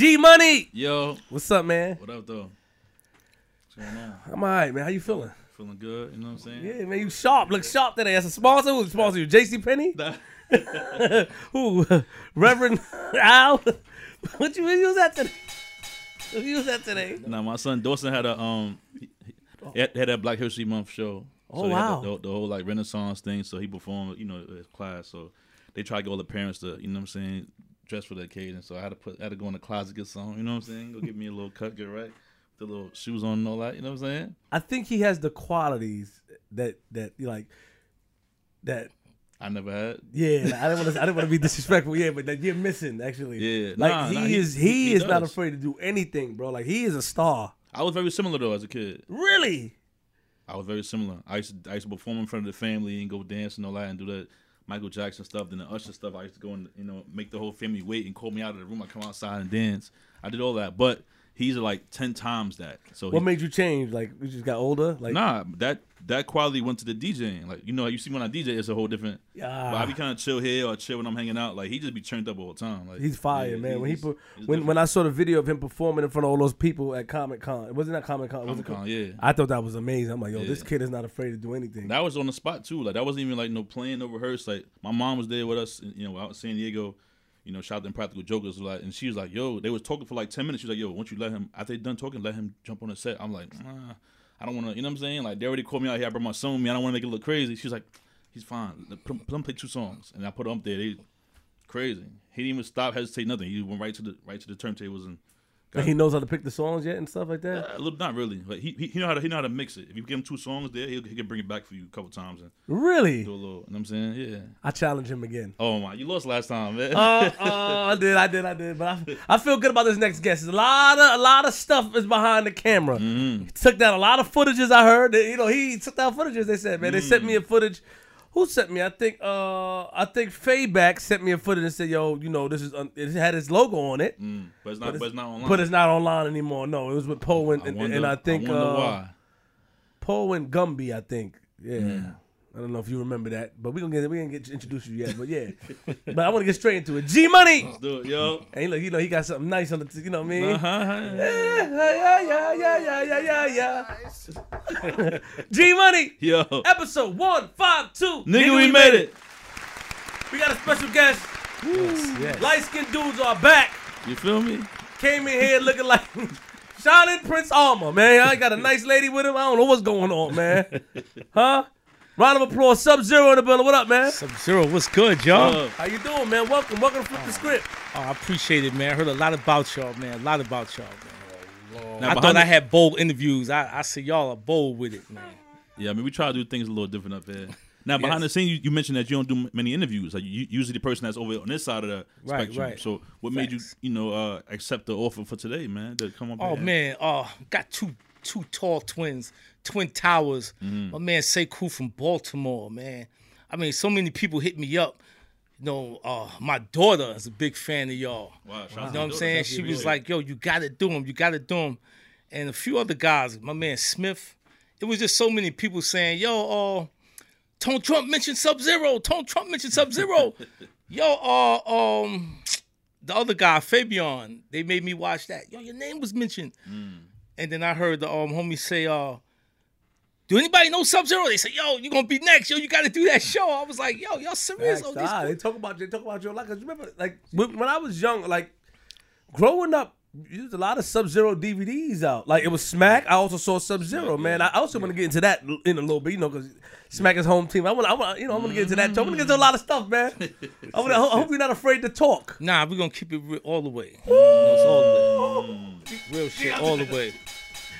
G Money. Yo, What's up, man? what up though? What's going on? I'm all right, man. How you feeling? Feeling good? You know what I'm saying? Yeah, man. You sharp. Look sharp today. As a sponsor, who sponsor you? J.C. Penney? Who? Reverend Al? what you use that today? What you use that today? Now my son Dawson had a um, had, had that Black History Month show. Oh, so wow. The, the, the whole like Renaissance thing. So he performed, you know, his class. So they try to get all the parents to, you know what I'm saying, dress for the occasion. So I had to put, I had to go in the closet get some. You know what I'm saying? Go get me a little cut, get right, the little shoes on and all that. You know what I'm saying? I think he has the qualities that that like that. I never had. Yeah, I didn't want to. I didn't want to be disrespectful. Yeah, but that you're missing actually. Yeah, like nah, he, nah, is. he- He, he is not afraid to do anything, bro. Like he is a star. I was very similar though as a kid. Really? I was very similar. I used to I used to perform in front of the family and go dance and all that and do that Michael Jackson stuff. Then the Usher stuff. I used to go and you know make the whole family wait and call me out of the room. I come outside and dance. I did all that, but he's like ten times that. So What he, made you change? Like you just got older? Like nah, that that quality went to the DJing. Like you know, you see when I DJ, it's a whole different. Yeah. But I be ah. kind of chill here or chill when I'm hanging out. Like he just be turned up all the time. Like He's fire, yeah, man. When he he's- he's when when. I saw the video of him performing in front of all those people at Comic Con, it wasn't that Comic Con? Comic-Con, yeah. I thought that was amazing. I'm like, yo, this kid is not afraid to do anything. That was on the spot too. Like that wasn't even like no plan, no rehearse. Like my mom was there with us, you know, out in San Diego. You know, shout out Practical Jokers, like, and she was like, "Yo," they was talking for like ten minutes. She was like, "Yo, once you let him, after they done talking, let him jump on the set." I'm like, nah, I don't want to. You know what I'm saying? Like they already called me out here. I brought my son with me. I don't want to make it look crazy. She's like, "He's fine. Put put him play two songs," and I put him up there. They crazy. He didn't even stop, hesitate, nothing. He went right to the right to the turntables and. Like, he knows how to pick the songs yet and stuff like that. Uh, little, not really. Like he, he, he know how to he know how to mix it. If you give him two songs there, he'll, he can bring it back for you a couple times and Really? do a little. You know what I'm saying? Yeah. I challenge him again. Oh my, you lost last time, man. Uh, uh, I did, I did, I did. But I, I feel good about this next guest. There's a lot of a lot of stuff is behind the camera. Mm-hmm. He took down a lot of footages. I heard. That, you know, he took down footages. They said, man, they sent Mm. me a footage. Who sent me? I think uh I think Fayback sent me a footage and said, yo, you know, this is un- it had his logo on it. Mm, but it's not. But it's, not online. But it's not online anymore. No, it was with Poe and, I wonder, and I think I uh, why. Poe and Gumby. I think. Yeah. Mm. I don't know if you remember that, but we gonna get we gonna get introduce you yet. But yeah, but I want to get straight into it. G Money. Let's do it, yo. And look, you know, he got something nice on the, t- you know what I mean? Uh-huh. Yeah, yeah, yeah, yeah, yeah, yeah, yeah. G Money, Yo, episode one five two. nigga, we made it. We got a special guest. Yes. Light skinned dudes are back. You feel me? Came in here looking like Shining Prince Armor, man. I got a nice lady with him. I don't know what's going on, man. Huh? Round of applause. Sub Zero in the building. What up, man? Sub Zero, what's good, y'all? Uh, How you doing, man? Welcome. Welcome to Flip the Script. oh, I appreciate it, man. I heard a lot about y'all, man. A lot about y'all, man. now I behind thought I had bold interviews. I, I see y'all are bold with it, man. Yeah, I mean, we try to do things a little different up here. Now, behind Yes. the scenes, you, you mentioned that you don't do many interviews. Like you usually the person that's over on this side of the Right, spectrum. right. So, what made you, you know, uh, accept the offer for today, man? To come up. Oh here? man, oh got two two tall twins, twin towers. Mm-hmm. My man Sekou from Baltimore, man. I mean, so many people hit me up. You know, uh, my daughter is a big fan of y'all. Wow, You know what I'm saying? She was like, "Yo, you got to do them. You got to do them." And a few other guys, my man Smith. It was just so many people saying, "Yo, uh, Tone Trump mentioned Sub Zero. Tone Trump mentioned Sub Zero. Yo, uh, um, the other guy Fabian. They made me watch that. Yo, your name was mentioned." And then I heard the um homie say, "Uh, do anybody know Sub Zero? They say, "Yo, you gonna be next. Yo, you got to do that show." I was like, "Yo, y'all serious?" Oh, these Ah, they talk about they talk about your life. Cause remember, like when, when I was young, like growing up, there's a lot of Sub Zero DVDs out. Like it was Smack. I also saw Sub Zero. Man, I also want to get into that in a little bit. You know, because Smack is home team. I want, I want, you know, I want to get into that. too. I want to get into a lot of stuff, man. I, wanna, I hope you're not afraid to talk. Nah, we're gonna keep it real, all the way. It's all the way. Real shit, all the way.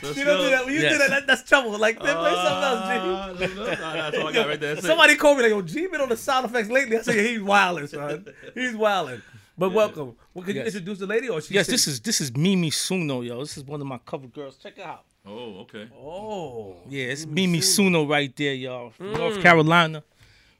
Let's You don't go. do that. When you Yes. do that, that, that's trouble. Like, man, play something else, G. Uh. That's all I got right there. That's it. Somebody called me like, "Yo, G been on the sound effects lately." I said, yeah, "He's wilding, son. He's wilding." But welcome. Well, can you introduce the lady, or she? Yes, said- this is this is Mimi Suno, yo. This is one of my cover girls. Check it out. Oh, okay. Oh, Yeah, it's Mimi Suno right there, y'all. From North Carolina.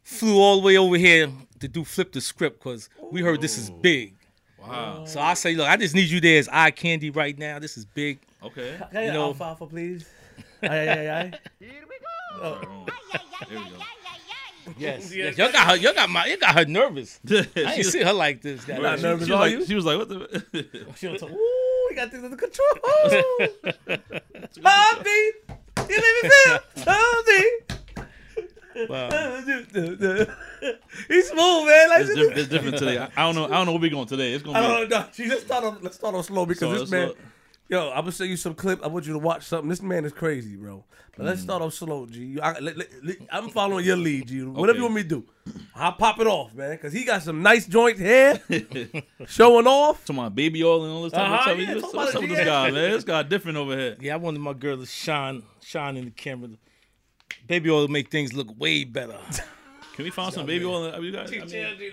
Flew all the way over here to do flip the script because we heard this is big. Wow. So I say, look, I just need you there as eye candy right now. This is big. Okay. Can I get You know- alfalfa, please? Aye, aye, aye, aye. Here we go. Yes, yes. Y'all got her. Y'all got my. You got her nervous. I ain't She- see her like this. Not she, nervous, she was like, you? she was like, what the? She was like, Ooh, he got things under control. Humpty, you made me feel Humpty. Wow. He's smooth, man. Like, it's, diff- it's different today. I, I don't know. I don't know where we going today. It's gonna I be. don't know. No, Gee, let's start off. Let's start off slow because So, this man. look. Yo, I'm gonna show you some clip. I want you to watch something. This man is crazy, bro. But Mm. let's start off slow, G. I, let- let- let- I'm following your lead, G. Whatever Okay. you want me to do, I'll pop it off, man. Cause he got some nice joints here, showing off. To my baby oil and all this stuff. Uh-huh, what's up, yeah, what's, talk what's up with this guy, man? This guy different over here. Yeah, I wanted my girl to shine, shine in the camera. Baby oil make things look way better. Can we find some baby oil? We got, I mean,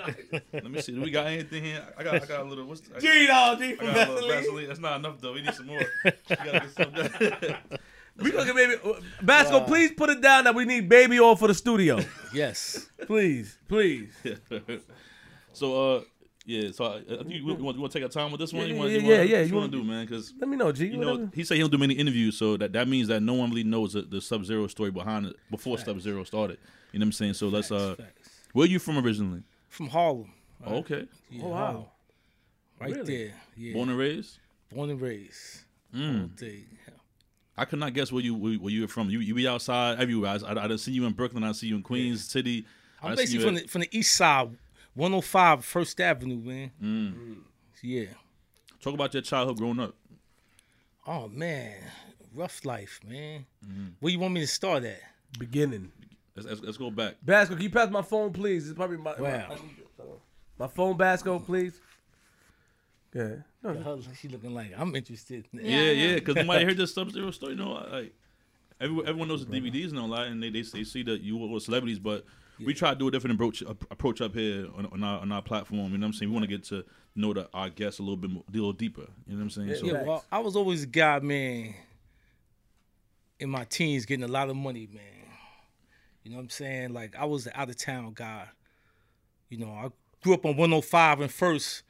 let me see. Do we got anything here? I got, I got a little. What's I G, dog, G from got a little Vaseline. Vaseline. That's not enough though. We need some more. We gotta get some. We gonna get baby. Basco, please put it down that we need baby oil for the studio. Yes. please, please. so, uh, yeah. So, uh, you, you, want, you want to take our time with this one? Yeah, you want, yeah, you yeah, want, yeah, What you you want wanna- do, man? Because Let me know, G. you know he said he don't do many interviews, so that that means that no one really knows the, the Sub Zero story behind it before Sub Zero started. You know what I'm saying? So let's. uh Facts. Where you from originally? From Harlem. Oh, okay. Yeah, Oh, wow. Harlem. Right Really? there. Yeah. Born and raised. Born and raised. Mm. All day. I could not guess where you where, where you were from. You you be outside everywhere. I, I, I didn't see you in Brooklyn. I see you in Queens City. I I'm done basically from at- the, from the east side, 105 First Avenue, man. Mm. Yeah. Talk about your childhood growing up. Oh man, rough life, man. Mm-hmm. Where you want me to start at? Beginning. Let's, let's, let's go back. Basco, can you pass my phone, please? It's probably my Wow. my, my phone, Basco, please. Yeah. No, no. She looking like I'm interested. Yeah, yeah. Because nobody heard this Sub Zero story. You know, like everyone, everyone knows the DVDs and all that, and they, they they see that you were celebrities, but. We try to do a different approach approach up here on, on our on our platform. You know what I'm saying? We want to get to know the, our guests a little bit more, a little deeper. You know what I'm saying? Yeah, so, Yeah, well, I was always a guy, man, in my teens getting a lot of money, man. You know what I'm saying? Like I was an out of town guy. You know, I grew up on 105 and first,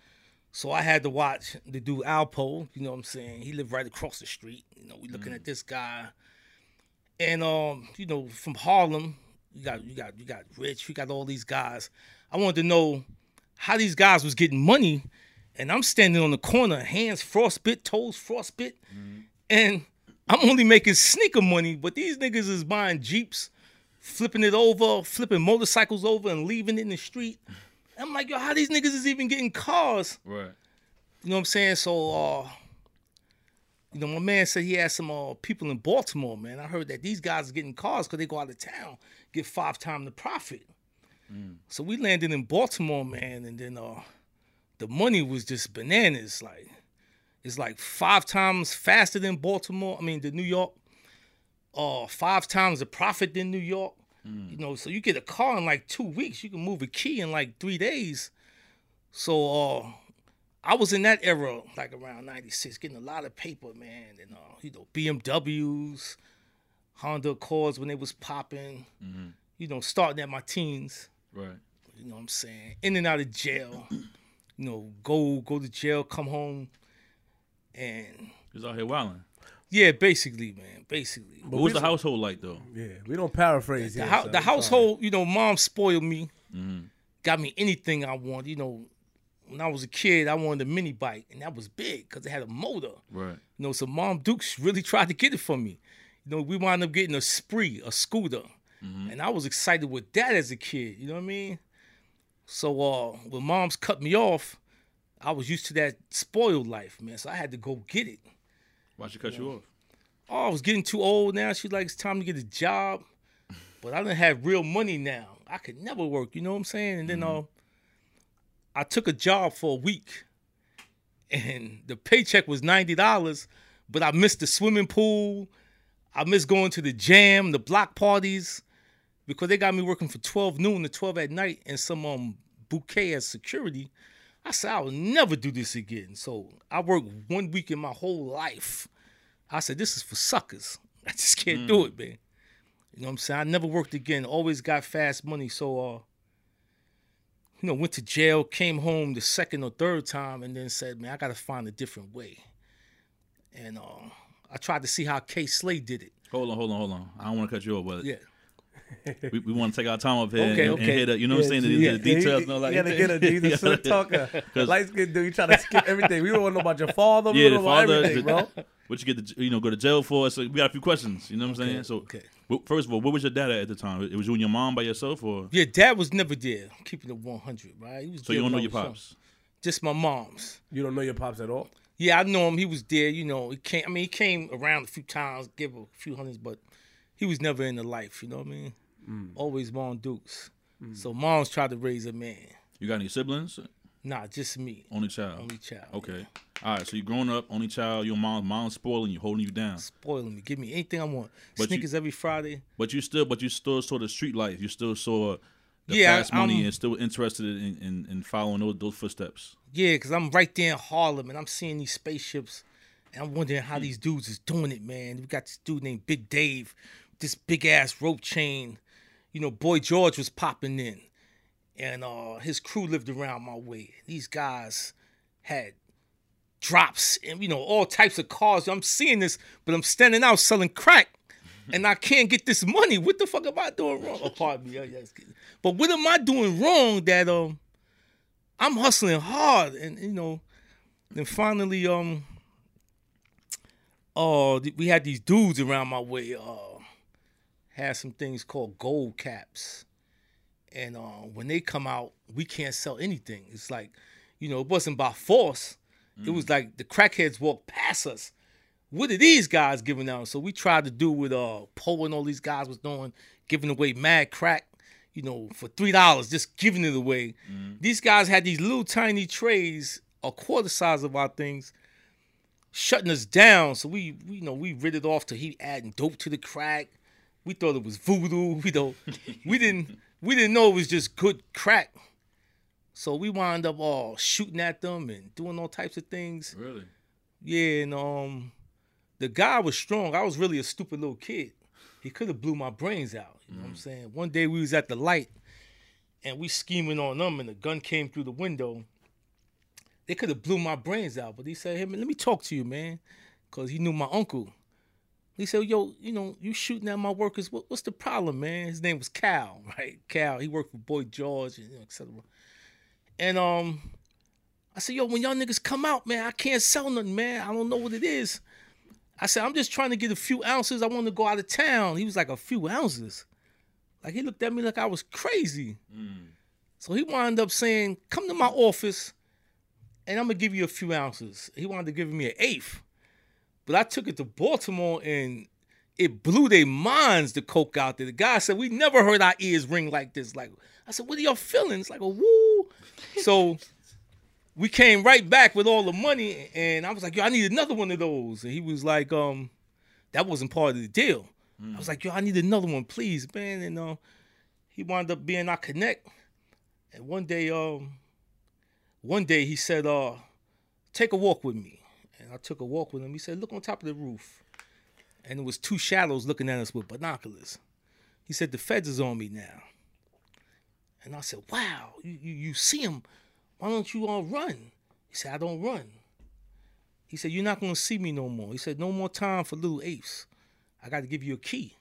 so I had to watch the dude Alpo. You know what I'm saying? He lived right across the street. You know, we looking at this guy, and um, you know, from Harlem, you got you got you got Rich, you got all these guys. I wanted to know how these guys was getting money, and I'm standing on the corner, hands frostbit, toes frostbit, and I'm only making sneaker money, but these niggas is buying Jeeps, flipping it over, flipping motorcycles over, and leaving it in the street. I'm like, yo, how these niggas is even getting cars? right. You know what I'm saying? So, uh, you know, my man said he had some uh, people in Baltimore, man. I heard that these guys are getting cars because they go out of town, get five times the profit. So we landed in Baltimore, man, and then uh, the money was just bananas. Like, it's like five times faster than Baltimore. I mean, the New York. Uh, five times the profit than New York. You know, so you get a car in like two weeks. You can move a key in like three days. So uh, I was in that era, like around '96, getting a lot of paper, man, and uh, you know BMWs, Honda Accords when they was popping. You know, starting at my teens. Right. You know what I'm saying? In and out of jail. You know, go go to jail, come home, and He's out here wilding. yeah, basically, man, basically. But What was the household like though? Yeah, we don't paraphrase The, here. hou- son. the I'm sorry. household, you know, mom spoiled me, Mm-hmm. got me anything I wanted. You know, when I was a kid, I wanted a mini bike, and that was big because it had a motor. Right. You know, so Mom Dukes really tried to get it for me. You know, we wound up getting a spree, a scooter. And I was excited with that as a kid, you know what I mean? So uh when moms cut me off, I was used to that spoiled life, man. So I had to go get it. Why'd she cut you off? Oh, I was getting too old now. She's like, it's time to get a job. But I didn't have real money now. I could never work, you know what I'm saying? And then uh I took a job for a week and the paycheck was ninety dollars, but I missed the swimming pool. I missed going to the jam, the block parties, because they got me working for 12 noon to 12 at night and some um bouquet as security. I said I will never do this again. So I worked one week in my whole life. I said this is for suckers. I just can't do it, man. You know what I'm saying? I never worked again. Always got fast money. So uh you know, went to jail, came home the second or third time, and then said, "Man, I got to find a different way." And uh, I tried to see how K. Slade did it. Hold on, hold on, hold on. I don't want to cut you off, but Yeah, we, we want to take our time up here Okay, and, okay. and hit the, you know what I'm saying, the, the details and all that. You gotta get a dude, the slick talker. 'Cause- Light skin dude, you try to skip everything. We don't want to know about your father. We Yeah, don't the know about father, everything, the- bro. what you get to you know go to jail for. So we got a few questions. You know what I'm saying? So okay. first of all, what was your dad at at the time? It was you and your mom by yourself, or Yeah, dad was never there, I'm keeping it 100, right? He was so you don't know your was young. pops? Just my mom's. You don't know your pops at all. Yeah, I know him. He was there. You know, he came. I mean, he came around a few times, gave a few hundreds, but he was never in the life. You know what I mean? Mm. Always mom dukes. So mom's tried to raise a man. You got any siblings? Nah, just me, Only child. only child. Okay. All right. So you growing up, only child. Your mom, mom's spoiling you, holding you down. Spoiling me. Give me anything I want. But you- Sneakers every Friday. But you still, but you still saw the street life. You still saw the Yeah, fast money I'm- and still interested in, in, in following those, those footsteps. Yeah, because I'm right there in Harlem and I'm seeing these spaceships and I'm wondering how these dudes is doing it, man. We got this dude named Big Dave, this big ass rope chain. You know, Boy George was popping in. And uh his crew lived around my way. These guys had drops and you know, all types of cars. I'm seeing this, but I'm standing out selling crack. And I can't get this money. What the fuck am I doing wrong? Oh, pardon me. Oh, yes. But what am I doing wrong that um I'm hustling hard, and you know, then finally, um, oh, th- we had these dudes around my way. Uh, had some things called gold caps, and uh, when they come out, we can't sell anything. It's like, you know, it wasn't by force. It was like the crackheads walked past us. What are these guys giving out? So we tried to do with uh Poe and all these guys was doing, giving away mad crack, you know, for three dollars, just giving it away. These guys had these little tiny trays, a quarter size of our things, shutting us down. So we, we you know, we rid it off to he adding dope to the crack. We thought it was voodoo. We don't we didn't we didn't know it was just good crack. So we wound up all shooting at them and doing all types of things. Really? Yeah, and um, the guy was strong. I was really a stupid little kid. He could have blew my brains out. You know what I'm saying? One day we was at the light, and we scheming on them, and the gun came through the window. They could have blew my brains out, but he said, "Hey man, let me talk to you, man," because he knew my uncle. He said, "Yo, you know, you shooting at my workers. What, what's the problem, man?" His name was Cal, right? Cal. He worked for Boy George, and you know, et cetera. And um, I said, yo, when y'all niggas come out, man, I can't sell nothing, man. I don't know what it is. I said, I'm just trying to get a few ounces. I want to go out of town. He was like, a few ounces. Like he looked at me like I was crazy. Mm. So he wound up saying, come to my office and I'm gonna give you a few ounces. He wanted to give me an eighth. But I took it to Baltimore and it blew their minds the coke out there. The guy said, We never heard our ears ring like this. Like I said, What are your feelings? Like a woo. So we came right back with all the money, and I was like, "Yo, I need another one of those." And he was like, "Um, that wasn't part of the deal." I was like, "Yo, I need another one, please, man." And uh, he wound up being our connect. And one day, um, one day he said, "Uh, take a walk with me." And I took a walk with him. He said, "Look on top of the roof." And it was two shadows looking at us with binoculars. He said, "The feds is on me now." And I said, "Wow, you you, you see him? Why don't you all run?" He said, "I don't run." He said, "You're not gonna see me no more." He said, "No more time for little apes. I got to give you a key."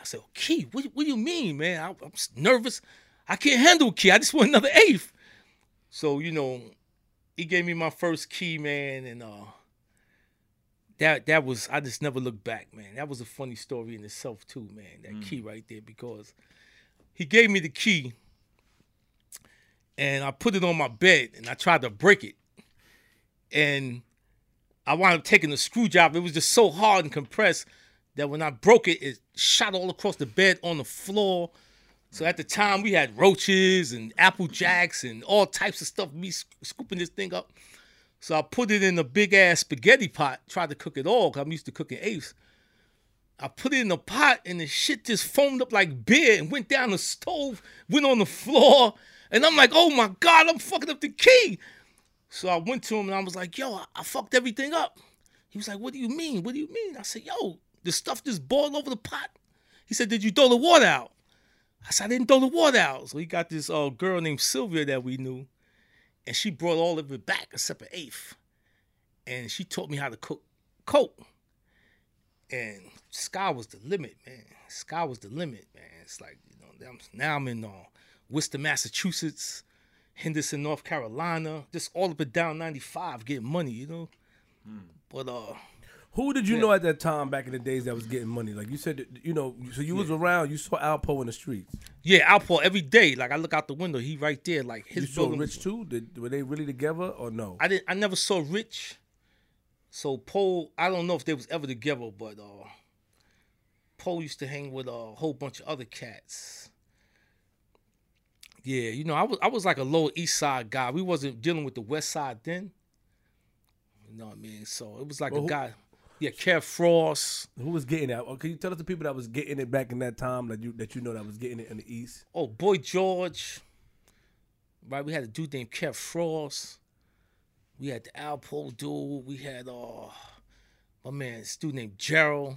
I said, "A key? What, what do you mean, man? I, I'm nervous. I can't handle a key. I just want another eighth." So you know, he gave me my first key, man, and uh, that that was I just never looked back, man. That was a funny story in itself too, man. That key right there because he gave me the key and I put it on my bed and I tried to break it. And I wound up taking a screwdriver. It was just so hard and compressed that when I broke it, it shot all across the bed on the floor. So at the time we had roaches and apple jacks and all types of stuff. Me sc- scooping this thing up. So I put it in a big ass spaghetti pot, tried to cook it all, cause I'm used to cooking apes. I put it in the pot and the shit just foamed up like beer and went down the stove, went on the floor. And I'm like, oh my God, I'm fucking up the key. So I went to him and I was like, yo, I, I fucked everything up. He was like, what do you mean? What do you mean? I said, yo, the stuff just boiled over the pot. He said, did you throw the water out? I said, I didn't throw the water out. So he got this uh, girl named Sylvia that we knew. And she brought all of it back except an eighth. And she taught me how to cook coke. and sky was the limit, man. Sky was the limit, man. It's like you know, now I'm in uh, Worcester, Massachusetts, Henderson, North Carolina, just all up and down 95, getting money, you know. But uh, Who did you know at that time back in the days that was getting money? Like you said, that, you know, so you was around, you saw Alpo in the streets. yeah, Alpo every day. Like I look out the window, he right there. Like his You saw building- Rich too. Did, were they really together or no? I didn't. I never saw Rich. So Poe, I don't know if they was ever together, but uh, Poe used to hang with a whole bunch of other cats. Yeah, you know, I was I was like a lower east side guy. We wasn't dealing with the west side then. You know what I mean? So it was like Well, a who- guy. Yeah, Kev Frost. Who was getting that? Can you tell us the people that was getting it back in that time that you that you know that was getting it in the East? Oh, Boy George. Right, we had a dude named Kev Frost. We had the Alpo dude. We had uh my man, this dude named Gerald.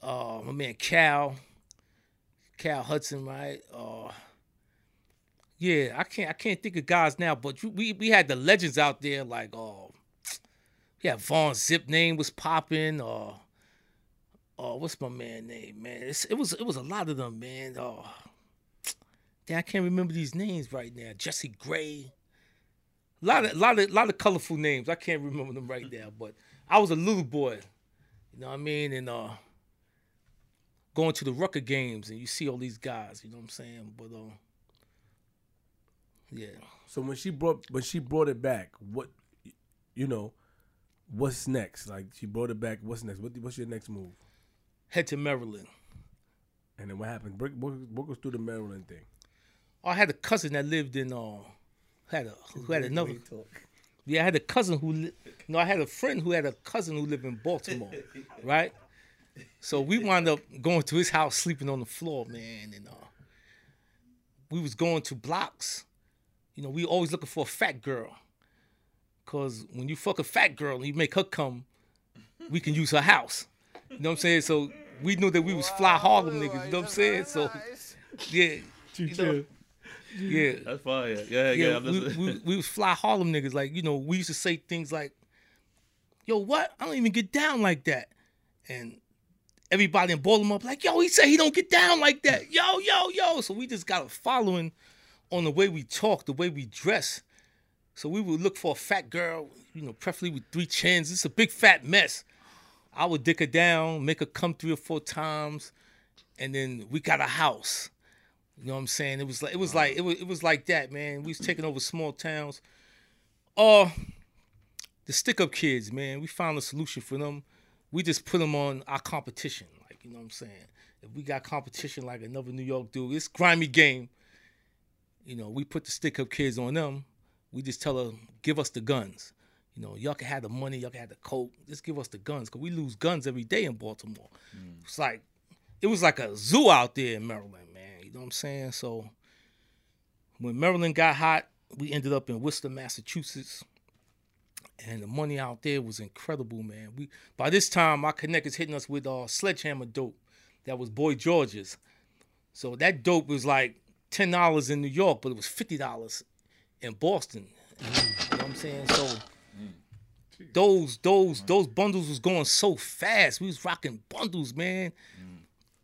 Uh my man Cal. Cal Hudson, right? Uh yeah, I can't I can't think of guys now, but you- we we had the legends out there like uh yeah, Vaughn Zip name was popping, uh uh what's my man name, man? It's, it was it was a lot of them, man. Uh Damn, I can't remember these names right now. Jesse Gray. A lot of lot of lot of colorful names. I can't remember them right now, but I was a little boy. You know what I mean? And uh going to the Rucker games and you see all these guys, you know what I'm saying? But uh yeah. So when she brought when she brought it back, what you know, what's next? Like she brought it back. What's next? What, what's your next move? Head to Maryland. And then what happened? Break, walk, walk us through the Maryland thing. I had a cousin that lived in uh had a who had another Yeah, I had a cousin who, li- no, I had a friend who had a cousin who lived in Baltimore, right? So we wound up going to his house, sleeping on the floor, man, and uh, we was going to blocks. You know, we always looking for a fat girl, cause when you fuck a fat girl and you make her come, we can use her house. You know what I'm saying? So we knew that we was fly Harlem niggas. You know what I'm saying? So yeah, you know, yeah. That's fire. Yeah, yeah. Yeah, I'm we, we, we was fly Harlem niggas. Like, you know, we used to say things like, yo, what? I don't even get down like that. And everybody in Baltimore be like, yo, he said he don't get down like that. Yo, yo, yo. So we just got a following on the way we talk, the way we dress. So we would look for a fat girl, you know, preferably with three chins. It's a big fat mess. I would dick her down, make her come three or four times, and then we got a house. You know what I'm saying? It was like it was like it was it was like that, man. We was taking over small towns. Uh the stick up kids, man. We found a solution for them. We just put them on our competition. Like, you know what I'm saying? If we got competition like another New York dude, it's grimy game. You know, we put the stick up kids on them. We just tell them, give us the guns. You know, y'all can have the money, y'all can have the coke. Just give us the guns, cause we lose guns every day in Baltimore. It's like it was like a zoo out there in Maryland, man. You know what I'm saying? So when Maryland got hot, we ended up in Worcester, Massachusetts. And the money out there was incredible, man. We by this time my connectors hitting us with uh sledgehammer dope that was Boy George's. So that dope was like ten dollars in New York, but it was fifty dollars in Boston. You know what I'm saying? So those those those bundles was going so fast. We was rocking bundles, man.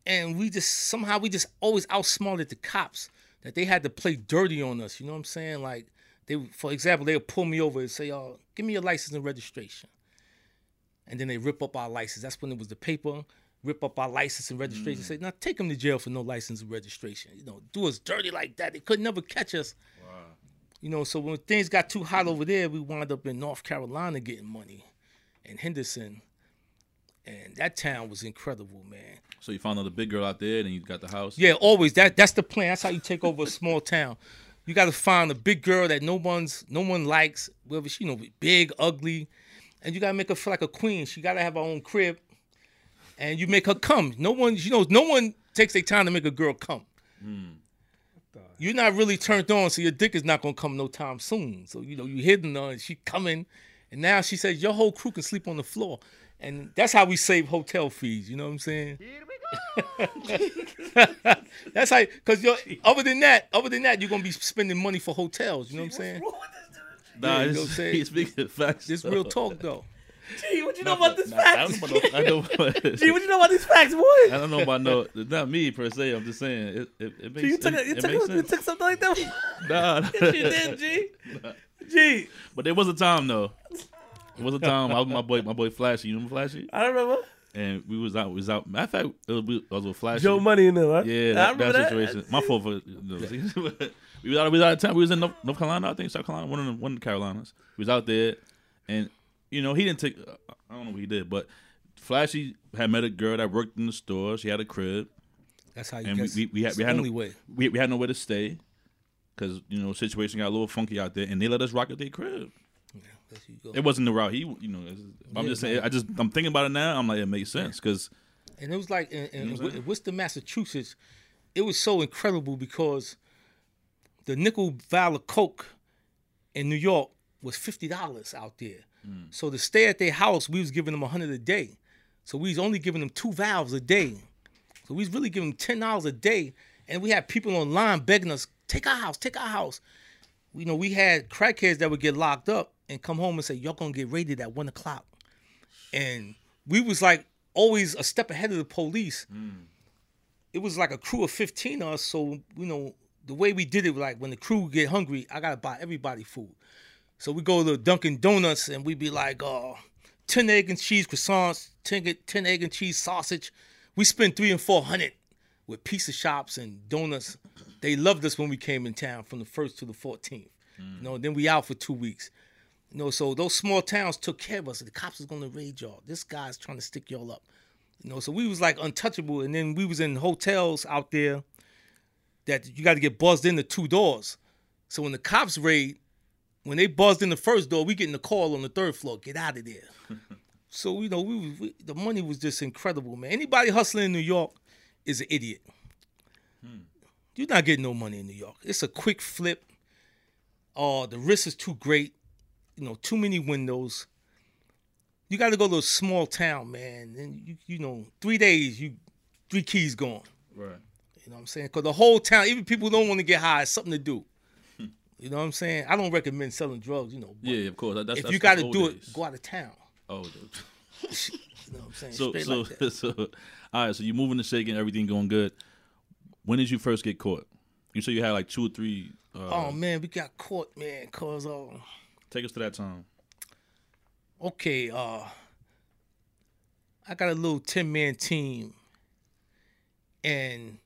And we just somehow we just always outsmarted the cops that they had to play dirty on us. You know what I'm saying? Like they, for example, they would pull me over and say, "Oh, give me your license and registration," and then they rip up our license. That's when it was the paper. Rip up our license and registration. Mm. Say, now take them to jail for no license and registration. You know, do us dirty like that. They could never catch us. You know, so when things got too hot over there, we wound up in North Carolina getting money, and Henderson, and that town was incredible, man. So you found another big girl out there, and you got the house. Yeah, always. That that's the plan. That's how you take over a small town. You got to find a big girl that no one's no one likes, whether she you know big, ugly, and you got to make her feel like a queen. She got to have her own crib, and you make her come. No one, you know, no one takes their time to make a girl come. Hmm. You're not really turned on, so your dick is not gonna come no time soon. So you know you hitting her, and she coming, and now she says your whole crew can sleep on the floor, and that's how we save hotel fees. You know what I'm saying? That's how, cause you're other than that, other than that, you're gonna be spending money for hotels. You know what I'm saying? Nah, Yeah, you it's, know what I'm saying? he's speaking facts. This real talk though. Gee, what you know about this Nah, I facts? don't know about no- I Gee, what you know about these facts, boy? I don't know about no, not me per se. I'm just saying it. It, it makes, Gee, you took, it, a, you, it took makes a, you took something like that? Nah, nah. you did, G. Gee, But there was a time though. There was a time I was with my boy, my boy Flashy. You remember Flashy? I don't remember And we was out. We was out. Matter of fact, it was, we- I was with Flashy. Joe Money in there, right? Yeah, I that, remember that that. situation. My fault for. You know, we was out. We was out of town. We was in North, North Carolina, I think, South Carolina, one of the one of the Carolinas. We was out there, and you know, he didn't take. I don't know what he did, but Flashy had met a girl that worked in the store. She had a crib, That's how you and we we, we had we the had only no, way. we we had nowhere to stay because you know situation got a little funky out there, and they let us rock at their crib. There you go. It wasn't the route he, you know. I'm Yeah, just saying. man. I just I'm thinking about it now. I'm like, it makes sense because And it was like in, in, You know in? Worcester, Massachusetts, it was so incredible because the nickel vial of Coke in New York was fifty dollars out there. Mm. So to stay at their house, we was giving them a hundred a day. So we was only giving them two valves a day. So we was really giving them ten dollars a day, and we had people online begging us, "Take our house, take our house." You know, we had crackheads that would get locked up and come home and say, "Y'all gonna get raided at one o'clock," and we was like always a step ahead of the police. It was like a crew of fifteen of us, so you know the way we did it, like when the crew get hungry, I gotta buy everybody food. So we go to Dunkin' Donuts and we be like, uh, 10 egg and cheese croissants, 10, egg- 10 egg and cheese sausage. We spent three and four hundred with pizza shops and donuts. They loved us when we came in town from the first to the 14th. You know, then we out for two weeks. You know, so those small towns took care of us. The cops was gonna raid y'all. This guy's trying to stick y'all up. You know, so we was like untouchable. And then we was in hotels out there that you got to get buzzed in the two doors. So when the cops raid, when they buzzed in the first door, we getting the call on the third floor, get out of there. so you know, we, was- we the money was just incredible, man. Anybody hustling in New York is an idiot. Hmm. You're not getting no money in New York. It's a quick flip. Oh, the risk is too great. You know, too many windows. You got to go to a small town, man. And you, you know, three days, you three keys gone. right. You know what I'm saying? Because the whole town, even people who don't want to get high, it's something to do. You know what I'm saying? I don't recommend selling drugs, you know. Yeah, of course. That's, if that's, you got to do days. it, go out of town. Oh. You know what I'm saying? so Straight so like so all right so you moving to shaking everything going good when did you first get caught you said you had like two or three uh, Oh man, we got caught, man. Cause uh, take us to that time okay, uh, I got a little ten man team, and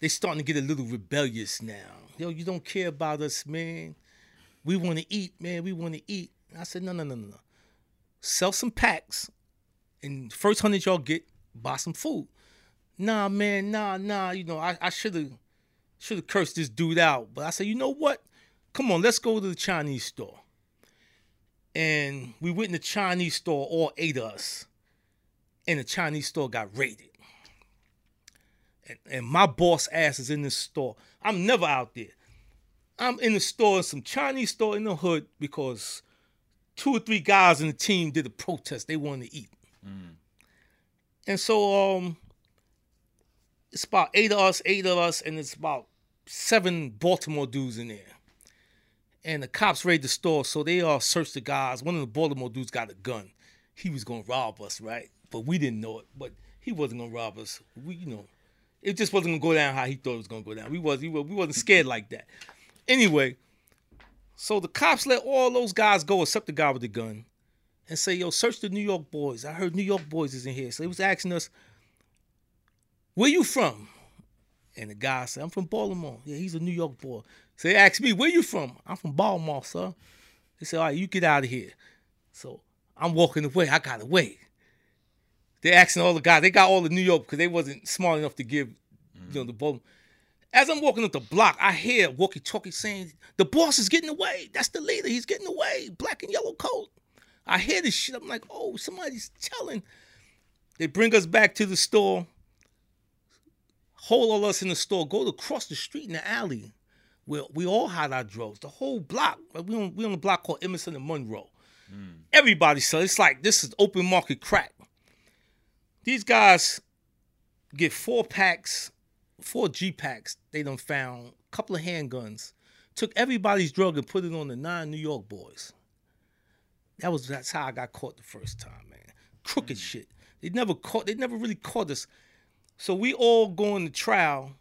they starting to get a little rebellious now. Yo, you don't care about us, man. We want to eat, man. We want to eat. I said, no, no, no, no, no. Sell some packs, and first hundred y'all get, buy some food. Nah, man, nah, nah. You know, I, I should have should have cursed this dude out, but I said, you know what? Come on, let's go to the Chinese store and we went in the Chinese store, all eight of us, and the Chinese store got raided. And, and my boss ass is in the store. I'm never out there. I'm in the store, some Chinese store in the hood, because two or three guys in the team did a protest. They wanted to eat. And so um it's about eight of us, eight of us, and it's about seven Baltimore dudes in there and the cops raid the store, so they all searched the guys. One of the Baltimore dudes got a gun. He was gonna rob us, right? But we didn't know it. But he wasn't gonna rob us. We, you know, it just wasn't gonna go down how he thought it was gonna go down. We was, we, wa- we wasn't scared like that. Anyway, so the cops let all those guys go except the guy with the gun, and say, "Yo, search the New York boys." I heard New York boys is in here, so they was asking us, "Where you from?" And the guy said, I'm from Baltimore. Yeah, he's a New York boy. So they asked me, where you from? I'm from Baltimore, sir. They said, all right, you get out of here. So I'm walking away. I got away. They're asking all the guys. They got all the New York because they wasn't smart enough to give, you know, mm-hmm. the vote. As I'm walking up the block, I hear walkie-talkie saying, the boss is getting away. That's the leader. He's getting away. Black and yellow coat. I hear this shit. I'm like, oh, somebody's telling. They bring us back to the store hold all us in the store, go to across the street in the alley where we all had our drugs. The whole block. We on we on a block called Edmondson and Monroe. Mm. Everybody sell. It's like this is open market crack. These guys get four packs, four G packs. They done found a couple of handguns. Took everybody's drug and put it on the nine New York boys. That was that's how I got caught the first time, man. Crooked mm. shit. They never caught. They never really caught us. So we all going to trial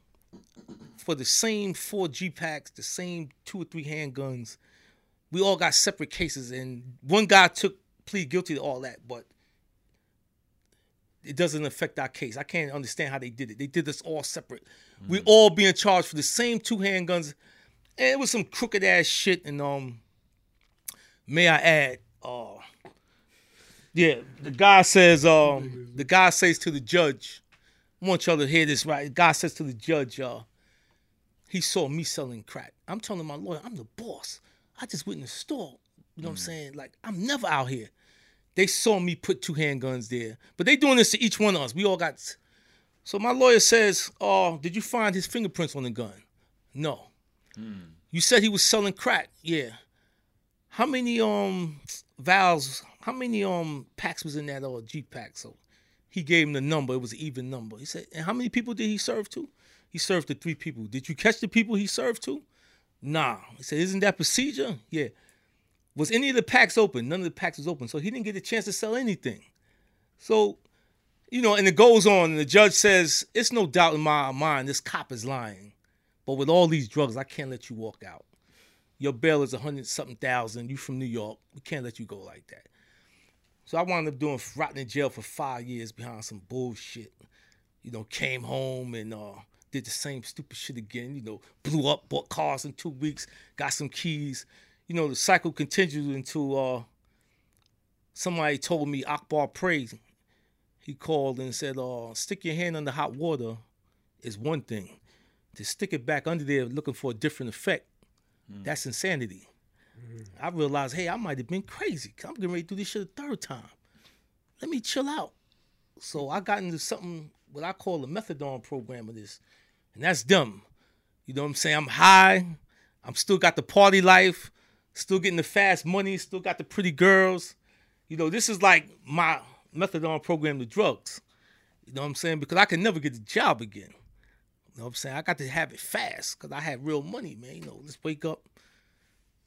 for the same four G packs, the same two or three handguns. We all got separate cases, and one guy took plead guilty to all that, but it doesn't affect our case. I can't understand how they did it. They did this all separate. We all being charged for the same two handguns, and it was some crooked ass shit. And um, may I add, uh, yeah, the guy says, um, the guy says to the judge, I want y'all to hear this right. The guy says to the judge, uh, he saw me selling crack. I'm telling my lawyer, I'm the boss. I just went in the store. You know what I'm saying? Like, I'm never out here. They saw me put two handguns there. But they doing this to each one of us. We all got so my lawyer says, Oh, did you find his fingerprints on the gun? No. You said he was selling crack. Yeah. How many um valves, how many um packs was in that uh, G pack? So he gave him the number. It was an even number. He said, and how many people did he serve to? He served to three people. Did you catch the people he served to? Nah. He said, isn't that procedure? Yeah. Was any of the packs open? None of the packs was open. So he didn't get a chance to sell anything. So, you know, and it goes on, and the judge says, It's no doubt in my mind this cop is lying. But with all these drugs, I can't let you walk out. Your bail is a hundred something thousand. You from New York. We can't let you go like that. So I wound up doing rotting in jail for five years behind some bullshit. You know, came home and uh, did the same stupid shit again. You know, blew up, bought cars in two weeks, got some keys. You know, the cycle continued until uh, somebody told me Akbar prayed. He called and said, uh, stick your hand under hot water is one thing. To stick it back under there looking for a different effect, that's insanity. I realized, hey, I might have been crazy. I'm getting ready to do this shit a third time. Let me chill out. So I got into something what I call a methadone program of this. And that's dumb. You know what I'm saying? I'm high. I'm still got the party life, still getting the fast money, still got the pretty girls. You know, this is like my methadone program to drugs. You know what I'm saying? Because I can never get a job again. You know what I'm saying? I got to have it fast because I had real money, man. You know, let's wake up,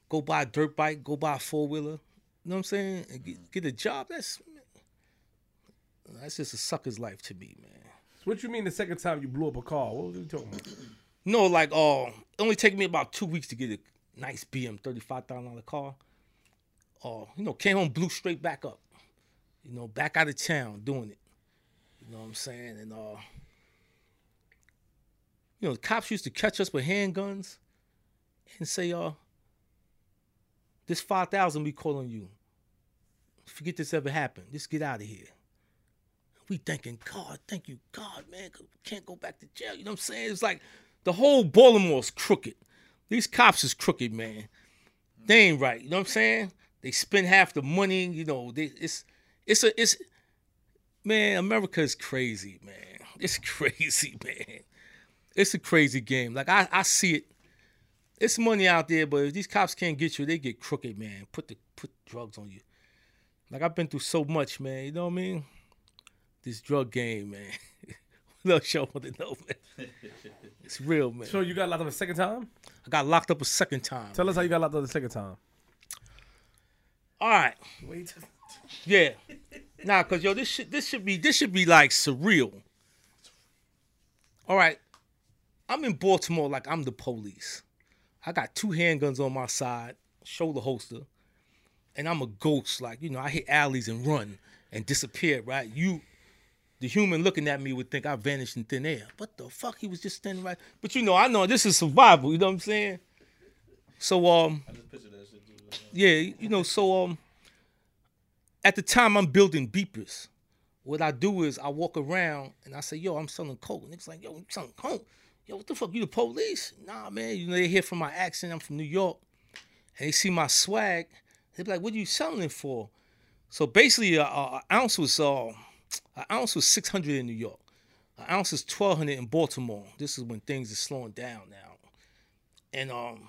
go buy a dirt bike, go buy a four wheeler. You know what I'm saying? And get, get a job. That's that's just a sucker's life to me, man. What you mean the second time you blew up a car? What were you talking about? No, like uh, it only take me about two weeks to get a nice BM thirty five thousand dollar car. Uh, you know, came home, blew straight back up. You know, back out of town doing it. You know what I'm saying? And uh, you know, the cops used to catch us with handguns and say, uh, this five thousand we calling you. Forget this ever happened. Just get out of here. We thinking, God, thank you, God, man. we Can't go back to jail. You know what I'm saying? It's like the whole Baltimore's crooked. These cops is crooked, man. They ain't right. You know what I'm saying? They spend half the money. You know, they, it's it's a it's man. America is crazy, man. It's crazy, man. It's a crazy game. Like I I see it. It's money out there, but if these cops can't get you, they get crooked, man. Put the put drugs on you. Like I've been through so much, man. You know what I mean? This drug game, man. what else y'all want to know, man? It's real, man. So you got locked up a second time? I got locked up a second time. Tell us how you got locked up the second time. All right. Wait. Yeah. Nah, cause yo, this should this should be this should be like surreal. All right. I'm in Baltimore like I'm the police. I got two handguns on my side, shoulder holster, and I'm a ghost. Like, you know, I hit alleys and run and disappear, right? You the human looking at me would think I vanished in thin air. What the fuck? He was just standing right. But you know, I know this is survival, you know what I'm saying? So um yeah, you know, so um at the time I'm building beepers. What I do is I walk around and I say, yo, I'm selling coke. And it's like, yo, I'm selling coke. Yo, what the fuck? You the police? Nah, man. You know, they hear from my accent. I'm from New York. And they see my swag. They be like, what are you selling it for? So basically, a, a, a ounce was uh, an ounce was 600 in New York. An ounce is 1200 in Baltimore. This is when things are slowing down now. And um,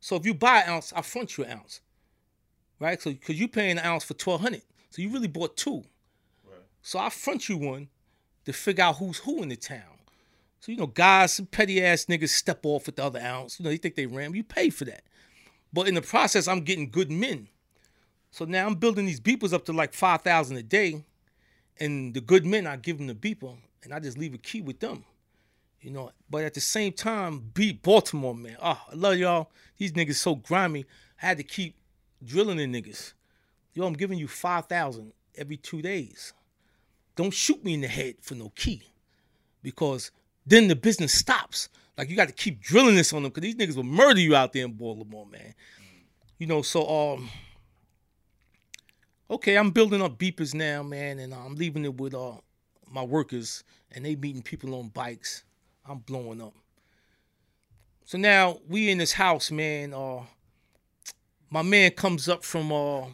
so if you buy an ounce, I front you an ounce, right? So because you paying an ounce for 1200, so you really bought two. So I front you one to figure out who's who in the town. So you know, guys, some petty ass niggas step off with the other ounce. You know, they think they ram. You pay for that. But in the process, I'm getting good men. So now I'm building these beepers up to like five thousand a day, and the good men I give them the beeper, and I just leave a key with them. You know, but at the same time, beat Baltimore, man. Oh, I love y'all. These niggas so grimy. I had to keep drilling the niggas. Yo, I'm giving you five thousand every two days. Don't shoot me in the head for no key, because then the business stops. Like you got to keep drilling this on them, because these niggas will murder you out there in Baltimore, man. You know, so um, okay, I'm building up beepers now, man, and I'm leaving it with uh my workers, and they meeting people on bikes. I'm blowing up. So now we in this house, man. Uh, my man comes up from uh,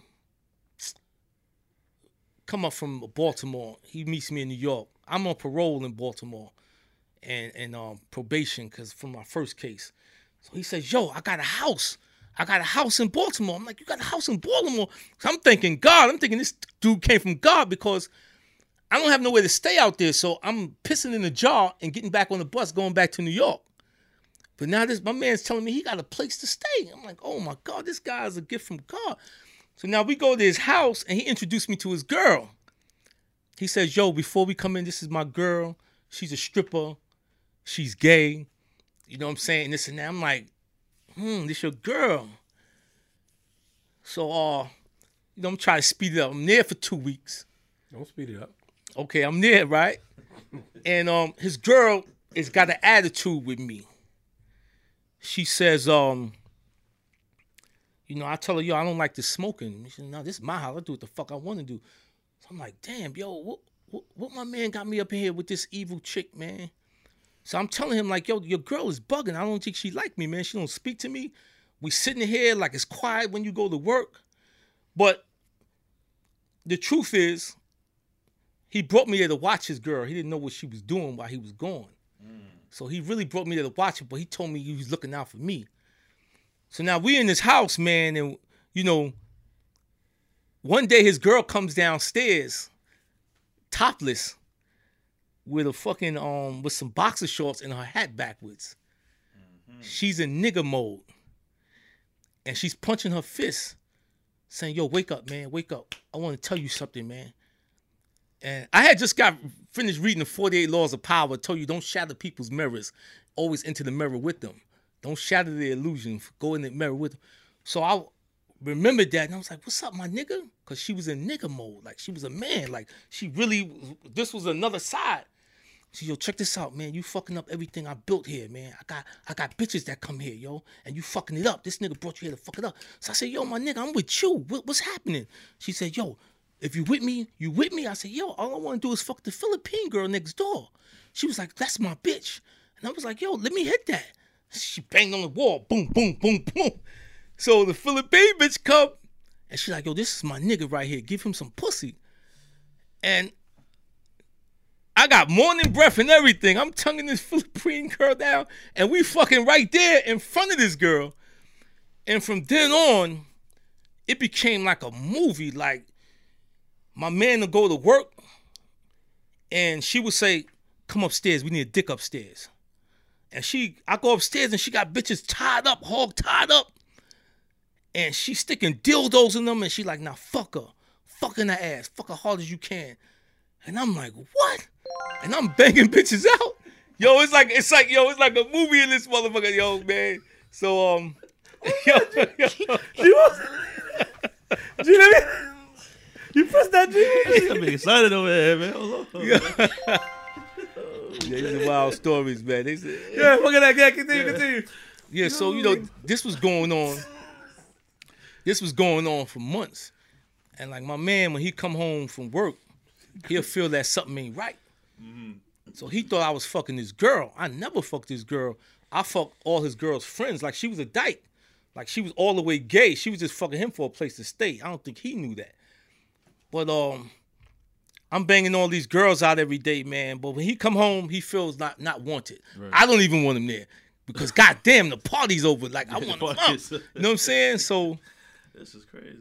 come up from Baltimore. He meets me in New York. I'm on parole in Baltimore, and and um, probation because from my first case. So he says, "Yo, I got a house. I got a house in Baltimore." I'm like, "You got a house in Baltimore?" So I'm thinking God. I'm thinking this dude came from God because I don't have nowhere to stay out there. So I'm pissing in the jar and getting back on the bus, going back to New York. But now this my man's telling me he got a place to stay. I'm like, oh my God, this guy is a gift from God. So now we go to his house and he introduced me to his girl. He says, Yo, before we come in, this is my girl. She's a stripper. She's gay. You know what I'm saying? This and that. I'm like, hmm, this your girl. So uh, you know, I'm trying to speed it up. I'm there for two weeks. Don't speed it up. Okay, I'm there, right? and um his girl has got an attitude with me. She says, um, you know, I tell her, yo, I don't like this smoking. She said, no, this is my house. I do what the fuck I want to do. So I'm like, damn, yo, what, what, what my man got me up in here with this evil chick, man? So I'm telling him, like, yo, your girl is bugging. I don't think she like me, man. She don't speak to me. We sitting here like it's quiet when you go to work. But the truth is, he brought me there to watch his girl. He didn't know what she was doing while he was gone. Mm. So he really brought me there to watch it, but he told me he was looking out for me. So now we in this house, man, and you know, one day his girl comes downstairs, topless, with a fucking um with some boxer shorts and her hat backwards. She's in nigger mode. And she's punching her fist, saying, Yo, wake up, man, wake up. I want to tell you something, man. And I had just got finished reading the 48 Laws of Power. Told you don't shatter people's mirrors. Always enter the mirror with them. Don't shatter the illusion. Go in the mirror with them. So I remembered that and I was like, what's up, my nigga? Because she was in nigga mode. Like she was a man. Like she really, this was another side. She yo, check this out, man. You fucking up everything I built here, man. I got I got bitches that come here, yo, and you fucking it up. This nigga brought you here to fuck it up. So I said, yo, my nigga, I'm with you. What, what's happening? She said, yo, if you with me, you with me. I said, yo, all I want to do is fuck the Philippine girl next door. She was like, that's my bitch. And I was like, yo, let me hit that. She banged on the wall. Boom, boom, boom, boom. So the Philippine bitch come and she's like, yo, this is my nigga right here. Give him some pussy. And I got morning breath and everything. I'm tonguing this Philippine girl down, and we fucking right there in front of this girl. And from then on, it became like a movie. Like my man would go to work, and she would say, "Come upstairs. We need a dick upstairs." And she, I go upstairs, and she got bitches tied up, hog tied up, and she sticking dildos in them, and she like, "Now fuck her, fuck in her ass, fuck her hard as you can." And I'm like, "What?" And I'm banging bitches out. Yo, it's like it's like yo, it's like a movie in this motherfucker, yo, man. So um, yo, yo, She was. G, let me- you press that G. I'm excited over here, man. Hold on. yeah, these are wild stories, man. They say- Yeah, look at that. Yeah, continue, continue. Yeah, so you know, this was going on. This was going on for months, and like my man, when he come home from work, he'll feel that something ain't right. So he thought I was fucking this girl. I never fucked this girl. I fucked all his girl's friends. Like she was a dyke. Like she was all the way gay. She was just fucking him for a place to stay. I don't think he knew that. But um, I'm banging all these girls out every day, man. But when he come home, he feels not not wanted. I don't even want him there because goddamn, the party's over. Like I want him out. You know what I'm saying? So This is crazy.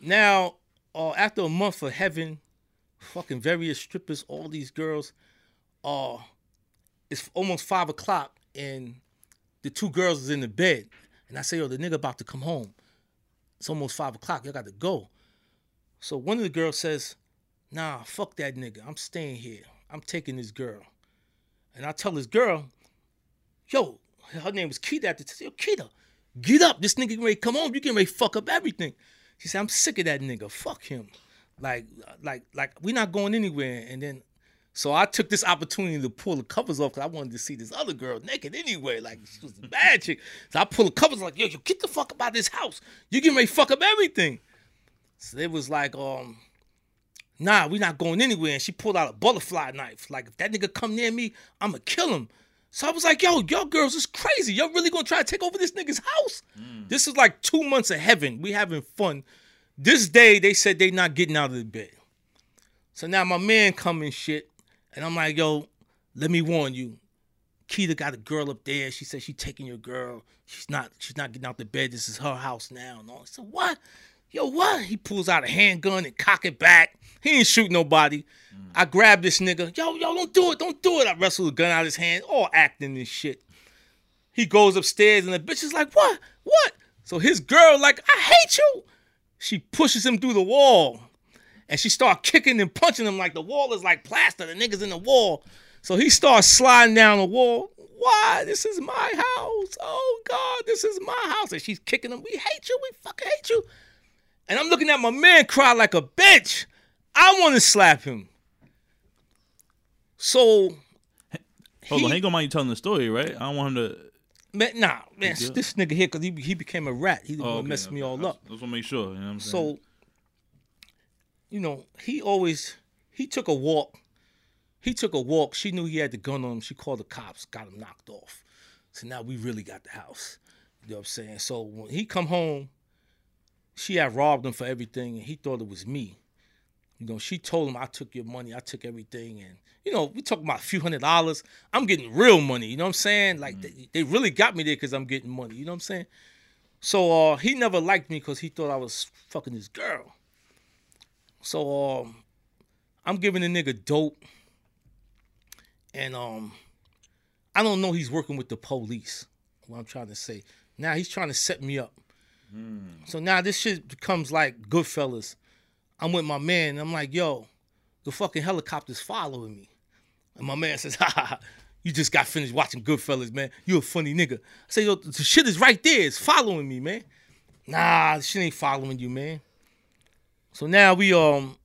now, uh, after a month of heaven, fucking various strippers, all these girls, uh, it's almost five o'clock and the two girls is in the bed. And I say, yo, the nigga about to come home. It's almost five o'clock. Y'all got to go. So one of the girls says, "Nah, fuck that nigga. I'm staying here. I'm taking this girl." And I tell this girl, "Yo, her name was Keita. Yo, Keita, get up. This nigga ready come home. You getting ready fuck up everything." She said, "I'm sick of that nigga. Fuck him. Like, like, like, we not going anywhere." And then so I took this opportunity to pull the covers off because I wanted to see this other girl naked anyway. Like she was a bad chick. So I pulled the covers like, yo, yo, get the fuck up out of this house. You getting ready to fuck up everything. So it was like, um, nah, we not going anywhere. And she pulled out a butterfly knife. Like if that nigga come near me, I'ma kill him. So I was like, yo, y'all girls is crazy. Y'all really gonna try to take over this nigga's house? This is like two months of heaven. We having fun. This day they said they not getting out of the bed. So now my man come and shit. And I'm like, yo, let me warn you. Keita got a girl up there. She said she taking your girl. She's not. She's not getting out the bed. This is her house now. And all. I said, what? Yo, what? He pulls out a handgun and cock it back. He ain't shoot nobody. Mm. I grab this nigga. Yo, yo, don't do it. Don't do it. I wrestle the gun out of his hand, all acting and shit. He goes upstairs and the bitch is like, what? What? So his girl, like, I hate you. She pushes him through the wall and she start kicking and punching him like the wall is like plaster. The niggas in the wall. So he starts sliding down the wall. Why? This is my house. Oh God, this is my house. And she's kicking him. We hate you. We fucking hate you. And I'm looking at my man cry like a bitch. I want to slap him. So Hold he- on, he ain't gonna mind you telling the story, right? I don't want him to. man, nah, man, this nigga here, cause he he became a rat. He Oh, okay, messed me okay. all I up. just want to make sure. You know what I'm saying? So, you know, he always he took a walk. He took a walk. She knew he had the gun on him. She called the cops, got him knocked off. So now we really got the house. You know what I'm saying? So when he come home, she had robbed him for everything, and he thought it was me. You know, she told him I took your money, I took everything, and you know, we talking about a few hundred dollars. I'm getting real money. You know what I'm saying? Like they, they really got me there because I'm getting money. You know what I'm saying? So uh, he never liked me because he thought I was fucking his girl. So um, I'm giving the nigga dope, and um, I don't know he's working with the police. What I'm trying to say. Now he's trying to set me up. So now this shit becomes like Goodfellas. I'm with my man, and I'm like, yo, the fucking helicopter's following me. And my man says, ha ha, ha, you just got finished watching Goodfellas, man. You a funny nigga. I say, yo, the shit is right there. It's following me, man. Nah, the shit ain't following you, man. So now we um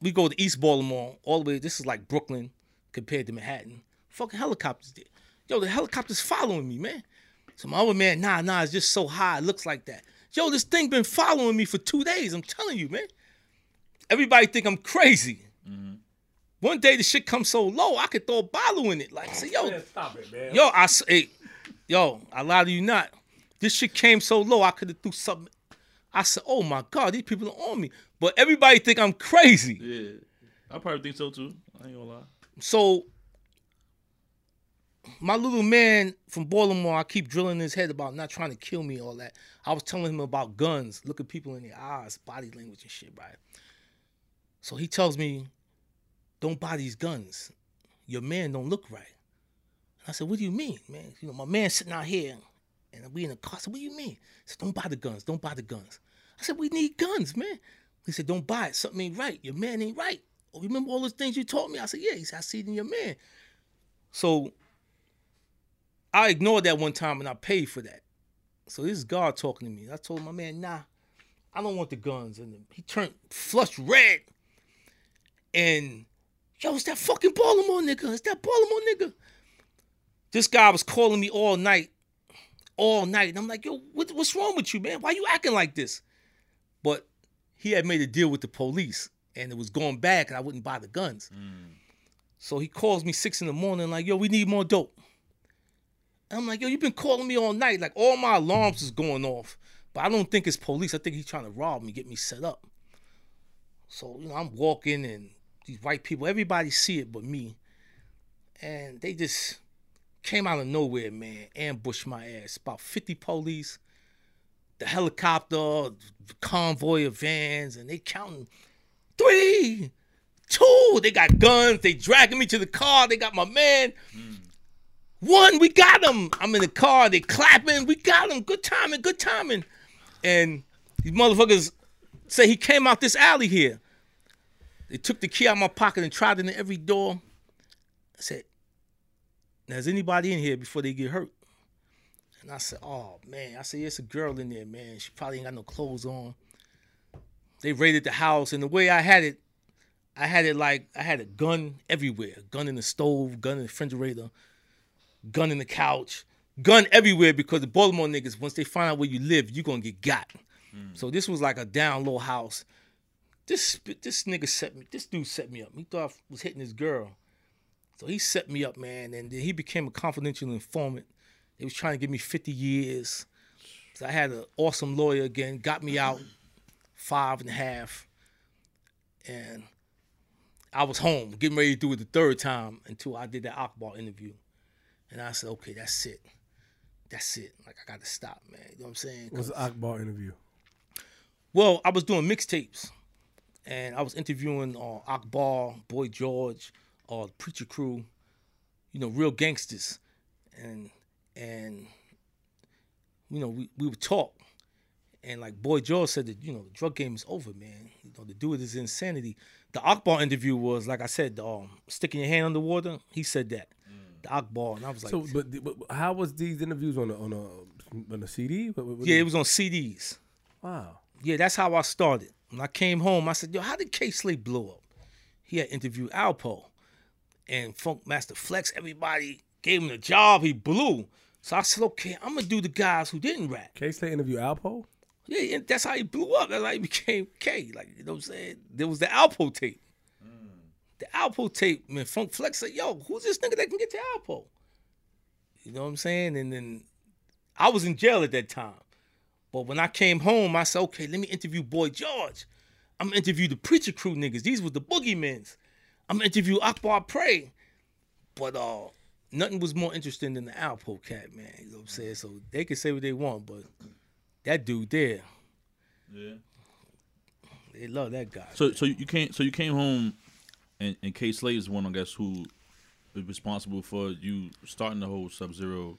we go to East Baltimore, all the way. This is like Brooklyn compared to Manhattan. Fucking helicopters there. Yo, the helicopter's following me, man. So my other man, nah, nah, it's just so high, it looks like that. Yo, this thing been following me for two days. I'm telling you, man. Everybody think I'm crazy. One day the shit comes so low, I could throw a bottle in it. Like, say, yo, Man, stop it, man. yo, I hey, yo, I lie to you not. This shit came so low, I could have threw something. I said, oh my god, these people are on me. But everybody think I'm crazy. yeah, I probably think so too. I ain't gonna lie. So my little man from Baltimore, I keep drilling his head about not trying to kill me, all that. I was telling him about guns, looking people in the eyes, body language and shit, right? So he tells me, don't buy these guns. Your man don't look right. And I said, what do you mean, man? You know, my man sitting out here and we in the car. I said, what do you mean? He said, don't buy the guns. Don't buy the guns. I said, we need guns, man. He said, don't buy it. Something ain't right. Your man ain't right. Oh, remember all those things you told me? I said, yeah. He said, I see it in your man. So I ignored that one time and I paid for that. So this is God talking to me. I told my man, nah, I don't want the guns. And he turned flushed red. And yo, it's that fucking Baltimore nigga. It's that Baltimore nigga. This guy was calling me all night. All night. And I'm like, yo, what, what's wrong with you, man? Why you acting like this? But he had made a deal with the police and it was going back and I wouldn't buy the guns. Mm. So he calls me six in the morning, like, yo, we need more dope. And I'm like, yo, you've been calling me all night. Like all my alarms is going off. But I don't think it's police. I think he's trying to rob me, get me set up. So, you know, I'm walking and these white people, everybody see it but me. And they just came out of nowhere, man, ambushed my ass. About 50 police, the helicopter, the convoy of vans, and they counting three, two. They got guns. They dragging me to the car. They got my man. Hmm. One, we got him. I'm in the car. They clapping. We got him. Good timing. Good timing. And these motherfuckers, say he came out this alley here. They took the key out of my pocket and tried it in every door. I said, "Now, is anybody in here before they get hurt?" And I said, "Oh man," I said, "It's a girl in there, man. She probably ain't got no clothes on." They raided the house, and the way I had it, I had it like I had a gun everywhere. Gun in the stove, gun in the refrigerator, gun in the couch, gun everywhere because the Baltimore niggas, once they find out where you live, you gonna get got. Hmm. So this was like a down low house. This this nigga set me. This dude set me up. He thought I was hitting his girl. So he set me up, man, and then he became a confidential informant. He was trying to give me 50 years. So I had an awesome lawyer again, got me out five and a half. And I was home, getting ready to do it the third time until I did that Akbar interview. And I said, okay, that's it. That's it. Like, I got to stop, man. You know what I'm saying? What's the Akbar interview? Well, I was doing mixtapes, and I was interviewing uh, Akbar, Boy George, uh, Preacher Crew, you know, real gangsters, and and you know we, we would talk, and like Boy George said that you know the drug game is over, man. You know, to do it is insanity. The Akbar interview was like I said, um, sticking your hand underwater. He said that. The Akbar, and I was like, So, but, but how was these interviews on a on a on a CD? What- what- what- yeah, it was on CDs. Wow. Yeah, that's how I started. When I came home, I said, "Yo, how did Kay Slay blow up?" He had interviewed Alpo and Funk Master Flex. Everybody gave him the job. He blew. So I said, "Okay, I'm gonna do the guys who didn't rap." Kay Slay interview Alpo. Yeah, and that's how he blew up. That's how he became K. Like you know what I'm saying? There was the Alpo tape. The Alpo tape, man. Funk Flex said, "Yo, who's this nigga that can get to Alpo?" You know what I'm saying? And then I was in jail at that time. But when I came home, I said, "Okay, let me interview Boy George. I'm gonna interview the Preacher Crew niggas. These were the boogeymans. I'm gonna interview Akbar Pray." But uh, nothing was more interesting than the Alpo cat, man. You know what I'm saying? So they can say what they want, but that dude there, Yeah. they love that guy. So so you came so you came home, and and Kay Slay is the one I guess who is responsible for you starting the whole Sub Zero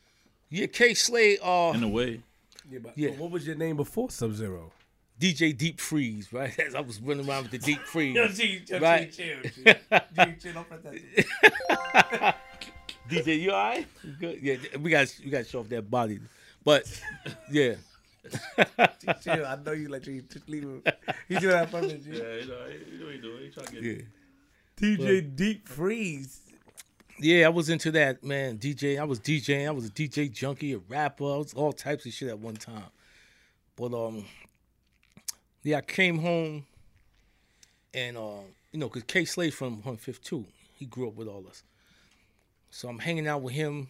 Yeah, Kay Slay, uh, in a way. Yeah, but Yeah. what was your name before Sub Zero? DJ Deep Freeze, right? As I was running around with the Deep Freeze. G, G, Right. chill, G, G, chill, don't that. DJ, you alright? You Good. Yeah, we got we got to show off that body, but yeah, chill. I know you like G. Just leave him. He's doing that purpose. G. Yeah, you know, you know what he doing. He trying to get yeah, DJ Deep Freeze. yeah. I was into that man. DJ, I was DJing. I was a DJ junkie, a rapper. I was all types of shit at one time. But um, yeah, I came home, and uh, you know, cause Kay Slay from 105 too. He grew up with all us. So I'm hanging out with him.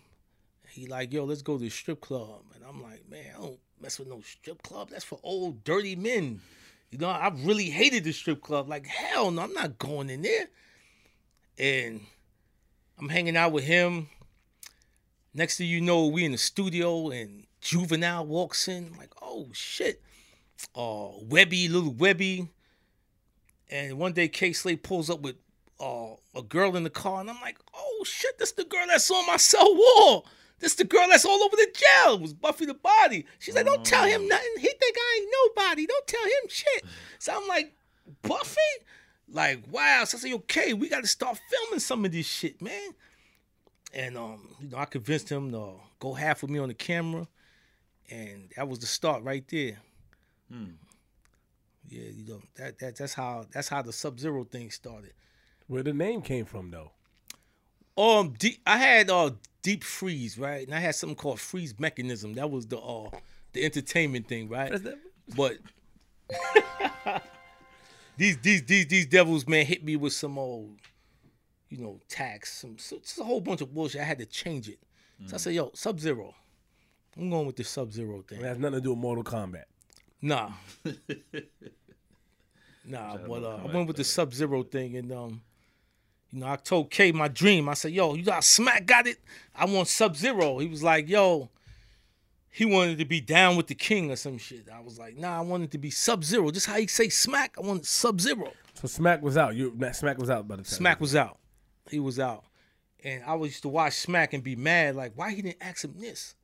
He like, yo, let's go to the strip club. And I'm like, man, I don't mess with no strip club. That's for old dirty men. You know, I really hated the strip club. Like, hell no, I'm not going in there. And I'm hanging out with him. Next thing you know, we in the studio and Juvenile walks in. like, oh shit. Uh Webbie, little Webbie. And one day Kay Slay pulls up with uh, a girl in the car, and I'm like, oh shit, this the girl that's on my cell wall. This the girl that's all over the jail. It was Buffy the Body. She's like, don't tell him nothing. He think I ain't nobody. Don't tell him shit. So I'm like, Buffy? Like, wow. So I said, okay, we got to start filming some of this shit, man. And um, you know, I convinced him to go half with me on the camera, and that was the start right there. Yeah, you know that, that that's how that's how the Sub Zero thing started. Where the name came from, though. Um, deep, I had uh deep freeze right, and I had something called freeze mechanism. That was the uh the entertainment thing, right? That- But these these these these devils man hit me with some old, you know, tax, some so, just a whole bunch of bullshit. I had to change it. So I said, yo, Sub Zero. I'm going with the Sub Zero thing. It has nothing to do with Mortal Kombat. Nah. nah, but uh, I went with the Sub Zero thing, and um, you know, I told K my dream. I said, "Yo, you got Smack got it. I want Sub Zero." He was like, "Yo." He wanted to be down with the king or some shit. I was like, nah, I wanted to be Sub Zero. Just how he say Smack, I want Sub Zero. So Smack was out. You Smack was out by the time. Smack was out. He was out. And I used to watch Smack and be mad, like, why he didn't ask him this?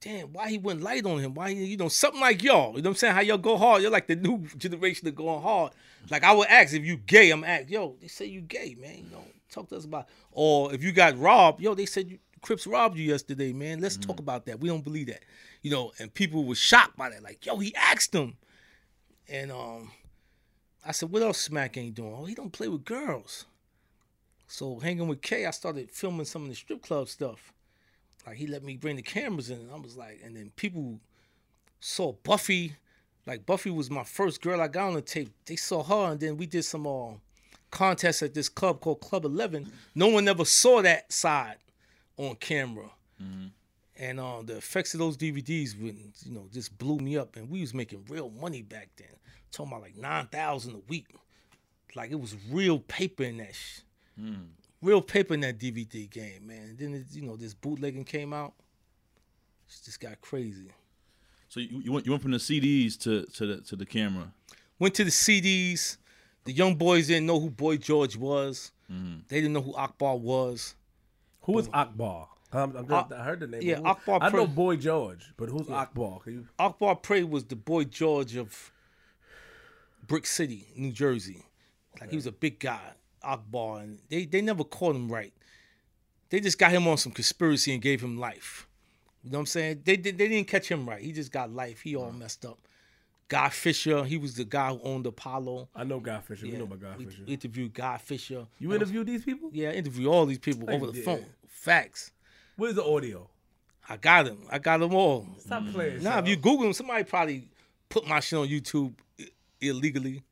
Damn, why he went light on him? Why he, you know, something like y'all. You know what I'm saying? How y'all go hard. You're like the new generation of going hard. Like I would ask if you gay, I'm ask, yo, they say you gay, man. You know, talk to us about or if you got robbed, yo, they said you Crips robbed you yesterday, man. Let's talk about that. We don't believe that. You know, and people were shocked by that. Like, yo, he asked him. And um I said, what else Smack ain't doing? Oh, he don't play with girls. So hanging with K, I started filming some of the strip club stuff. Like he let me bring the cameras in, and I was like, and then people saw Buffy. Like Buffy was my first girl I got on the tape. They saw her, and then we did some uh, contest at this club called Club Eleven. No one ever saw that side on camera. And uh, the effects of those DVDs, when you know, just blew me up. And we was making real money back then. talking about like nine thousand a week. Like it was real paper in that. Sh- Real paper in that DVD game, man. Then it, you know this bootlegging came out. It just got crazy. So you, you went you went from the CDs to to the to the camera. Went to the CDs. The young boys didn't know who Boy George was. Mm-hmm. They didn't know who Akbar was. Who is Akbar? I'm, I'm just, I heard the name. yeah, but Akbar I know Pre- Boy George, but who's Akbar? You? Akbar Pray was the Boy George of Brick City, New Jersey. Like he was a big guy, Akbar, and they they never caught him right. They just got him on some conspiracy and gave him life. You know what I'm saying? They did they didn't catch him right. He just got life. He all messed up. Guy Fisher, he was the guy who owned Apollo. I know Guy Fisher. We know about Guy we Fisher. interviewed Guy Fisher. You interviewed these people? Yeah, I interviewed all these people oh, over the yeah. phone. Facts. Where's the audio? I got them. I got them all. Stop mm. playing. Nah, if you Google them, somebody probably put my shit on YouTube illegally.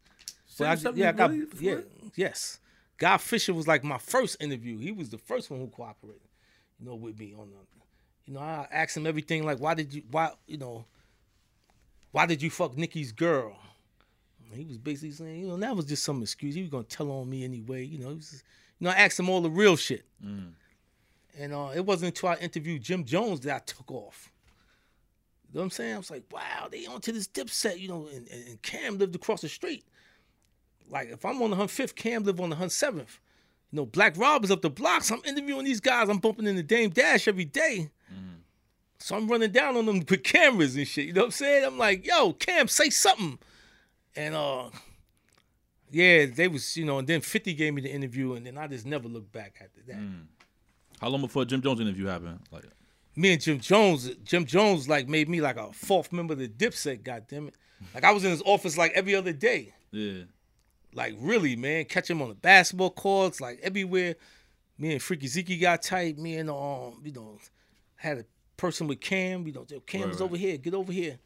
But I, yeah, I got really yeah, it? yes. Guy Fisher was like my first interview. He was the first one who cooperated, you know, with me on the, you know, I asked him everything like, why did you, why, you know, why did you fuck Nicky's girl? And He was basically saying, you know, that was just some excuse. He was gonna tell on me anyway, you know. He was, you know, I asked him all the real shit, and uh, it wasn't until I interviewed Jim Jones that I took off. You know what I'm saying? I was like, wow, they onto this Dipset, you know, and, and Cam lived across the street. Like, if I'm on the 105th, Cam live on the 107th. You know, Black Rob is up the blocks. I'm interviewing these guys. I'm bumping in the Dame Dash every day. So I'm running down on them with cameras and shit. You know what I'm saying? I'm like, yo, Cam, say something. And uh yeah, they was, you know, and then 50 gave me the interview, and then I just never looked back after that. How long before Jim Jones interview happened? Like me and Jim Jones, Jim Jones like made me like a fourth member of the Dipset. Goddamn it! Like I was in his office like every other day. yeah. Like really, man, catch him on the basketball courts, like everywhere. Me and Freaky Zeke got tight. Me and um, you know, had a person with Cam. You know, Cam Right, is right. over here. Get over here.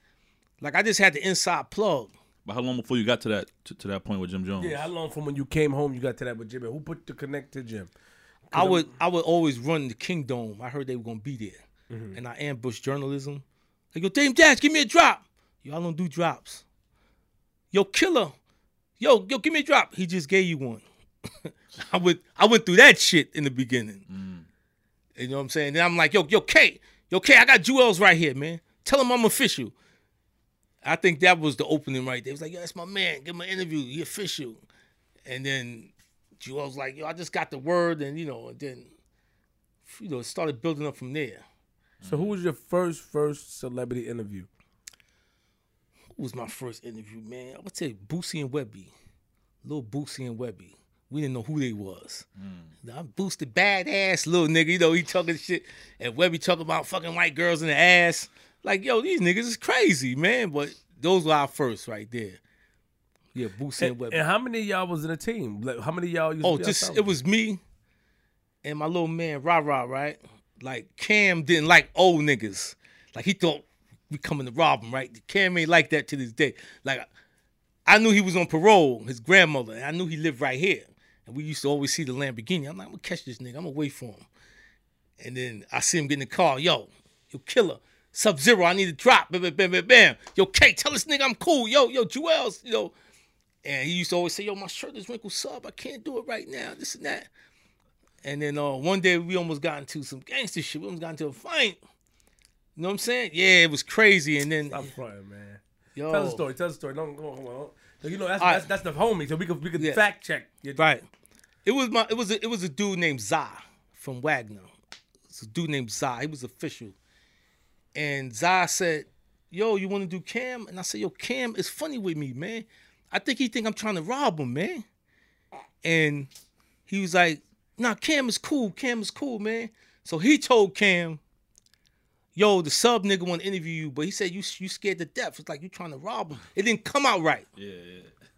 Like I just had the inside plug. But how long before you got to that to, to that point with Jim Jones? Yeah, how long from when you came home you got to that with Jim? Who put the connect to Jim? I would I would always run the Kingdom. I heard they were gonna be there, Mm-hmm. and I ambushed journalism. Like yo, Dame Dash, give me a drop. Y'all don't do drops. Yo, killer. Yo, yo, give me a drop. He just gave you one. I would I went through that shit in the beginning. Mm. You know what I'm saying? Then I'm like, yo, yo, K, yo, K, I got Juelz right here, man. Tell him I'm official. I think that was the opening right there. It was like, yo, that's my man. Give him an interview. He official. And then Juelz like, yo, I just got the word, and you know, and then you know, it started building up from there. So who was your first first celebrity interview? Was my first interview, man? I would say Boosie and Webbie. Little Boosie and Webbie. We didn't know who they was. Mm. I boosted badass little nigga. You know, he talking shit. And Webbie talking about fucking white girls in the ass. Like, yo, these niggas is crazy, man. But those were our first right there. Yeah, Boosie and, And, Webbie. and how many of y'all was in the team? Like, how many of y'all used Oh, just it was me and my little man Ra Ra, right? Like Cam didn't like old niggas. Like he thought we coming to rob him, right? Cam ain't like that to this day. Like I knew he was on parole, his grandmother, and I knew he lived right here. And we used to always see the Lamborghini. I'm like, I'm gonna catch this nigga. I'm gonna wait for him. And then I see him get in the car. Yo, yo, killer. Sub Zero, I need to drop. Bam, bam, bam, bam, bam. Yo, K, tell this nigga I'm cool. Yo, yo, Juelz, you know. And he used to always say, yo, my shirt is wrinkled sub. I can't do it right now. This and that. And then uh, one day we almost got into some gangster shit. We almost got into a fight. You know what I'm saying? Yeah, it was crazy. And then, I'm fronting, man. yo, Tell the story. Tell the story. Don't go. Come on. You know that's, that's that's the homie, so we could we could Yeah. fact check. your- Right. It was my. It was a, it was a dude named Za from Wagner. It's a dude named Za. He was official, And Zai said, "Yo, you want to do Cam?" And I said, "Yo, Cam is funny with me, man. I think he think I'm trying to rob him, man." And he was like, "Nah, Cam is cool. Cam is cool, man." So he told Cam, "Yo, the sub nigga want to interview you, but he said you you scared to death. It's like you trying to rob him. It didn't come out right." Yeah,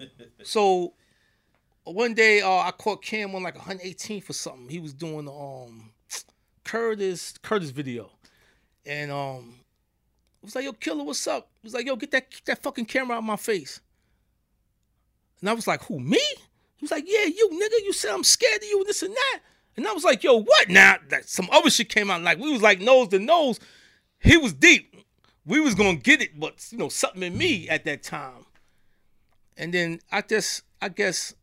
yeah. So one day uh, I caught Cam on like 118 for something. He was doing um Curtis Curtis video, and um it was like, "Yo, killer, what's up?" He was like, "Yo, get that get that fucking camera out of my face." And I was like, "Who me?" He was like, "Yeah, you nigga. You said I'm scared of you and this and that." And I was like, "Yo, what now?" That some other shit came out. Like we was like nose to nose. He was deep. We was gonna get it, but you know something in me at that time. And then I just, I guess,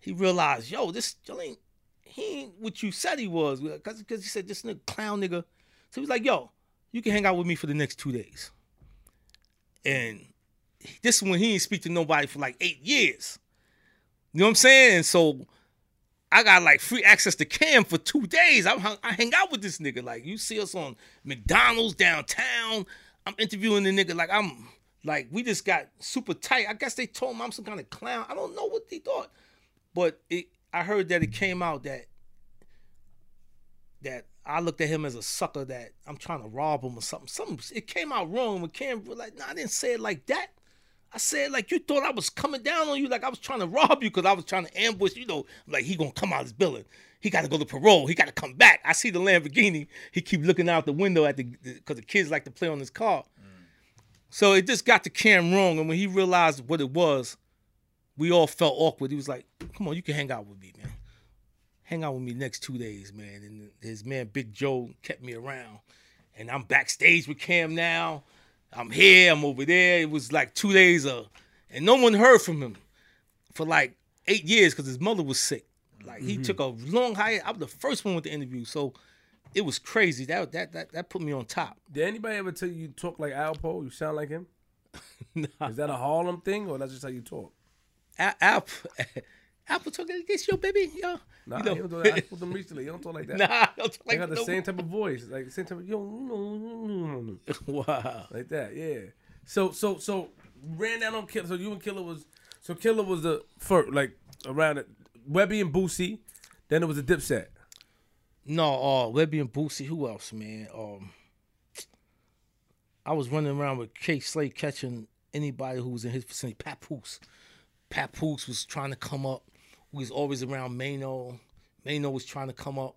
he realized, yo, this still ain't, he ain't what you said he was, because because he said this nigga clown nigga. So he was like, yo, you can hang out with me for the next two days. And this is when he didn't speak to nobody for like eight years. You know what I'm saying? And so I got like free access to Cam for two days. I, hung, I hang out with this nigga. Like you see us on McDonald's downtown. I'm interviewing the nigga like I'm like we just got super tight. I guess they told him I'm some kind of clown. I don't know what they thought, but it. I heard that it came out that that I looked at him as a sucker that I'm trying to rob him or something. Something it came out wrong when Cam like, nah, I didn't say it like that. I said like you thought I was coming down on you, like I was trying to rob you because I was trying to ambush. You know, like he gonna come out his building. He got to go to parole. He got to come back. I see the Lamborghini. He keep looking out the window at the because the kids like to play on his car. Mm. So it just got the Cam wrong, and when he realized what it was, we all felt awkward. He was like, "Come on, you can hang out with me, man. Hang out with me next two days, man." And his man Big Joe kept me around, and I'm backstage with Cam now. I'm here, I'm over there. It was like two days of, and no one heard from him for like eight years because his mother was sick. Like he mm-hmm. took a long hiatus. I was the first one with the interview, so it was crazy. That that that that put me on top. Did anybody ever tell you you talk like Alpo? You sound like him? Nah. Is that a Harlem thing, or that's just how you talk? Al- Apple, Apple talking like this, yo, baby, yo. Nah, you know, he don't talk, I spoke to him recently. You don't talk like that. nah, I don't talk they like got the no- same type of voice, like the same type of yo, Wow. like that. Yeah. So so so ran down on Killer. So you and Killer was so Killer was the first, like around it. Webbie and Boosie. Then it was a Dipset. No, uh, Webbie and Boosie. Who else, man? Um, I was running around with Kay Slay catching anybody who was in his vicinity. Papoose. Papoose was trying to come up. We was always around Mano. Mano was trying to come up.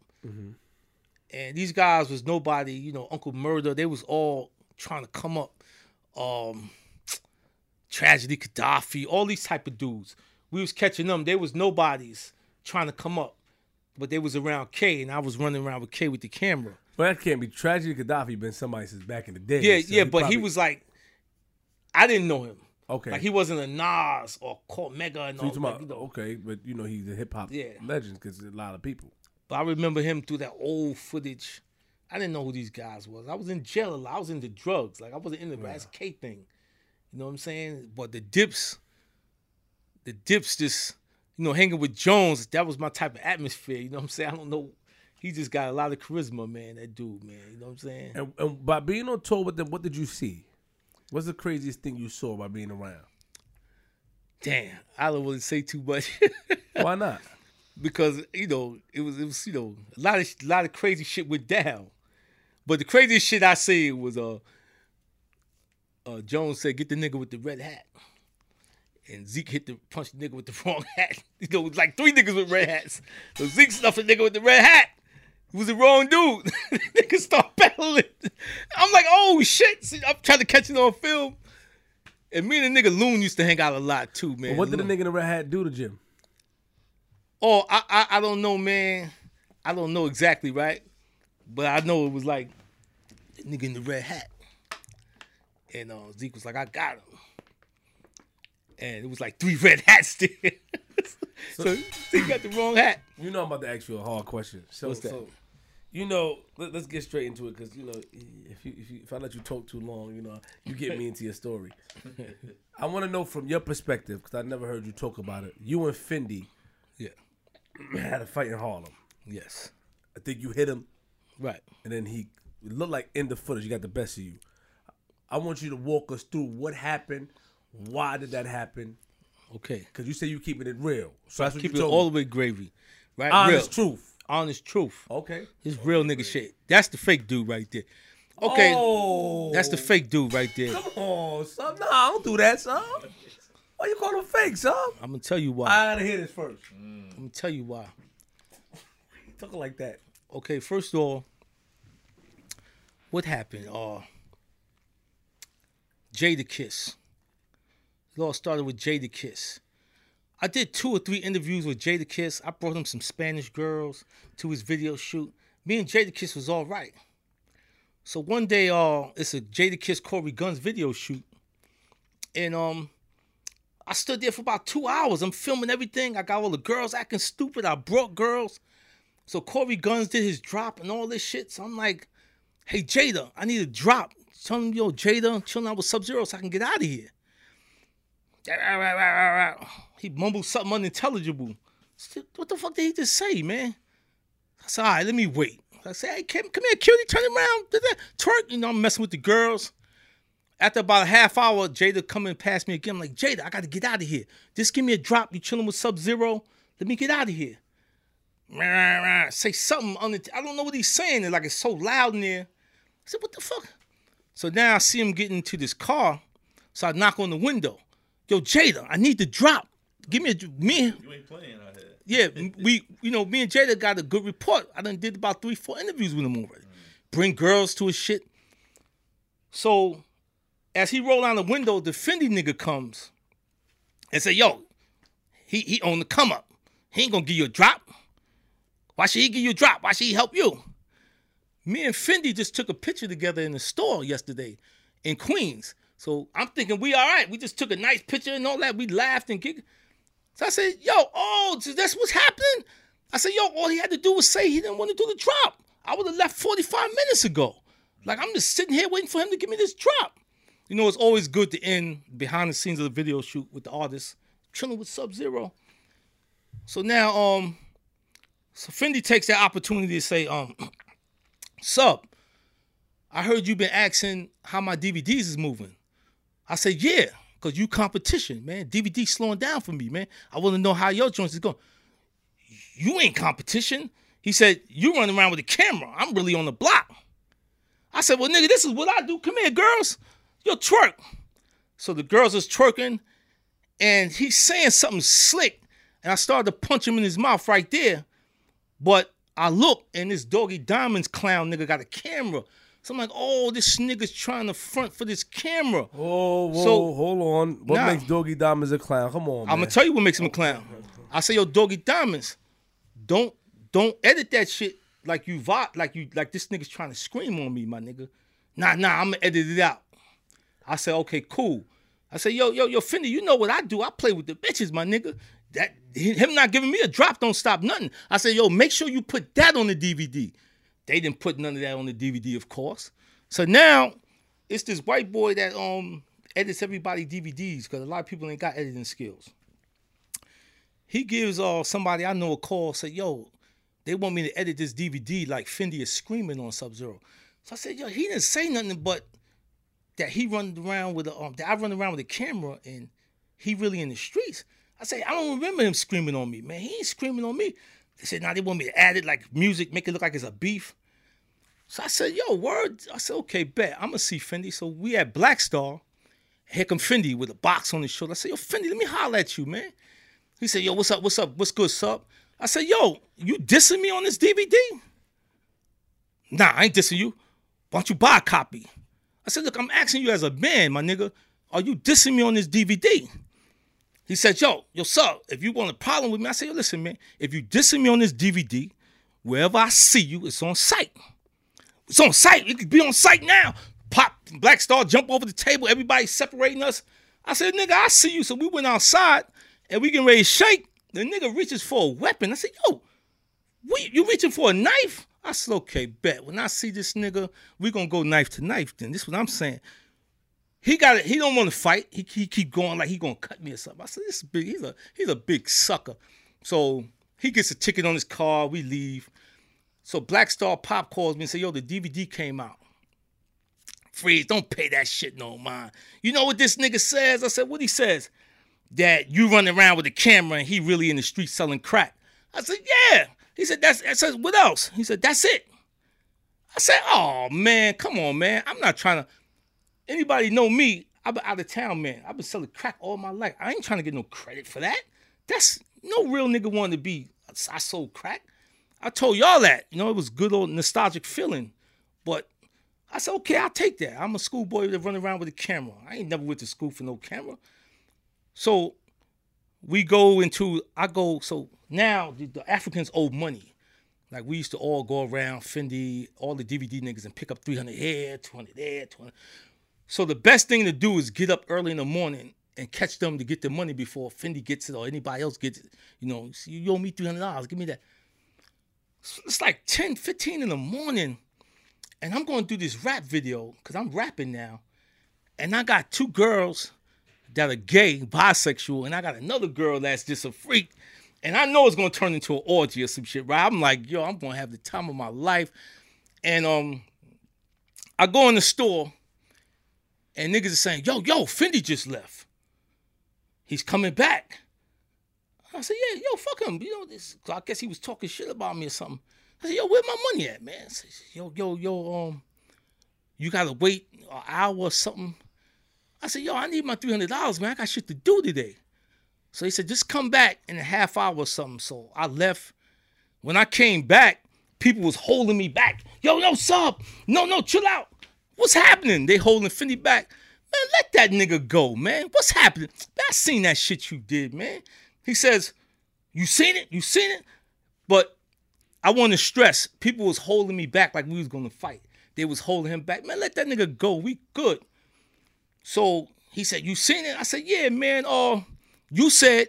And these guys was nobody, you know, Uncle Murda. They was all trying to come up. Um, Tragedy Khadafi, all these type of dudes. We was catching them. They was nobodies trying to come up. But they was around K and I was running around with K with the camera. Well, that can't be. Tragedy Khadafi been somebody since back in the day. Yeah, so yeah, but he was like I didn't know him. Okay. Like he wasn't a Nas or Cormega and So all like, you know. okay, but you know he's a hip hop Yeah. legend because a lot of people. But I remember him through that old footage. I didn't know who these guys was. I was in jail a lot. I was into drugs. Like I wasn't in the Raz K thing. You know what I'm saying? But the dips, the dips just, you know, hanging with Jones, that was my type of atmosphere. You know what I'm saying? I don't know. He just got a lot of charisma, man, that dude, man. You know what I'm saying? And, and by being on tour with them, what did you see? What's the craziest thing you saw by being around? Damn, I don't want to say too much. Why not? because you know it was it was you know a lot of a lot of crazy shit went down, but the craziest shit I see was uh, uh Jones said get the nigga with the red hat, and Zeke hit the punch the nigga with the wrong hat. You know, it was like three niggas with red hats. So Zeke snuffed the nigga with the red hat. It was the wrong dude. nigga start battling. I'm like, oh shit! See, I'm trying to catch it on film. And me and the nigga Loon used to hang out a lot too, man. But what did the nigga in the red hat do to Jim? Oh, I, I I don't know, man. I don't know exactly, right? But I know it was like the nigga in the red hat. And uh, Zeke was like, I got him. And it was like three red hats there. so he got the wrong hat. You know I'm about to ask you a hard question. So, What's that? so you know, let, us get straight into it because you know, if you, if you if I let you talk too long, you know, you get me into your story. I want to know from your perspective because I never heard you talk about it. You and Fendi Yeah. had a fight in Harlem. Yes. I think you hit him, Right. and then he it looked like in the footage, you got the best of you. I want you to walk us through what happened. Why did that happen? Okay. Because you say you keeping it real. So that's what Keep you it all the way gravy. Right? Honest real. truth. Honest truth. Okay. It's real nigga shit. That's the fake dude right there. Okay. Oh, That's the fake dude right there. Come on, son. Nah, I don't do that, son. Why you call him fake, son? I'm gonna tell you why. I gotta hear this first. I'm gonna tell you why. Talking like that. Okay, first of all, what happened? Uh Jadakiss. It all started with Jadakiss. I did two or three interviews with Jadakiss. I brought him some Spanish girls to his video shoot. Me and Jadakiss was all right. So one day, uh, it's a Jada Kiss Cory Gunz video shoot, and um, I stood there for about two hours. I'm filming everything. I got all the girls acting stupid. I brought girls. So Cory Gunz did his drop and all this shit. So I'm like, hey Jada, I need a drop. Tell him, yo, Jada, chilling out with Sub Zero so I can get out of here. He mumbled something unintelligible. What the fuck did he just say, man? I said, all right, let me wait. I said, hey, come, come here, cutie, turn around. Twerk? You know, I'm messing with the girls. After about a half hour, Jada coming past me again. I'm like, Jada, I got to get out of here. Just give me a drop. You chilling with Sub Zero. Let me get out of here. Say something. Unin- I don't know what he's saying. Like it's so loud in there. I said, what the fuck? So now I see him getting into this car. So I knock on the window. Yo, Jada, I need to drop. Give me a me. You ain't playing out here. Yeah, we you know me and Jada got a good report. I done did about three, four interviews with him already. Mm. Bring girls to his shit. So as he roll down the window, the Fendi nigga comes and say, "Yo, he he on the come up. He ain't gonna give you a drop. Why should he give you a drop? Why should he help you?" Me and Fendi just took a picture together in the store yesterday in Queens. So I'm thinking we all right. We just took a nice picture and all that. We laughed and giggled. So I said, yo, oh, that's what's happening? I said, yo, all he had to do was say he didn't want to do the drop. I would have left 45 minutes ago. Like, I'm just sitting here waiting for him to give me this drop. You know, it's always good to end behind the scenes of the video shoot with the artist, chilling with Sub Zero. So now, um, so Fendi takes that opportunity to say, um, Sub, I heard you been asking how my DVDs is moving. I said, yeah, because you competition, man. DVD slowing down for me, man. I want to know how your joints is going. You ain't competition. He said, you running around with a camera. I'm really on the block. I said, well, nigga, this is what I do. Come here, girls. Yo, twerk. So the girls is twerking, and he's saying something slick. And I started to punch him in his mouth right there. But I look, and this Doggy Diamonds clown nigga got a camera. So I'm like, oh, this nigga's trying to front for this camera. Oh, whoa, So- hold on. What Nah. makes Doggy Diamonds a clown? Come on, man. I'm gonna tell you what makes him a clown. I say, yo, Doggy Diamonds, don't don't edit that shit like you vi- like you like this nigga's trying to scream on me, my nigga. Nah, nah, I'm gonna edit it out. I said, okay, cool. I said, yo, yo, yo, Fendi, you know what I do? I play with the bitches, my nigga. That him not giving me a drop don't stop nothing. I said, yo, make sure you put that on the DVD. They didn't put none of that on the DVD, of course. So now it's this white boy that um edits everybody DVDs because a lot of people ain't got editing skills. He gives uh somebody I know a call, say, yo, they want me to edit this DVD like Fendi is screaming on Sub Zero. So I said, yo, he didn't say nothing but that he run around with a um that I run around with a camera and he really in the streets. I say, I don't remember him screaming on me, man. He ain't screaming on me. They said, now they want me to add it like music, make it look like it's a beef. So I said, yo, word. I said, okay, bet. I'm gonna see Fendi. So we at Black Star. Here come Fendi with a box on his shoulder. I said, yo, Fendi, let me holler at you, man. He said, yo, what's up? What's up? What's good, sup? I said, yo, you dissing me on this DVD? Nah, I ain't dissing you. Why don't you buy a copy? I said, look, I'm asking you as a man, my nigga, are you dissing me on this DVD? He said, yo, yo, sup, if you want a problem with me, I said, yo, listen, man, if you dissing me on this DVD, wherever I see you, it's on site. It's on site. It could be on site now. Pop, Black Star, jump over the table. Everybody separating us. I said, nigga, I see you. So we went outside and we getting ready to shake. The nigga reaches for a weapon. I said, yo, what, you reaching for a knife? I said, okay, bet. When I see this nigga, we gonna go knife to knife then. This is what I'm saying. He got it. He don't want to fight. He, he keep going like he gonna cut me or something. I said, this is big. He's a he's a big sucker. So he gets a ticket on his car. We leave. So Black Star Pop calls me and say, "Yo, the DVD came out." Freeze, don't pay that shit no mind. You know what this nigga says? I said, what he says? That you running around with a camera and he really in the street selling crack. I said, yeah. He said, that's I said, what else? He said, that's it. I said, oh man, come on, man. I'm not trying to anybody know me. I've been out of town, man. I've been selling crack all my life. I ain't trying to get no credit for that. That's no real nigga wanted to be. I sold crack. I told y'all that. You know, it was good old nostalgic feeling. But I said, okay, I'll take that. I'm a schoolboy that run around with a camera. I ain't never went to school for no camera. So we go into, I go, so now the, the Africans owe money. Like we used to all go around Fendi, all the DVD niggas, and pick up 300 here, 200 there, 200. So the best thing to do is get up early in the morning and catch them to get the money before Fendi gets it or anybody else gets it. You know, you owe me $300, give me that. It's like 10, 15 in the morning and I'm going to do this rap video because I'm rapping now, and I got two girls that are gay, bisexual, and I got another girl that's just a freak, and I know it's going to turn into an orgy or some shit, right? I'm like, yo, I'm going to have the time of my life, and um, I go in the store, and niggas are saying, yo, yo, Fendi just left. He's coming back. I said, yeah, yo, fuck him. You know, this. I guess he was talking shit about me or something. I said, yo, where my money at, man? Said, yo, yo, yo, um, you gotta wait an hour or something. I said, yo, I need my three hundred dollars, man. I got shit to do today. So he said, just come back in a half hour or something. So I left. When I came back, people was holding me back. Yo, yo, sub. No, no, chill out. What's happening? They holding Fendi back. Man, let that nigga go, man. What's happening? I seen that shit you did, man. He says, you seen it? You seen it? But I want to stress, people was holding me back like we was gonna fight. They was holding him back. Man, let that nigga go. We good. So he said, You seen it? I said, Yeah, man. Uh, you said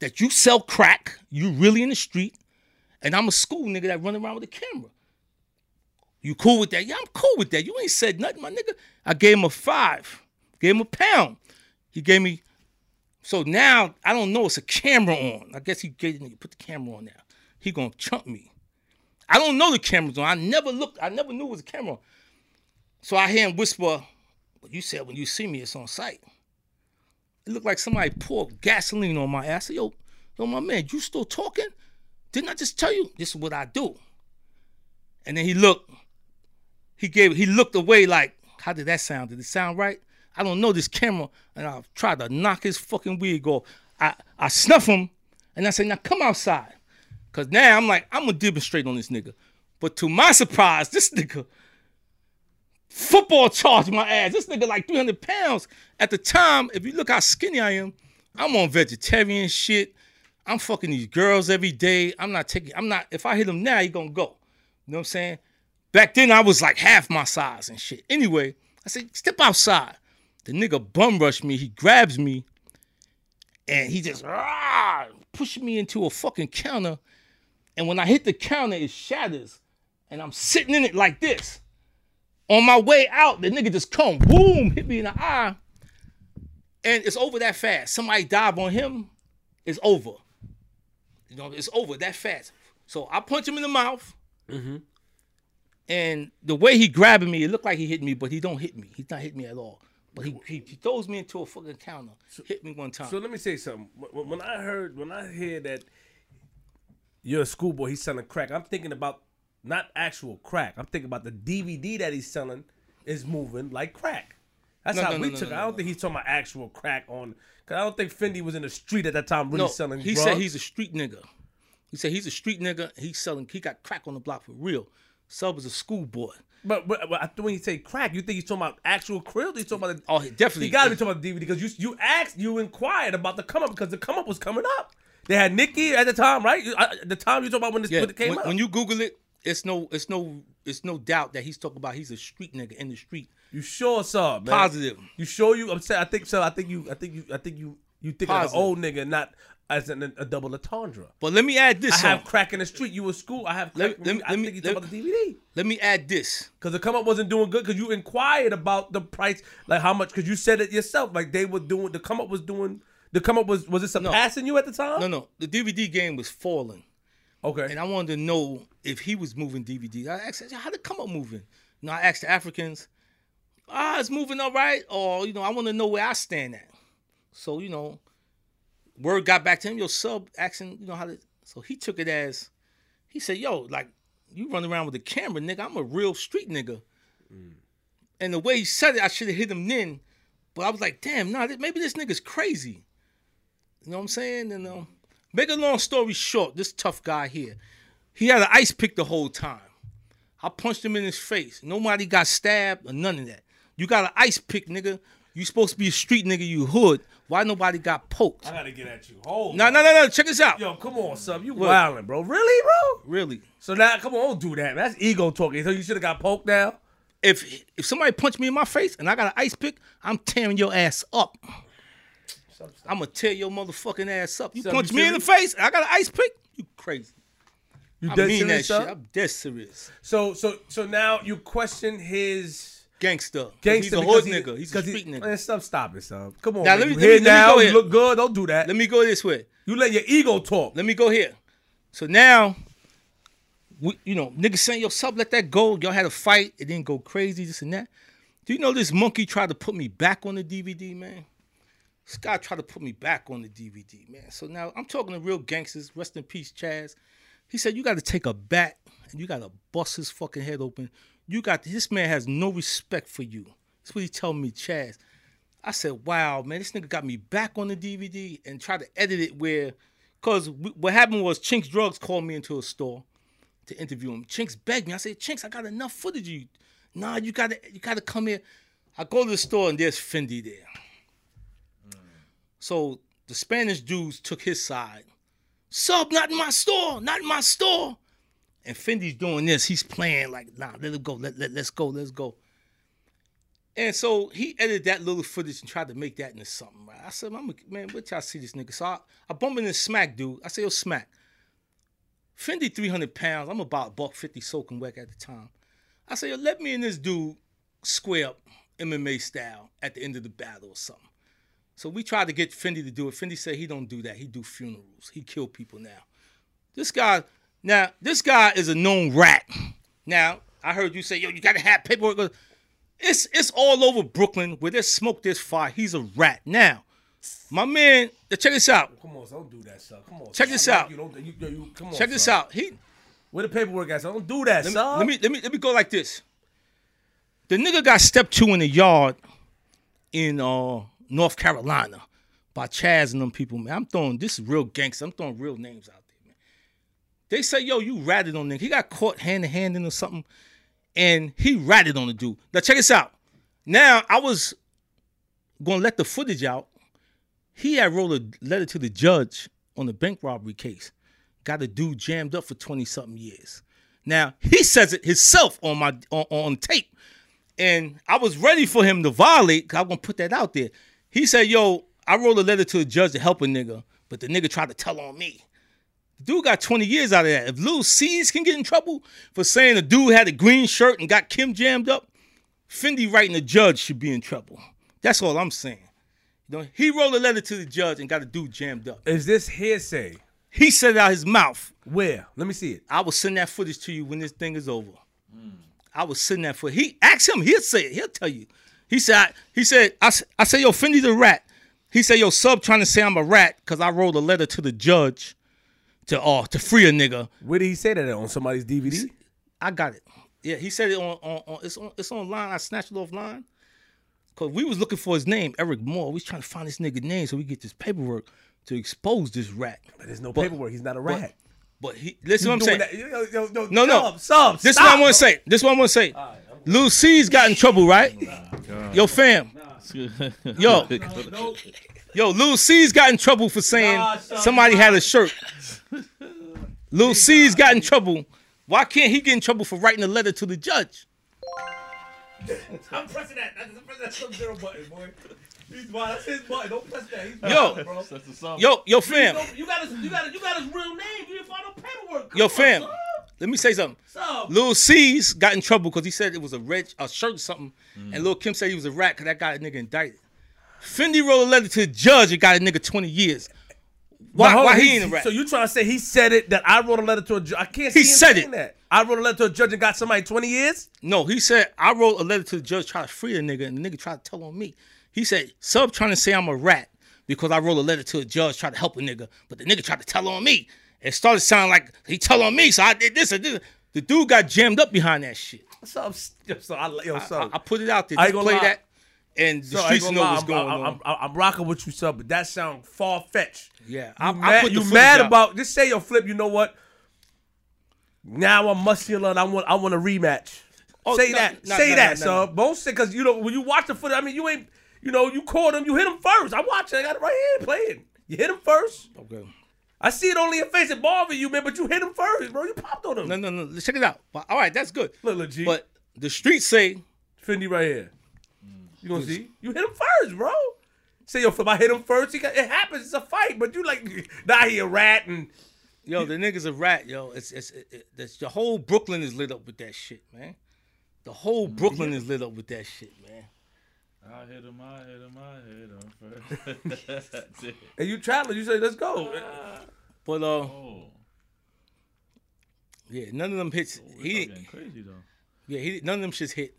that you sell crack, you really in the street, and I'm a school nigga that run around with a camera. You cool with that? Yeah, I'm cool with that. You ain't said nothing, my nigga. I gave him a five, gave him a pound. He gave me. So now I don't know. It's a camera on. I guess he gave me put the camera on now he gonna chump me. I don't know the camera's on. I never looked. I never knew it was a camera. So I hear him whisper, "But you said when you see me, it's on sight." It looked like somebody poured gasoline on my ass. I said, yo, yo, my man, you still talking? Didn't I just tell you this is what I do? And then he looked. He gave. He looked away like, how did that sound? Did it sound right? I don't know this camera, and I tried to knock his fucking wig off. I I snuff him, and I said, now come outside. Cause now I'm like, I'm gonna demonstrate on this nigga. But to my surprise, this nigga football charged my ass. This nigga like 300 pounds. At the time, if you look how skinny I am, I'm on vegetarian shit. I'm fucking these girls every day. I'm not taking, I'm not, if I hit him now, he gonna go. You know what I'm saying? Back then, I was like half my size and shit. Anyway, I said, step outside. The nigga bum rushed me. He grabs me and he just rah, pushed me into a fucking counter and when I hit the counter, it shatters. And I'm sitting in it like this. On my way out, the nigga just come, boom, hit me in the eye. And it's over that fast. Somebody dive on him, it's over. You know, it's over that fast. So I punch him in the mouth. Mm-hmm. And the way he grabbing me, it looked like he hit me, but he don't hit me. He's not hitting me at all. But he, he, he throws me into a fucking counter, so, hit me one time. So let me say something. When I heard, when I hear that you're a schoolboy, he's selling crack. I'm thinking about not actual crack. I'm thinking about the DVD that he's selling is moving like crack. That's no, how no, we no, took it. I don't think he's talking about actual crack on. Cause I don't think Fendi was in the street at that time really selling. He drugs. said he's a street nigga. He said he's a street nigga. He's selling. He got crack on the block for real. Sub is a schoolboy. But, but, but when you say crack, you think he's talking about actual krill? He's talking about the, oh, definitely. He got to be talking about the DVD because you you asked, you inquired about the come up because the come up was coming up. They had Nicki at the time, right? the time you talk about when this yeah, when it came when, out. When you Google it, it's no, it's no, it's no doubt that he's talking about he's a street nigga in the street. You sure saw, man? Positive. You sure you? I'm saying I think so. I think you. I think you. I think you. You think Positive. of an old nigga, not as an, a double entendre. But let me add this. I have crack in the street. You in school. I have crack. Let, let, I let me, think you about the DVD. Let me add this. Because the come up wasn't doing good. Because you inquired about the price, like how much. Because you said it yourself. Like they were doing. The come up was doing the come up was was it surpassing no. you at the time? No, no. The DVD game was falling. Okay. and I wanted to know if he was moving DVDs. I asked, how did come up moving? You know, I asked the Africans, ah, it's moving all right, or you know, I want to know where I stand at. So you know, word got back to him. Yo, sub asking, you know how to. So he took it as, he said, yo, like you run around with a camera, nigga. I'm a real street nigga. And the way he said it, I should have hit him then. But I was like, damn, nah, th- maybe this nigga's crazy. You know what I'm saying? And um, make a long story short, this tough guy here, he had an ice pick the whole time. I punched him in his face. Nobody got stabbed or none of that. You got an ice pick, nigga. You supposed to be a street nigga, you hood. Why nobody got poked? I gotta get at you. Hold. No, on. no, no, no. Check this out. Yo, come on, sub. You What? wildin', bro. Really, bro? Really. So now, come on, don't do that. That's ego talking. So you should have got poked now. If if somebody punched me in my face and I got an ice pick, I'm tearing your ass up. I'm gonna tear your motherfucking ass up. You Sub, punch you me in the face, and I got an ice pick. You crazy? You I mean that shit. I'm dead serious. So, so, so now you question his Gangster. gangster He's a hood he- nigga. He's a 'cause he- street nigga. Man, stop, stop it, son. Come on, Now, man. let me- you here now. go you look good. Don't do that. Let me go this way. you let your ego talk. Let me go here. So now, we, you know, niggas saying, yo, sub, let that go. Y'all had a fight. It didn't go crazy, this and that. Do you know this monkey tried to put me back on the DVD, man? This guy tried to put me back on the DVD, man. So now I'm talking to real gangsters. Rest in peace, Chaz. He said, you got to take a bat and you got to bust his fucking head open. You got, this man has no respect for you. That's what he told me, Chaz. I said, wow, man, this nigga got me back on the DVD and tried to edit it where, because what happened was Chinx Drugz called me into a store to interview him. Chinx begged me. I said, Chinx, I got enough footage of you. Nah, you gotta, you gotta come here. I go to the store and there's Fendi there. So the Spanish dudes took his side. Sub, not in my store, not in my store. And Fendi's doing this. He's playing like, nah, let it go. Let, let, let's go, let's go. And so he edited that little footage and tried to make that into something. Right? I said, a, man, what y'all see this nigga? So I, I bump into Smack dude. I say, yo, Smack. Fendi 300 pounds. I'm about buck 50 soaking wet at the time. I say, yo, let me and this dude square up MMA style at the end of the battle or something. So we tried to get Fendi to do it. Fendi said he don't do that. He do funerals. He kill people now. This guy, now this guy is a known rat. Now I heard you say, yo, you gotta have paperwork. It's it's all over Brooklyn where there's smoke, there's fire. He's a rat. Now, my man, check this out. Come on, son. Don't do that, son. Come on. Check son. this out. You don't, you, you, you, come on, Check this son. out. He Where the paperwork at, son? Don't do that, let me, son. let me let me let me go like this. The nigga got stepped two in the yard in uh North Carolina by Chaz and them people, man. I'm throwing this is real gangster. I'm throwing real names out. They say, yo, you ratted on nigga. He got caught hand to hand in or something, and he ratted on the dude. Now check this out. Now I was gonna let the footage out. He had wrote a letter to the judge on the bank robbery case. Got a dude jammed up for 20 something years. Now he says it himself on my on, on tape. And I was ready for him to violate, I'm gonna put that out there. He said, Yo, I wrote a letter to the judge to help a nigga, but the nigga tried to tell on me. The dude got 20 years out of that. If Lil Cease can get in trouble for saying a dude had a green shirt and got Kim jammed up, Fendi writing the judge should be in trouble. That's all I'm saying. You know, he wrote a letter to the judge and got a dude jammed up. Is this hearsay? He said it out his mouth. Where? Let me see it. I will send that footage to you when this thing is over. I will send that footage. He asked him. He'll say it. He'll tell you. He said. I, he said. I, I say yo, Fendi's a rat. He said yo, sub trying to say I'm a rat because I wrote a letter to the judge to uh to free a nigga. Where did he say that at? on somebody's DVD? I got it. Yeah, he said it on on, on it's on it's online. I snatched it offline. Cause we was looking for his name, Eric Moore. We was trying to find this nigga name so we get this paperwork to expose this rat. But there's no But- paperwork. He's not a rat. But he listen You what I'm saying. that- yo, yo, yo, No, no. Sub, sub, This is stop, what I want bro. to say. This is what I want to say. Lil Cease got in trouble, right? Yo, fam. Yo. Yo, Lil Cease got in trouble for saying Nah, somebody had a shirt. Lil Cease got in trouble. Why can't he get in trouble for writing a letter to the judge? I'm pressing that. That's, press that sub zero button, boy. He's, boy, that's his button. Don't press that. He's Yo. button, bro. That's the song. Yo, yo, fam. You got his, you got his, you got his real name. You didn't find no paperwork. Come Yo, on, fam. sub. Let me say something. Sub. Lil Cease got in trouble because he said it was a red a shirt or something, mm. and Lil Kim said he was a rat because that got a nigga indicted. Fendi wrote a letter to the judge and got a nigga 20 years. Why, why he ain't a rat? So you trying to say he said it that I wrote a letter to a judge? I can't. He said it. That. I wrote a letter to a judge and got somebody twenty years. No, he said I wrote a letter to the judge trying to free a nigga, and the nigga tried to tell on me. He said sub trying to say I'm a rat because I wrote a letter to a judge trying to help a nigga, but the nigga tried to tell on me. It started sounding like he tell on me, so I did this and this. The dude got jammed up behind that shit. What's up? Yo, so I, yo, so I, I put it out there. I ain't play gonna lie. that, and the so streets know lie, what's I'm, going I'm, on. I'm, I'm rocking with you, son, but that sound far fetched. yeah, You I, I mad, you mad out. about? Just say your flip. You know what? Now I'm muscular and I want I want a rematch. Oh, say no, that. no, say no, that, son. Don't say because you know when you watch the foot. I mean, you ain't. You know, you caught him. You hit him first. I watch it. I got it right here playing. You hit him first. Okay. I see it on your face. It bothered you, man. But you hit him first, bro. You popped on him. No, no, no. Let's check it out. All right, that's good. Look, legit. But the streets say Fendi right here. You gonna see? You hit him first, bro. Say yo, flip. I hit him first. He got, it happens. It's a fight. But you like now he a rat and Yo, the nigga's a rat, yo. It's it's it, it, it's the whole Brooklyn is lit up with that shit, man. The whole Brooklyn is lit up with that shit, man. I hit him, I hit him, I hit him first. And you traveling. You say let's go. But uh, Oh, yeah, none of them hits. it's He getting crazy though. yeah, he none of them shits hit.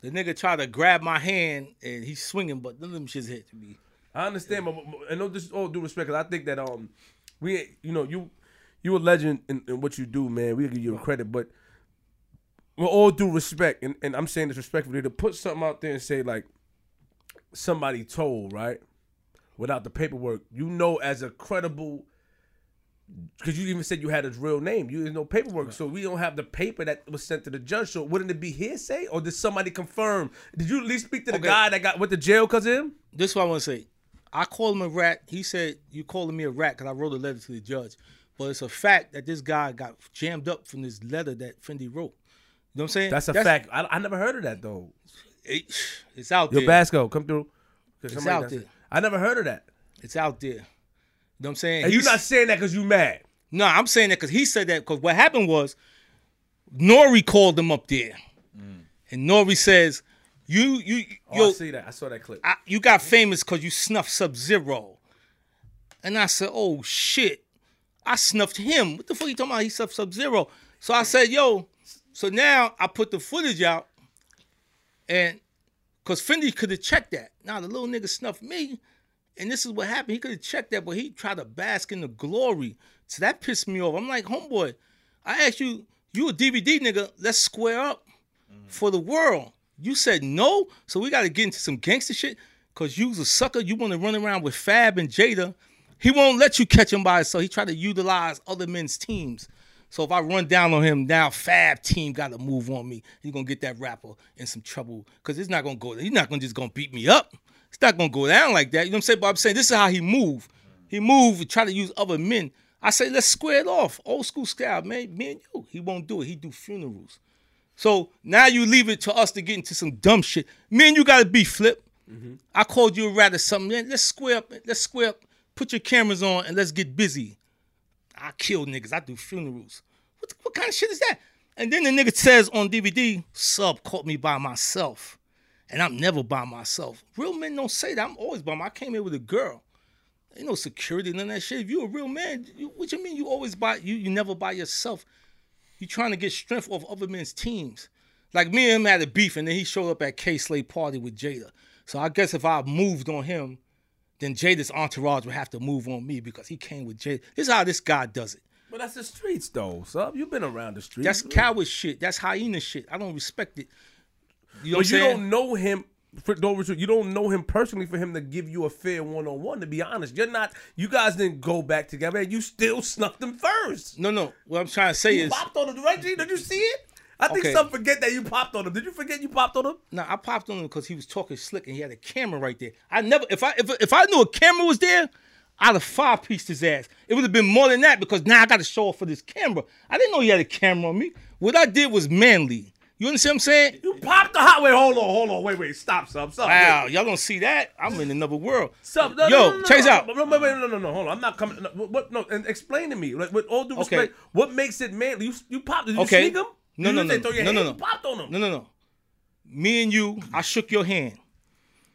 The nigga tried to grab my hand and he's swinging, but none of them shits hit me. I understand, but, but- and no, this all due respect, 'cause I think that um, we, you know, you, you a legend in, in what you do, man. We give you credit, but with all due respect, and, and I'm saying this respectfully, to put something out there and say like somebody told right without the paperwork, you know, as a credible. Because you even said you had his real name, you there's no paperwork, so we don't have the paper that was sent to the judge. So wouldn't it be hearsay, or did somebody confirm? Did you at least speak to the Okay. guy that got went to jail because of him? This is what I want to say. I called him a rat. He said you calling me a rat because I wrote a letter to the judge. But it's a fact that this guy got jammed up from this letter that Fendi wrote. You know what I'm saying? That's a fact. I, I never heard of that though. It, it's out Yo, there. Basco, come through. It's out there. it. I never heard of that. It's out there. You know what I'm saying? And you're not saying that because you mad. No, I'm saying that because he said that because what happened was Nori called him up there, mm. and Nori says, "You, you, Oh, yo, I see that. I saw that clip. I, you got famous because you snuffed Sub Zero," and I said, "Oh shit, I snuffed him. What the fuck you talking about? He snuffed Sub Zero." So I said, "Yo," so now I put the footage out, and because Fendi could have checked that. Now the little nigga snuffed me. And this is what happened. He could have checked that, but he tried to bask in the glory. So that pissed me off. I'm like, homeboy, I asked you, you a DVD nigga, let's square up mm-hmm. for the world. You said no, so we got to get into some gangster shit because you's a sucker. You want to run around with Fab and Jada. He won't let you catch him by himself. He tried to utilize other men's teams. So if I run down on him now, Fab team got to move on me. He's gonna get that rapper in some trouble because it's not gonna go. He's not gonna just gonna beat me up. It's not gonna go down like that. You know what I'm saying? But I'm saying this is how he move. He move and try to use other men. I say let's square it off, old school style, man. Me and you. He won't do it. He do funerals. So now you leave it to us to get into some dumb shit. Me and you gotta be flip. I called you a rat or something. Man, let's square up. Let's square up. Put your cameras on and let's get busy. I kill niggas. I do funerals. What, what kind of shit is that? And then the nigga says on DVD, sub caught me by myself. And I'm never by myself. Real men don't say that. I'm always by myself. I came here with a girl. Ain't no security, none of that shit. If you're a real man, you, what you mean you always by you you never by yourself? You trying to get strength off other men's teams. Like me and him had a beef, and then he showed up at Kay Slay party with Jada. So I guess if I moved on him, then Jada's entourage would have to move on me because he came with Jada. This is how this guy does it. But that's the streets, though, sub. You've been around the streets. That's coward shit. That's hyena shit. I don't respect it. You know But you don't know him. For, don't, you don't know him personally for him to give you a fair one on one. To be honest, you're not. You guys didn't go back together. and You still snuffed him first. no, no. What I'm trying to say You is, popped on him, right? G? Did you see it? I think Okay. some forget that you popped on him. Did you forget you popped on him? no, I popped on him because he was talking slick and he had a camera right there. I never, if I, if, if I knew a camera was there, I'd have five pieced his ass. It would have been more than that because now I got to show off for this camera. I didn't know he had a camera on me. What I did was manly. You understand what I'm saying? You popped the hot. Wait, hold on, hold on. Wait, wait. Stop, sub. Sub. Wow, wait. y'all don't see that? I'm in another world. Sub, no, Yo, no, no, no, chase no, out. No, wait, wait, no, no, no. Hold on. I'm not coming. No, what? No, and explain to me. Like, with all due Okay. respect, what makes it manly? You, you popped. Did you Okay. sneak him? No, no, you no, throw your no, no, hand? no. You popped on him. No, no, no. Me and you, I shook your hand.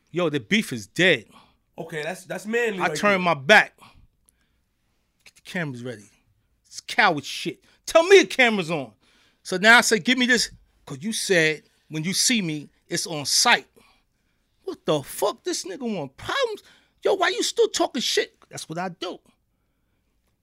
Yo, the beef is dead. Okay, that's that's manly. I right turned there. my back. Get the camera's ready. It's coward shit. Tell me the camera's on. So now I say, give me this, cause you said when you see me, it's on site. What the fuck? This nigga want problems? Yo, why you still talking shit? That's what I do.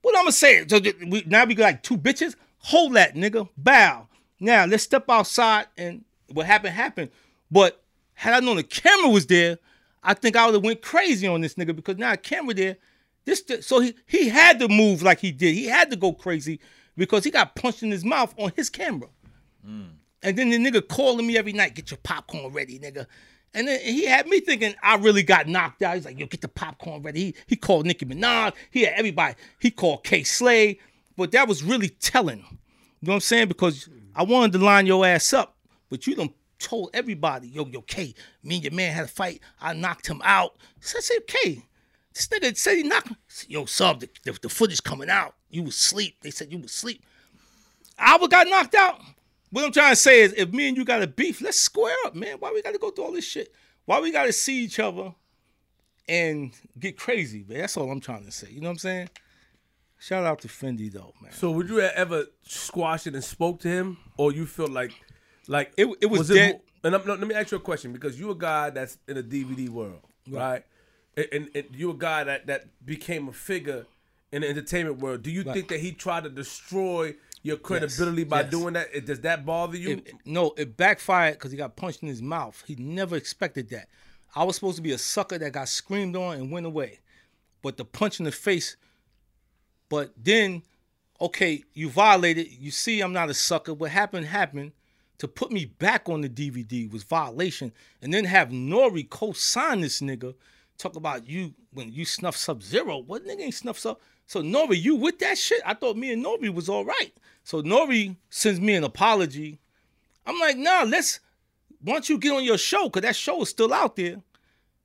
What I'm gonna say? So we, now we got like two bitches. Hold that, nigga. Bow. Now let's step outside and what happened happened. But had I known the camera was there, I think I would have went crazy on this nigga because now a camera there. This so he he had to move like he did. He had to go crazy because he got punched in his mouth on his camera. Hmm. And then the nigga calling me every night, get your popcorn ready, nigga. And then he had me thinking I really got knocked out. He's like, yo, get the popcorn ready. He, he called Nicki Minaj. He had everybody. He called Kay Slay. But that was really telling. You know what I'm saying? Because I wanted to line your ass up, but you done told everybody, yo, yo, K, me and your man had a fight. I knocked him out. So I said, K, this nigga said he knocked. I said, Yo, sub, the, the, the footage coming out. You was asleep. They said you was asleep. I would got knocked out. What I'm trying to say is, if me and you got a beef, let's square up, man. Why we got to go through all this shit? Why we got to see each other and get crazy, man? That's all I'm trying to say. You know what I'm saying? Shout out to Fendi though, man. So would you ever squash it and spoke to him, or you feel like, like It- it was it dead- mo- and I'm, no, let me ask you a question because you're a guy that's in a DVD world, right? And, and, and you a guy that that became a figure in the entertainment world. Do you think that he tried to destroy your credibility by yes. doing that? It- Does that bother you? It- no, it backfired because he got punched in his mouth. He never expected that. I was supposed to be a sucker that got screamed on and went away, but the punch in the face. But then, okay, you violated. You see, I'm not a sucker. What happened happened. To put me back on the DVD was violation, and then have Nori co-sign this nigga. Talk about you when you snuff Sub Zero. What nigga ain't snuff Sub? So Nori, you with that shit? I thought me and Nori was all right. So Nori sends me an apology. I'm like, nah, let's. Why don't you get on your show? Cause that show is still out there,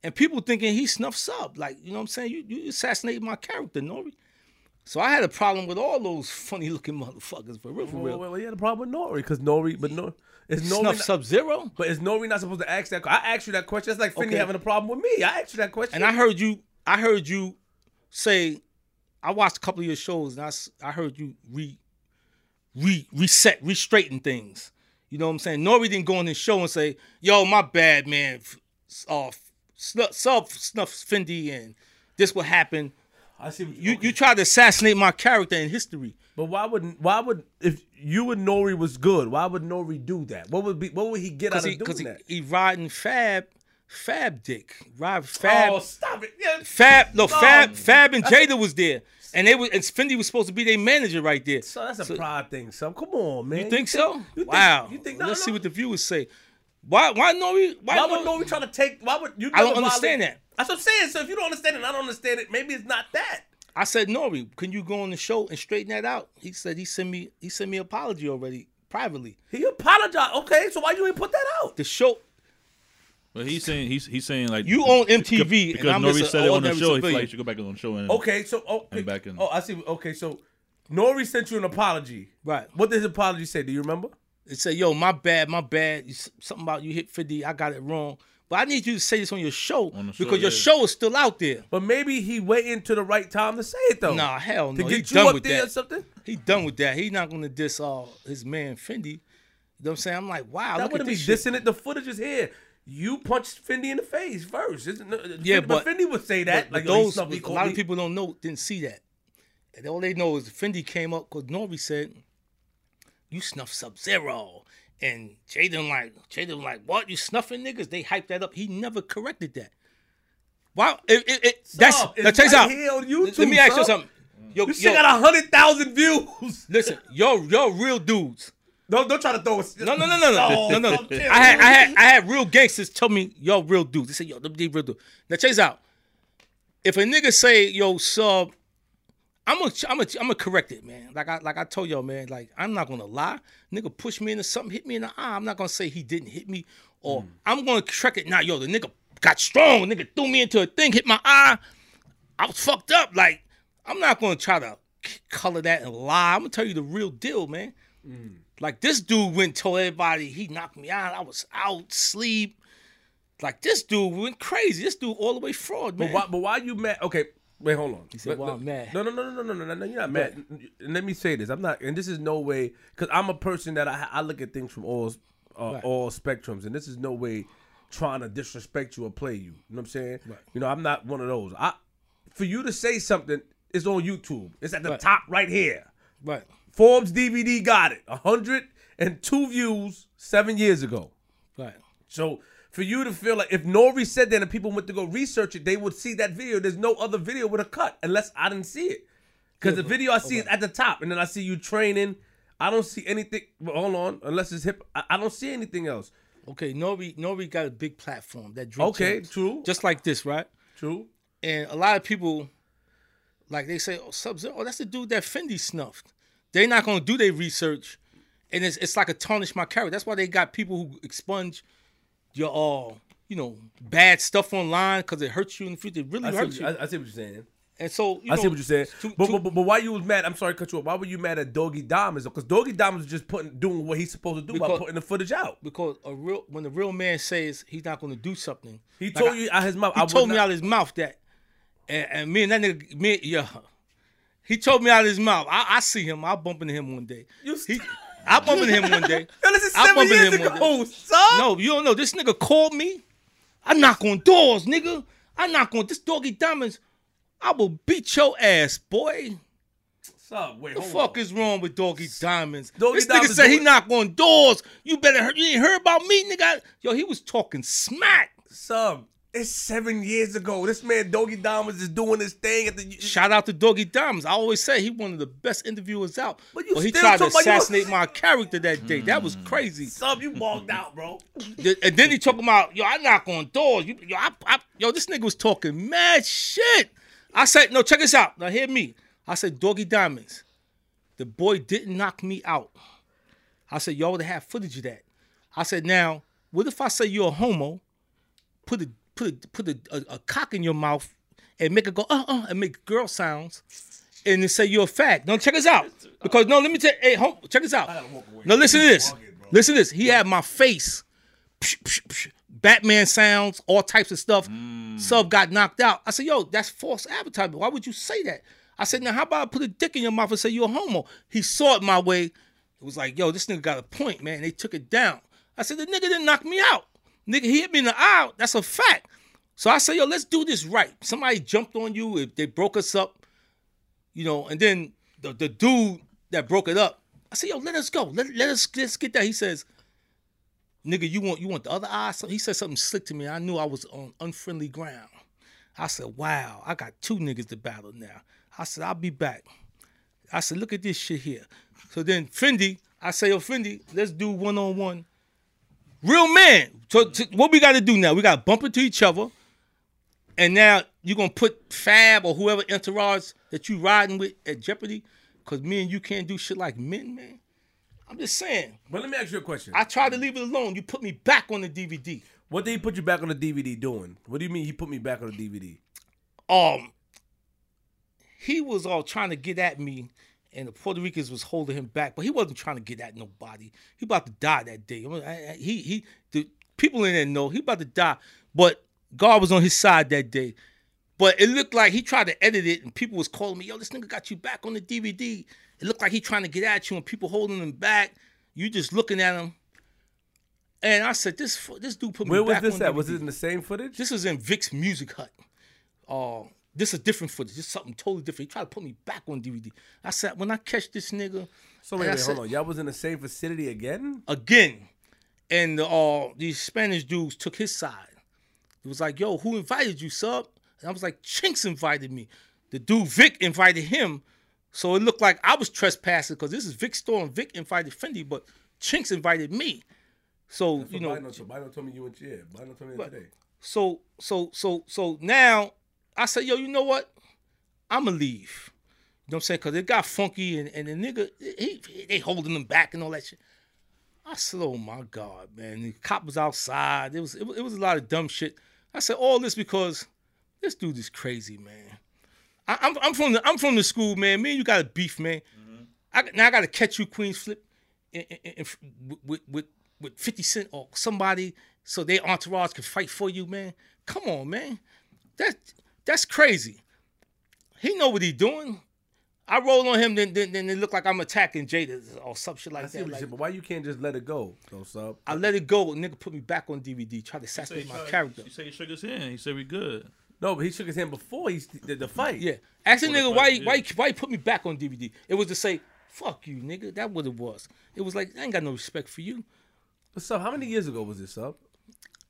and people thinking he snuffs up. Like, you know what I'm saying? You you assassinated my character, Nori. So I had a problem with all those funny looking motherfuckers for real, for real. well, well, he had a problem with Nori because Nori, but no, is Nori Snuff Sub Zero. but is Nori not supposed to ask that? I asked you that question. That's like Finny Okay. having a problem with me. I asked you that question. And I heard you. I heard you say. I watched a couple of your shows, and I, I heard you re, re reset, re-straighten things. You know what I'm saying? Nori didn't go on his show and say, "Yo, my bad, man. Uh, snuff, sub snuff Fendi, and this what happened." I see. What You okay. you tried to assassinate my character in history. But why would why would if you and Nori was good? Why would Nori do that? What would be what would he get out of he, doing he, that? he riding Fab, Fab Dick, ride Fab. oh, stop it! Yeah. Fab, no, No. Fab, Fab and Jada was there, and they was, and Fendi was supposed to be their manager right there. So that's a pride thing. So come on, man. You think so? you think- wow. You think? No, Let's no. see what the viewers say. Why? Why Nori? Why, Why would Nori? Try to take? Why would you? I don't understand violate- that. That's what I'm saying. So if you don't understand it, and I don't understand it. Maybe it's not that. I said Nori, can you go on the show and straighten that out? He said he sent me he sent me an apology already privately. He apologized. Okay, so why you ain't put that out? The show But he's saying he's he's saying like you own MTV because and I'm Nori just said it on the ordinary show. He like civilian. he should go back on the show and Okay, so okay. And back in. Oh, I see. Okay, so Nori sent you an apology. Right. What did his apology say? Do you remember? It said, "Yo, my bad, my bad. Something about you hit 50. I got it wrong, but I need you to say this on your show On show, because your yeah. show is still out there." But maybe he waiting to the right time to say it though. Nah, hell no. to get He you done up with there or that. something. He done with that. He not gonna diss uh, his man Fendi. You know what I'm saying? I'm like, wow, That look at wouldn't be this shit. dissing it. The footage is here. You punched Fendi in the face first. Yeah, Fendi- but, but- Fendi would say that. But, like but those, a lot me. of people don't know, didn't see that. And all they know is Fendi came up because Nori said, "You snuff Sub Zero," and Jaden like, Jaden like, "What? You snuffing niggas?" They hyped that up. He never corrected that. Wow, it, it, it, that's now check right out. Let- YouTube, Let me ask you something. Yo, You shit yo, got a hundred thousand views. listen, yo, yo, real dudes. Don't don't try to throw us. No, no, no, no, no, no, no. I had, I had, I had real gangsters tell me, "Yo, real dudes." They said, "Yo, them they real dudes." Now, this out. If a nigga say, "Yo, sub," I'm gonna, I'm gonna, I'm gonna correct it, man. Like I, like I told y'all, man. Like I'm not gonna lie. Nigga push me into something, hit me in the eye. I'm not gonna say he didn't hit me, or hmm. I'm gonna correct it. Now, yo, the nigga got strong. Nigga threw me into a thing, hit my eye. I was fucked up. Like I'm not gonna try to color that and lie. I'm gonna tell you the real deal, man. Hmm. Like this dude went and told everybody he knocked me out. I was out, sleep. Like this dude went crazy. This dude all the way fraud, man. But why, but why you mad? Okay, Wait, hold on. He said, Let- "Well, let- I'm mad." No, no, no, no, no, no, no, no. You're not mad. And let me say this: I'm not, and this is no way because I'm a person that I, I look at things from all uh, Right. all spectrums, and this is no way trying to disrespect you or play you. You know what I'm saying? Right. You know, I'm not one of those. I for you to say something is on YouTube. It's at the Right. top right here. Right. Forbes DVD got it. 102 views seven years ago. Right. So for you to feel like if Nori said that and people went to go research it, they would see that video. There's no other video with a cut unless I didn't see it. Because the video I see is at the top, and then I see you training. I don't see anything. Hold on, unless it's hip. I, I don't see anything else. Okay. Nori Nori got a big platform. That Drink Okay, Champs. true. Just like this, right? True. And a lot of people, like they say, oh, Sub Zero, oh, that's the dude that Fendi snuffed. They're not gonna do their research, and it's it's like a tarnish my character. That's why they got people who expunge your uh, you know, bad stuff online because it hurts you in the future. It really I hurts you. I, I see what you're saying. and so you I know, see what you're saying. but, but, but, but why you was mad? I'm sorry, to cut you off. Why were you mad at Doggy Diamonds? Because Doggy Diamonds was just putting doing what he's supposed to do by putting the footage out. because a real when the real man says he's not going to do something, He like told I- you out his mouth. He I told me not- out his mouth that, and, and me and that nigga, me, yeah, he told me out of his mouth. I, I see him. I'll bump into him one day. You He, I bump into him one day. Yo, this is I seven years ago, son. No, you don't know. This nigga called me. I knock on doors, nigga. I knock on this doggy diamonds. I will beat your ass, boy. Son, wait, What The fuck on. is wrong with Doggy Diamonds? Doggy this Diamonds nigga said he doing- knock on doors. You better hear. You ain't heard about me, nigga. Yo, he was talking smack. Son, it's seven years ago. This man Doggy Diamonds is doing his thing at the. Shout out to Doggy Diamonds. I always say he one of the best interviewers out. But you But he still tried to talking you- assassinate my character that day. That was hmm. crazy. Sub, you walked out, bro. And then he talking about, yo, I knock on doors. You, yo, I, I, yo, this nigga was talking mad shit. I said, no, check this out. Now hear me. I said, Doggy Diamonds. The boy didn't knock me out. I said, y'all would have footage of that. I said, now, what if I say you're a homo, put a put a put a, a, a cock in your mouth and make it go uh uh and make girl sounds, and then say you're a fag. No, check this out. Because no, let me tell. Hey, home, check this out. No, listen to this. Listen to this. He had my face. Psh, psh, psh, Batman sounds, all types of stuff. Sub got knocked out. I said, yo, that's false advertisement. Why would you say that? I said, now how about I put a dick in your mouth and say you're a homo? He saw it my way. It was like, yo, this nigga got a point, man. They took it down. I said, the nigga didn't knock me out. Nigga, he hit me in the eye. That's a fact. So I said, yo, let's do this right. Somebody jumped on you. If they broke us up, you know, and then the, the dude that broke it up, I said, yo, let us go. Let, let us let's get that. He says, nigga, you want you want the other eye? So he said something slick to me. I knew I was on unfriendly ground. I said, wow, I got two niggas to battle now. I said, I'll be back. I said, look at this shit here. So then Fendi, I say, yo, Fendi, let's do one on one. Real man. So t- what we got to do now? We got to bump into each other. And now you're to put Fab or whoever entourage that you riding with at jeopardy because me and you can't do shit like men, man. I'm just saying. But let me ask you a question. I tried to leave it alone. You put me back on the DVD. what did he put you back on the DVD doing? What do you mean he put me back on the DVD? um he was all trying to get at me and the Puerto Ricans was holding him back, but he wasn't trying to get at nobody. He about to die that day. I mean, I- I- he he the people in there know he about to die, but God was on his side that day. But it looked like he tried to edit it, and people was calling me, "Yo, this nigga got you back on the DVD." It looked like he trying to get at you, and people holding him back. You just looking at him, and I said, "This this dude put me back on. Where was this at? Was it in the same footage? This is in Vic's Music Hut. Uh, this is different footage. This is something totally different. He tried to put me back on DVD. I said, when I catch this nigga so wait, wait, said- hold on. Y'all was in the same facility again? again, and uh, these Spanish dudes took his side. It was like, yo, who invited you, sub? And I was like, Chinx invited me. The dude Vic invited him. So it looked like I was trespassing because this is Vic's store and Vic invited Fendi, but Chinx invited me. So, you know, Bino, told- Bino told me you went yeah. Bino told me today. So so so so now I said, yo, you know what? I'ma leave. You know what I'm saying? Cause it got funky and, and the nigga he, they holding him back and all that shit. I said, oh my God, man. The cop was outside. It was it, was- it was a lot of dumb shit. I said, all this because this dude is crazy, man. I, I'm I'm from the I'm from the school, man. Me and you got a beef, man. Mm-hmm. I, now I got to catch you, Queens Flip, in, in, in, with, with with 50 Cent or somebody so their entourage can fight for you, man. Come on, man. That that's crazy. He know what he doing. I roll on him, then then, then it look like I'm attacking Jada or some shit I like see that. what you Like, said, but why you can't just let it go, though, sub? I let it go. Nigga put me back on DVD. Try to assassinate my character. He said he shook his hand. He said we good. No, but he shook his hand before he did the fight. Yeah. Ask the nigga fight, why, yeah. why, why he put me back on DVD. It was to say, fuck you, nigga. That what it was. It was like, I ain't got no respect for you. What's up? How many years ago was this, sub?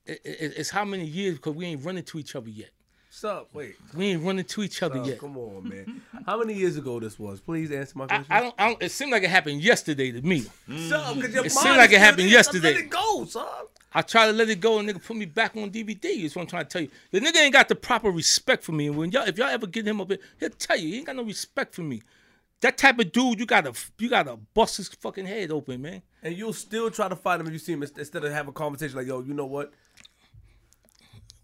It, it, it's how many years because we ain't running to each other yet. Sub, wait. We ain't running to each other Sub, yet. come on, man. How many years ago this was? Please answer my I, question. I don't. I don't. It seemed like it happened yesterday to me. Sub, 'cause your It seemed like it happened yesterday. Let it go, sub. I try to let it go, and nigga put me back on DVD. That's what I'm trying to tell you. The nigga ain't got the proper respect for me. And when y'all, if y'all ever get him up here, he'll tell you he ain't got no respect for me. That type of dude, you gotta, you gotta bust his fucking head open, man. And you'll still try to fight him if you see him instead of have a conversation like, yo, you know what?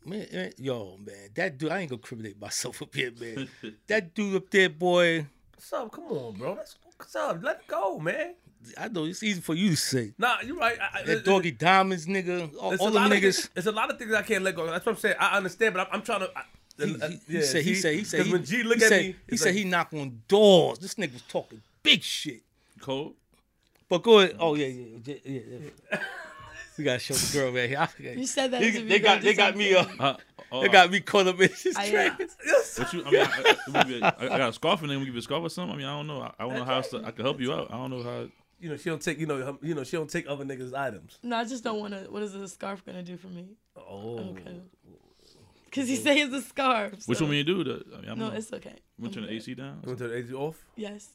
Man, man, yo, man, that dude, I ain't gonna criminate myself up here, man. that dude up there, boy, Sub, come on, bro. That's sub. Let it go, man. I know it's easy for you to say. Nah, you're right. I, I- That it- doggy diamonds, nigga, all, It's all a them niggas. things- It's a lot of things I can't let go. That's what I'm saying. I understand, but I'm, I'm trying to. I, He, uh, he- he said, he said, he said, 'Cause he, when G look he at said, me, he said like- he knock on doors. This nigga was talking big shit. Cold. But go ahead. Oh yeah, yeah, yeah. yeah, yeah. we gotta show the girl right here. I. You said that They, as they got gonna they got me uh, something. Uh, oh, they got me caught up in this I, trend. uh, Yes. What you? I mean, I, I, I, we- I- I got a scarf and then we give you a scarf or something. I mean, I don't know. I, I don't know how else to, I can help you out. I don't know how. You know she don't take. You know. her- You know she don't take other niggas' items. No, I just don't want to. What is the scarf gonna do for me? Oh. Okay. Because he say it's a scarf. Which one will you do? The, I mean, I'm No, not, it's okay. want to turn the. AC down. You want to turn the AC off? Yes.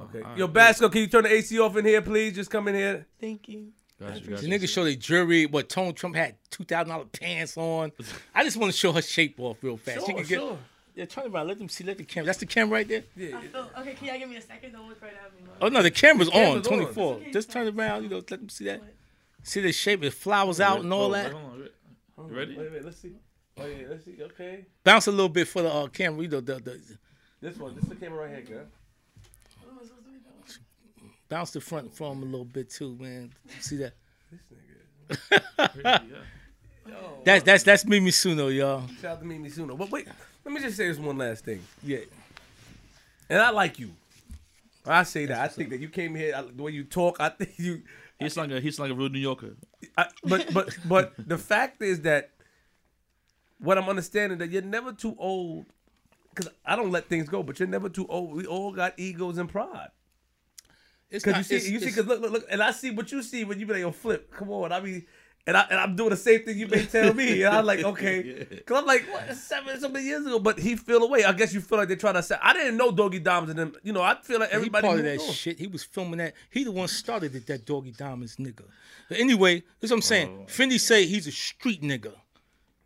Okay. all right. Yo, Basco, can you turn the AC off in here, please? Just come in here. Thank you. Gotcha, The gotcha. niggas show their jewelry. What Tone Trump had two thousand dollar pants on. I just want to show her shape off real fast. she Sure, can get. sure. Yeah, turn around. Let them see. Let the camera. That's the camera right there. Yeah. Oh, okay, can y'all give me a second? Don't look right at me. Oh no, the camera's, camera's on. on. Twenty four. Okay, Just turn around. You know, let them see that. See the shape. It flowers out and all Oh, that. hold on. You ready? Wait, wait. Let's see. Oh yeah. Let's see. Okay. Bounce a little bit for the uh, camera. You know, the, the This one. This is the camera right here, girl. Bounce the front from a little bit too, man. See that? This nigga. Yo, That's that's that's Mimi Suno, y'all. shout out to Mimi Suno. But wait, let me just say this one last thing. Yeah. And I like you. I say that. I think that you came here I, the way you talk. I think you. He's like a he's like a real New Yorker. I, but but but the fact is that what I'm understanding that you're never too old. Because I don't let things go, but you're never too old. We all got egos and pride. It's Because you see, it's- you see, because look, look, look, and I see what you see when you be like, yo, flip, come on. I mean, and, I, and I'm doing the same thing you may tell me. And I'm like, okay. Because I'm like, what, seven, something years ago, but he feel away. I guess you feel like they're trying to say, I didn't know Doggy Diamonds and them. You know, I feel like everybody he part of that on. shit. He was filming that. He the one started it. That Doggy Diamonds nigga. But anyway, that's what I'm saying. Oh. Fendi say he's a street nigga,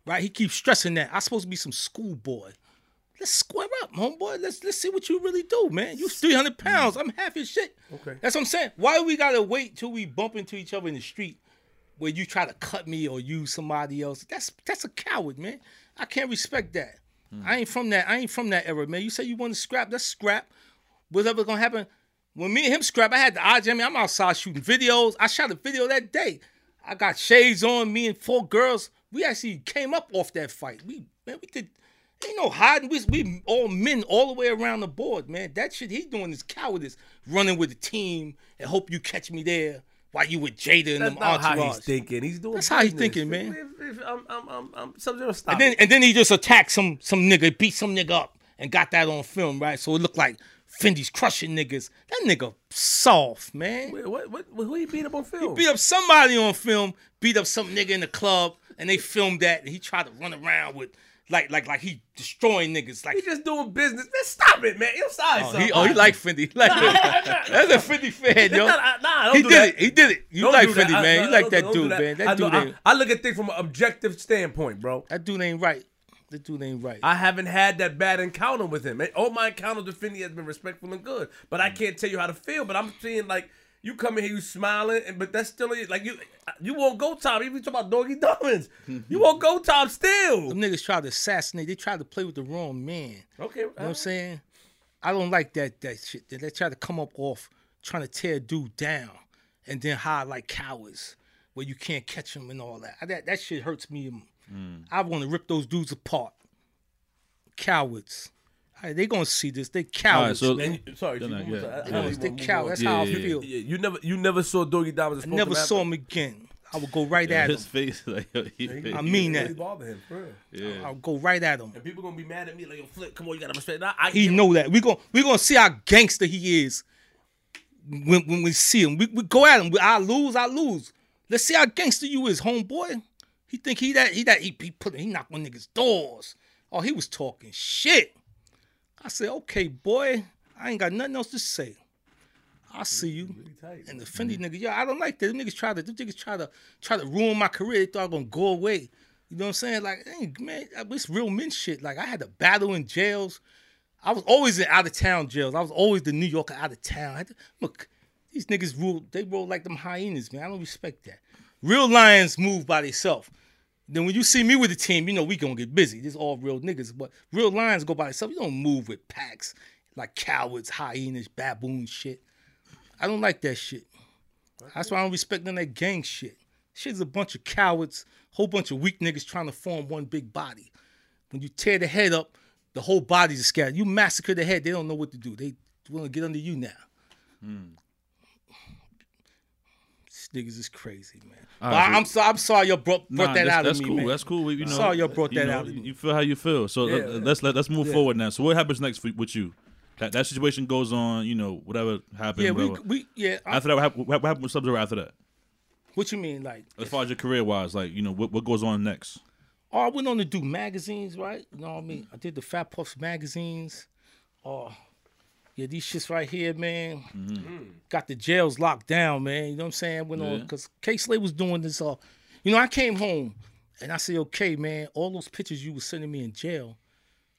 right? He keeps stressing that. I supposed to be some schoolboy. Let's square up, homeboy. Let's let's see what you really do, man. You 300 pounds. Mm. I'm half your shit. Okay. That's what I'm saying. Why we gotta wait till we bump into each other in the street where you try to cut me or use somebody else? That's that's a coward, man. I can't respect that. Mm. I ain't from that. I ain't from that era, man. You say you want to scrap, let's scrap. Whatever's gonna happen. When me and him scrap, I had the odds. I mean, I'm outside shooting videos. I shot a video that day. I got shades on. Me and four girls. We actually came up off that fight. We man, we did. Ain't no hiding. We, we all men all the way around the board, man. That shit he doing is cowardice. Running with the team and hope you catch me there while you with Jada and That's them not how he's thinking. He's doing That's how he's thinking, man. If- if- I'm, I'm, I'm, I'm, Sub-Zero, stop And then and then he just attacked some some nigga, beat some nigga up, and got that on film, right? So it looked like Fendi's crushing niggas. That nigga soft, man. Wait, what, what, who he beat up on film? He Beat up somebody on film, beat up some nigga in the club, and they filmed that, and he tried to run around with like like like he destroying niggas. Like He just doing business. Man, stop it, man. Yo, sorry, oh, he, oh, he like Fendi. Like, that's a Fendi fan, yo. Nah, nah, don't he do did that. it. He did it. You Don't like that. Fendi, I- man. no, You like that dude, man. That I, dude know, ain't. I, I look at things from an objective standpoint, bro. That dude ain't right. That dude ain't right. I haven't had that bad encounter with him. All my encounters with Finney has been respectful and good. But I can't tell you how to feel. But I'm seeing like you come in here, you smiling, and but that's still like you you won't go top. Even talk about doggy diamonds, you won't go top still. Them niggas tried to assassinate. They tried to play with the wrong man. Okay, You know what I'm saying? I don't like that that shit. They try to come up off trying to tear a dude down and then hide like cowards where you can't catch them and all that. That that shit hurts me. Mm. I want to rip those dudes apart. Cowards. Right, they gonna see this. They All right, cowards. so man. Sorry, Yeah, Chief, nah, I'm yeah. sorry. I- I Yeah. you they wanna cowards. That's Yeah, how I feel. Yeah, you never you never saw Doggy Diamonds. I never saw him again. I would go right at him. his face, like yo, he, I mean really that. bother him, for real. yeah. I'll go right at him. And people gonna be mad at me like, yo, Flip, come on, you gotta respect. Nah, I He give- know that. We gon' we gonna see how gangster he is when when we see him. We, we go at him. We, I lose. I lose. Let's see how gangster you is, homeboy. He think he that he that he, he put he knock on niggas doors. Oh, he was talking shit. I said, okay, boy, I ain't got nothing else to say. I see you. tight, And the Fendi mm-hmm. nigga, yeah, I don't like that. Them niggas try to, them niggas try to, try to ruin my career. They thought I was gonna go away. You know what I'm saying? Like, man, it's real men shit. Like, I had to battle in jails. I was always in out of town jails. I was always the New Yorker out of town. To- look, these niggas rule. They roll like them hyenas, man. I don't respect that. Real lions move by themselves. Then when you see me with the team, you know we gonna get busy. This all real niggas, but real lions go by themselves. You don't move with packs like cowards, hyenas, baboon shit. I don't like that shit. That's why I don't respect none of that gang shit. Shit's a bunch of cowards, whole bunch of weak niggas trying to form one big body. When you tear the head up, the whole body's scattered. You massacre the head, they don't know what to do. They want to get under you now. These niggas is crazy, man. All But I, I'm sorry. I'm sorry you brought, brought Nah, that that's, out that's of me, cool. man. That's cool. You know, Sorry y'all brought you that know, out of me. You feel how you feel. So Yeah. let, us let, let's move forward now. So what happens next for, with you? That that situation goes on. You know, whatever happened. Yeah, we, whatever. we yeah. I- after that, what happened, what happened with Sub Zero after that? what you mean, like? As far as your career wise, like you know, what, what goes on next? Oh, I went on to do magazines, right? You know what I mean? I did the Fat Puffs magazines. Oh, yeah, these shits right here, man. Got the jails locked down, man. You know what I'm saying? Went on because Kay Slay was doing this. Uh, you know, I came home and I said, okay, man, all those pictures you were sending me in jail,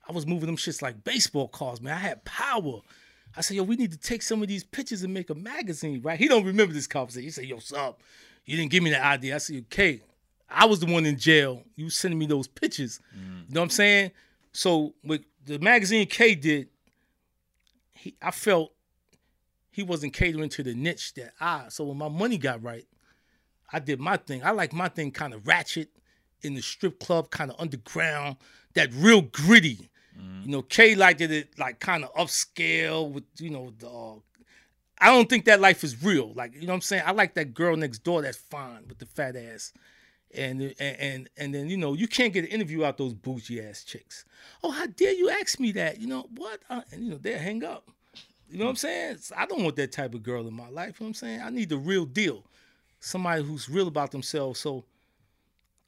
I was moving them shits like baseball cards, man. I had power. I said, yo, we need to take some of these pictures and make a magazine, right? He don't remember this conversation. He said, yo, sup? You didn't give me that idea. I said, okay, I was the one in jail. You sending me those pictures. You know what I'm saying? So with the magazine K did, he I felt he wasn't catering to the niche that I. So when my money got right, I did my thing. I like my thing kind of ratchet in the strip club, kind of underground, that real gritty. You know, K liked it like kind of upscale with you know the. Uh, I don't think that life is real. Like you know what I'm saying. I like that girl next door that's fine with the fat ass. And, and and then you know you can't get an interview out those bougie ass chicks. Oh, how dare you ask me that? You know what? Uh, and you know they'll hang up. You know what I'm saying? I don't want that type of girl in my life. You know what I'm saying? I need the real deal. Somebody who's real about themselves. So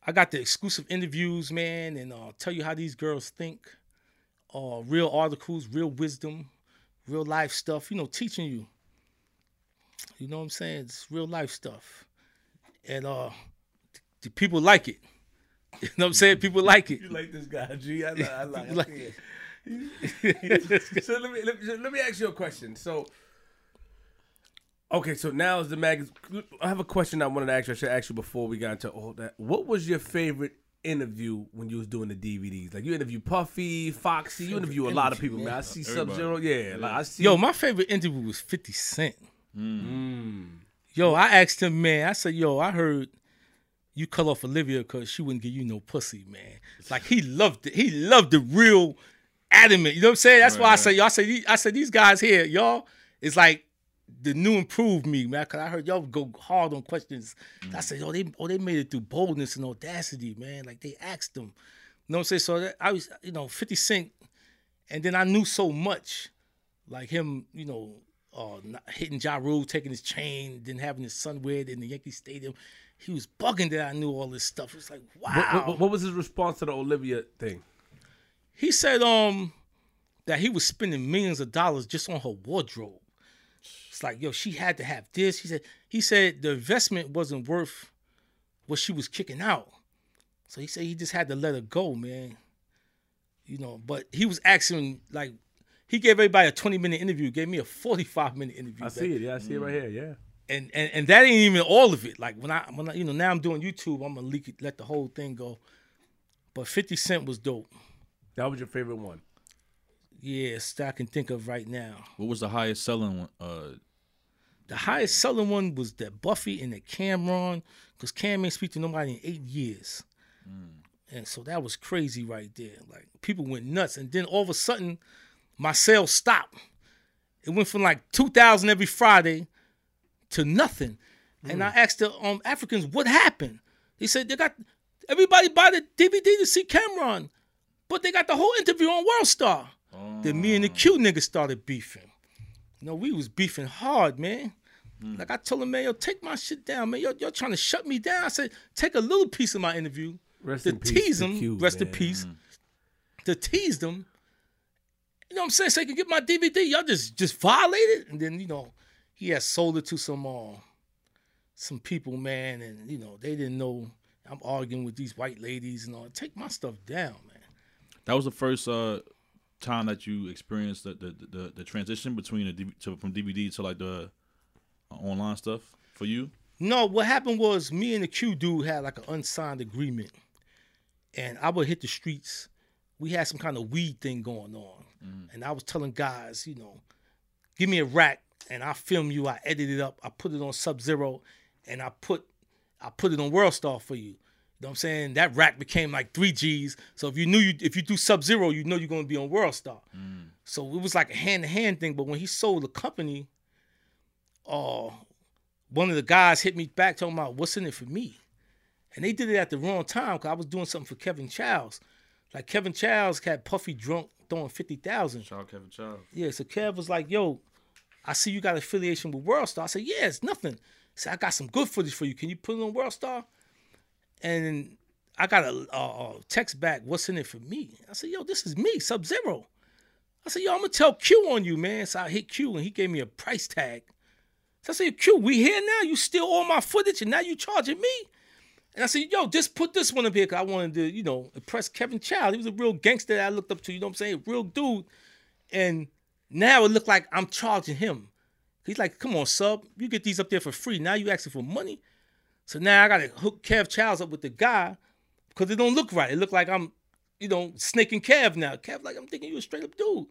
I got the exclusive interviews, man, and uh, tell you how these girls think. Uh, real articles, real wisdom, real life stuff. You know, teaching you. You know what I'm saying? It's real life stuff, and uh, people like it. You know what I'm saying? People like it. You like this guy, G? I like. I like. Like- I see it. so let me, let me let me ask you a question. So, okay, so now is the mag. I have a question I wanted to ask you. I should ask you before we got into all that. What was your favorite interview when you was doing the DVDs? Like you interview Puffy, Foxy. You interview a lot of people, man. I see Sub Everybody. Zero. Yeah, like I see. Yo, my favorite interview was 50 Cent. Hmm. Hmm. Yo, I asked him, man, I said, yo, I heard you cut off Olivia because she wouldn't give you no pussy, man. Like he loved it. He loved the real adamant. You know what I'm saying? That's why I Right, say, y'all say, I said, these guys here, y'all, it's like the new improved me, man. Cause I heard y'all go hard on questions. I said, oh, they, oh, they made it through boldness and audacity, man. Like they asked them. You know what I'm saying? So that, I was, you know, 50 Cent, and then I knew so much like him, you know, uh, not hitting Ja Rule, taking his chain, then having his son wear it in the Yankee Stadium. He was bugging that I knew all this stuff. It's like, wow. What, what, what was his response to the Olivia thing? He said um that he was spending millions of dollars just on her wardrobe. It's like, yo, she had to have this. He said he said the investment wasn't worth what she was kicking out. So he said he just had to let her go, man. You know, but he was asking like he gave everybody a 20 minute interview, gave me a 45 minute interview. I see it. Yeah, I see it right here. Yeah. And, and and that ain't even all of it. Like when I when I you know now I'm doing YouTube, I'm gonna leak it, let the whole thing go. But 50 Cent was dope. That was your favorite one. Yes, that I can think of right now. What was the highest selling one? Uh, The highest selling one was that Puffy and the Cam'ron, because Cam ain't speak to nobody in eight years. And so that was crazy right there. Like people went nuts. And then all of a sudden, my sales stopped. It went from like two thousand every Friday to nothing. And I mm. asked the um, Africans what happened. They said they got everybody buy the DVD to see Cam'ron, but they got the whole interview on World Star. Then me and the ah. Q nigga started beefing. You know, we was beefing hard, man. Mm. Like I told him, man, yo, take my shit down, man. Yo, you're trying to shut me down. I said, take a little piece of my interview Rest to in tease them, Q, rest in man. peace, mm. to tease them. You know what I'm saying? So they can get my DVD. Y'all just just violated, and then you know he had sold it to some uh, some people, man, and you know they didn't know I'm arguing with these white ladies and all. Take my stuff down, man. That was the first uh, time that you experienced the the, the, the transition between the to, from DVD to like the uh, online stuff for you. No, what happened was me and the Q dude had like an unsigned agreement, and I would hit the streets. We had some kind of weed thing going on, and I was telling guys, you know, give me a rack and I film you. I edit it up. I put it on Sub Zero, and I put I put it on World Star for you. You know what I'm saying? That rack became like three G's. So if you knew you if you do Sub Zero, you know you're gonna be on World Star. So it was like a hand to hand thing. But when he sold the company, uh, one of the guys hit me back talking about what's in it for me. And they did it at the wrong time because I was doing something for Kevin Chiles. Like Kevin Chiles had Puffy drunk throwing 50,000. Shout out Kevin Chiles. Yeah, so Kev was like, yo, I see you got affiliation with World Star. I said, yeah, it's nothing. He said, I got some good footage for you. Can you put it on World Star? And I got a, a, a text back, what's in it for me? I said, yo, this is me, Sub Zero. I said, yo, I'm gonna tell Q on you, man. So I hit Q and he gave me a price tag. So I said, Q, we here now? You steal all my footage and now you charging me? And I said, yo, just put this one up here because I wanted to, you know, impress Kevin Chiles. He was a real gangster that I looked up to, you know what I'm saying? Real dude. And now it looked like I'm charging him. He's like, come on, sub, you get these up there for free. Now you asking for money. So now I gotta hook Kev Chiles up with the guy because it don't look right. It look like I'm, you know, snaking Kev now. Kev, like I'm thinking you a straight up dude.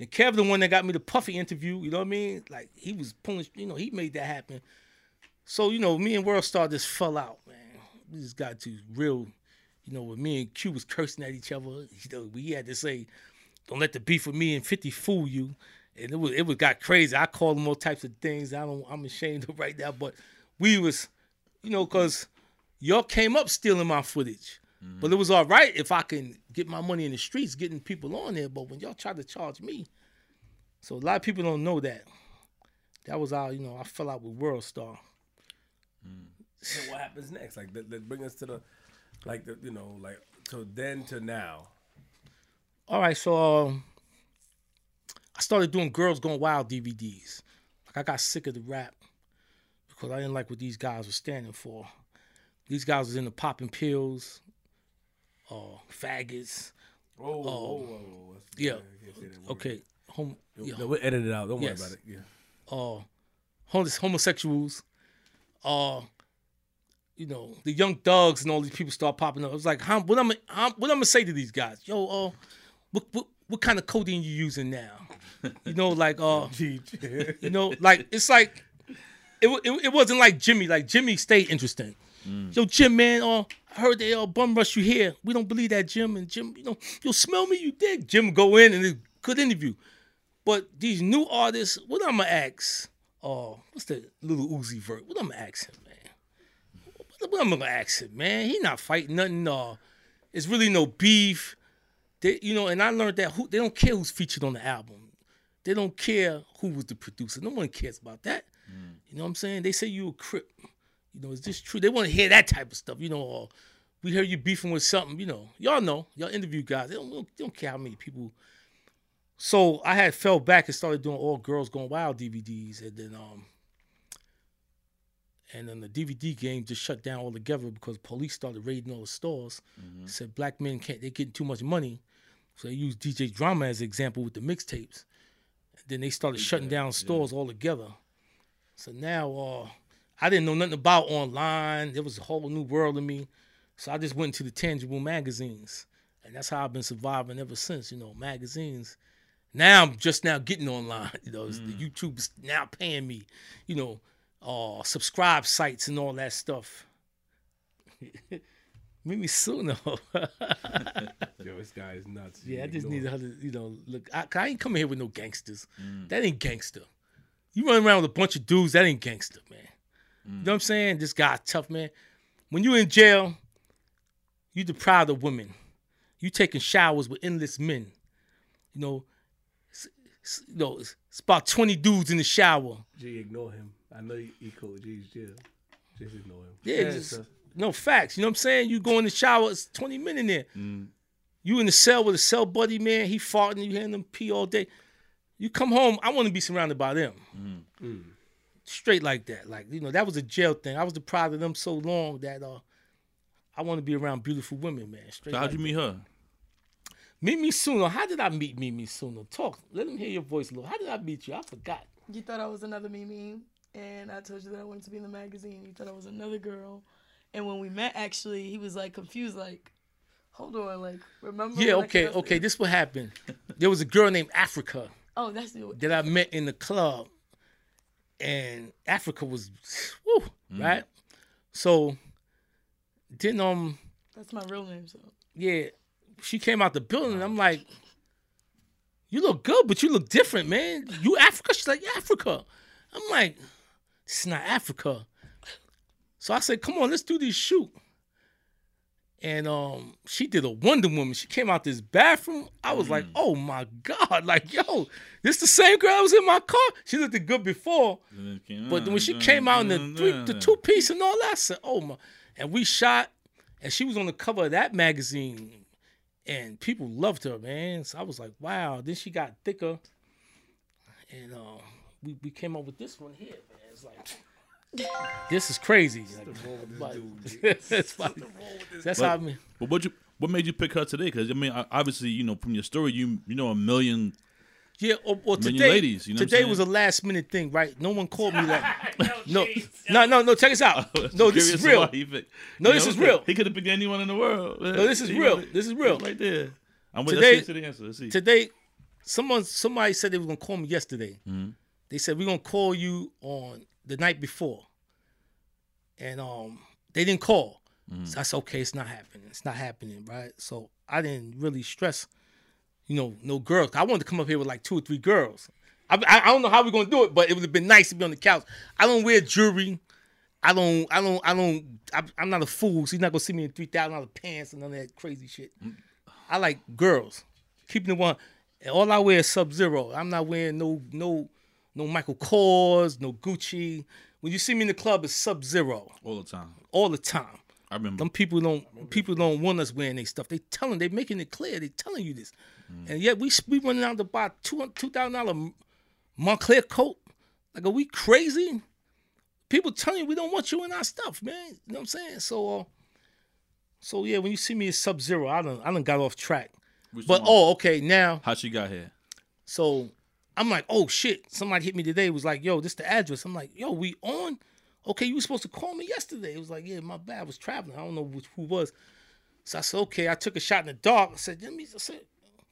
And Kev, the one that got me the Puffy interview, you know what I mean? Like he was pulling, you know, he made that happen. So you know, me and World Star just fell out, man. We just got to real, you know, when me and Q was cursing at each other, you know, we had to say, "Don't let the beef with me and Fifty fool you." And it was it was got crazy. I called him all types of things. I don't. I'm ashamed of right now, but we was, you know, cause y'all came up stealing my footage. Mm-hmm. But it was all right if I can get my money in the streets, getting people on there. But when y'all tried to charge me, so a lot of people don't know that. That was how you know I fell out with World Star. Mm. So what happens next? Like, let, let bring us to the, like the, you know, like to then to now. All right, so um, I started doing Girls Going Wild DVDs. Like I got sick of the rap because I didn't like what these guys were standing for. These guys was into popping pills, uh, faggots. Whoa, whoa, whoa, whoa. That's- Yeah. I can't say that word. Okay, home, yeah, No, we'll edit it out. Don't Yes. worry about it. Yeah. uh, homeless homosexuals, uh, you know, the young thugs and all these people start popping up. I was like, how, what I'm, what I'm gonna say to these guys? Yo, uh, what, what, what kind of codeine you using now? You know, like, uh, Cheech. you know, like it's like, it, it, it wasn't like Jimmy. Like Jimmy stayed interesting. Yo, Jim, man, uh, I heard they uh, bum rush you here. We don't believe that, Jim. And Jim, you know, you smell me, you dig. Jim go in and it's a good interview. But these new artists, what I'm gonna ask? Uh, what's the Lil Uzi Vert? What I'm gonna ask him, man? What, what I'm gonna ask him, man? He not fighting nothing. Uh, it's really no beef. They, you know, and I learned that who they don't care who's featured on the album. They don't care who was the producer. No one cares about that. You know what I'm saying? They say you a crip. You know, is this true? They want to hear that type of stuff. You know, or we hear you beefing with something. You know, y'all know, y'all interview guys. They don't, they don't, care how many people. So I had fell back and started doing all girls going wild DVDs, and then um, and then the DVD game just shut down altogether because police started raiding all the stores. Said black men can't, they getting too much money, so they used DJ Drama as an example with the mixtapes. Then they started shutting down stores altogether. So now uh, I didn't know nothing about online. There was a whole new world to me. So I just went to the tangible magazines. And that's how I've been surviving ever since, you know, magazines. Now I'm just now getting online. You know, it's the YouTube is now paying me, you know, uh, subscribe sites and all that stuff. Meet me sooner. Yo, this guy is nuts. yeah, I just need her to, you know, look. I, I ain't coming here with no gangsters. Mm. That ain't gangster. You run around with a bunch of dudes. That ain't gangster, man. You mm. know what I'm saying? This guy tough, man. When you in jail, you deprived of women. You taking showers with endless men. You know, s- s- you know, it's, it's about 20 dudes in the shower. G, ignore him. I know he, he cool. G's jail. Just ignore him. Yeah, just, no facts. You know what I'm saying? You go in the shower, it's 20 men in there. You in the cell with a cell buddy, man. He farting, you hearing them pee all day. You come home, I want to be surrounded by them. Straight like that. Like, you know, that was a jail thing. I was deprived of them so long that uh I want to be around beautiful women, man. Straight So how'd like you meet her? Meet me sooner. How did I meet Meet Me sooner? Talk. Let them hear your voice a little. How did I meet you? I forgot. You thought I was another Mimi, and I told you that I wanted to be in the magazine. You thought I was another girl, and when we met, actually, he was like confused, like, "Hold on, like, remember?" Yeah, okay, that's- okay. This what happened. There was a girl named Africa. Oh, that's the. that I met in the club, and Africa was, woo, right? So, then um, That's my real name. So yeah, she came out the building, and I'm like, "You look good, but you look different, man. You Africa?" She's like, "Yeah, Africa." I'm like, "This is not Africa." So I said, "Come on, let's do this shoot." And um, she did a Wonder Woman. She came out this bathroom. I was like, "Oh my god!" Like, yo, this the same girl that was in my car. She looked good before, but when she came out in the three, the two piece and all that, I said, "Oh my!" And we shot, and she was on the cover of that magazine, and people loved her, man. So I was like, "Wow!" Then she got thicker, and uh, we we came up with this one here, man. It's like, this is crazy. Like, it's like- that's how I mean. But what you what made you pick her today? Because I mean, obviously, you know, from your story, you you know a million. Yeah, or, or today, ladies, you know today was a last minute thing, right? No one called me like, no, no, no, no. Check this out. No, this is real. he picked- No, you this know, is real. He could have picked anyone in the world. No, this is real. This is real. Right there. I'm waiting. Today- Let's see the answer. Let's see. Today, someone, somebody said they were gonna call me yesterday. Mm-hmm. They said we're gonna call you on the night before, and um, they didn't call. Mm-hmm. So I said, okay, it's not happening. It's not happening, right? So I didn't really stress, you know, no girls. I wanted to come up here with like two or three girls. I, I, I don't know how we're gonna do it, but it would have been nice to be on the couch. I don't wear jewelry. I don't, I don't, I don't. I'm, I'm not a fool. So you're not gonna see me in three thousand dollar pants and none of that crazy shit. I like girls. Keeping the one. And all I wear is Sub Zero. I'm not wearing no, no, no Michael Kors, no Gucci. When you see me in the club, it's Sub Zero All the time. all the time. I remember. Them people don't people don't want us wearing their stuff. They telling they making it clear. They telling you this, and yet we we running out to buy two two thousand dollar Montclair coat. Like are we crazy? People telling you we don't want you in our stuff, man. You know what I'm saying? So, uh, so yeah, when you see me as Sub Zero, I don't I don't got off track. Which But one? oh, okay, now how she got here? so I'm like, oh shit. Somebody hit me today. Was like, yo, this the address. I'm like, yo, we on? Okay, you were supposed to call me yesterday. It was like, yeah, my bad. I was traveling. I don't know which, who was. So I said, okay. I took a shot in the dark. I said, let me. I said,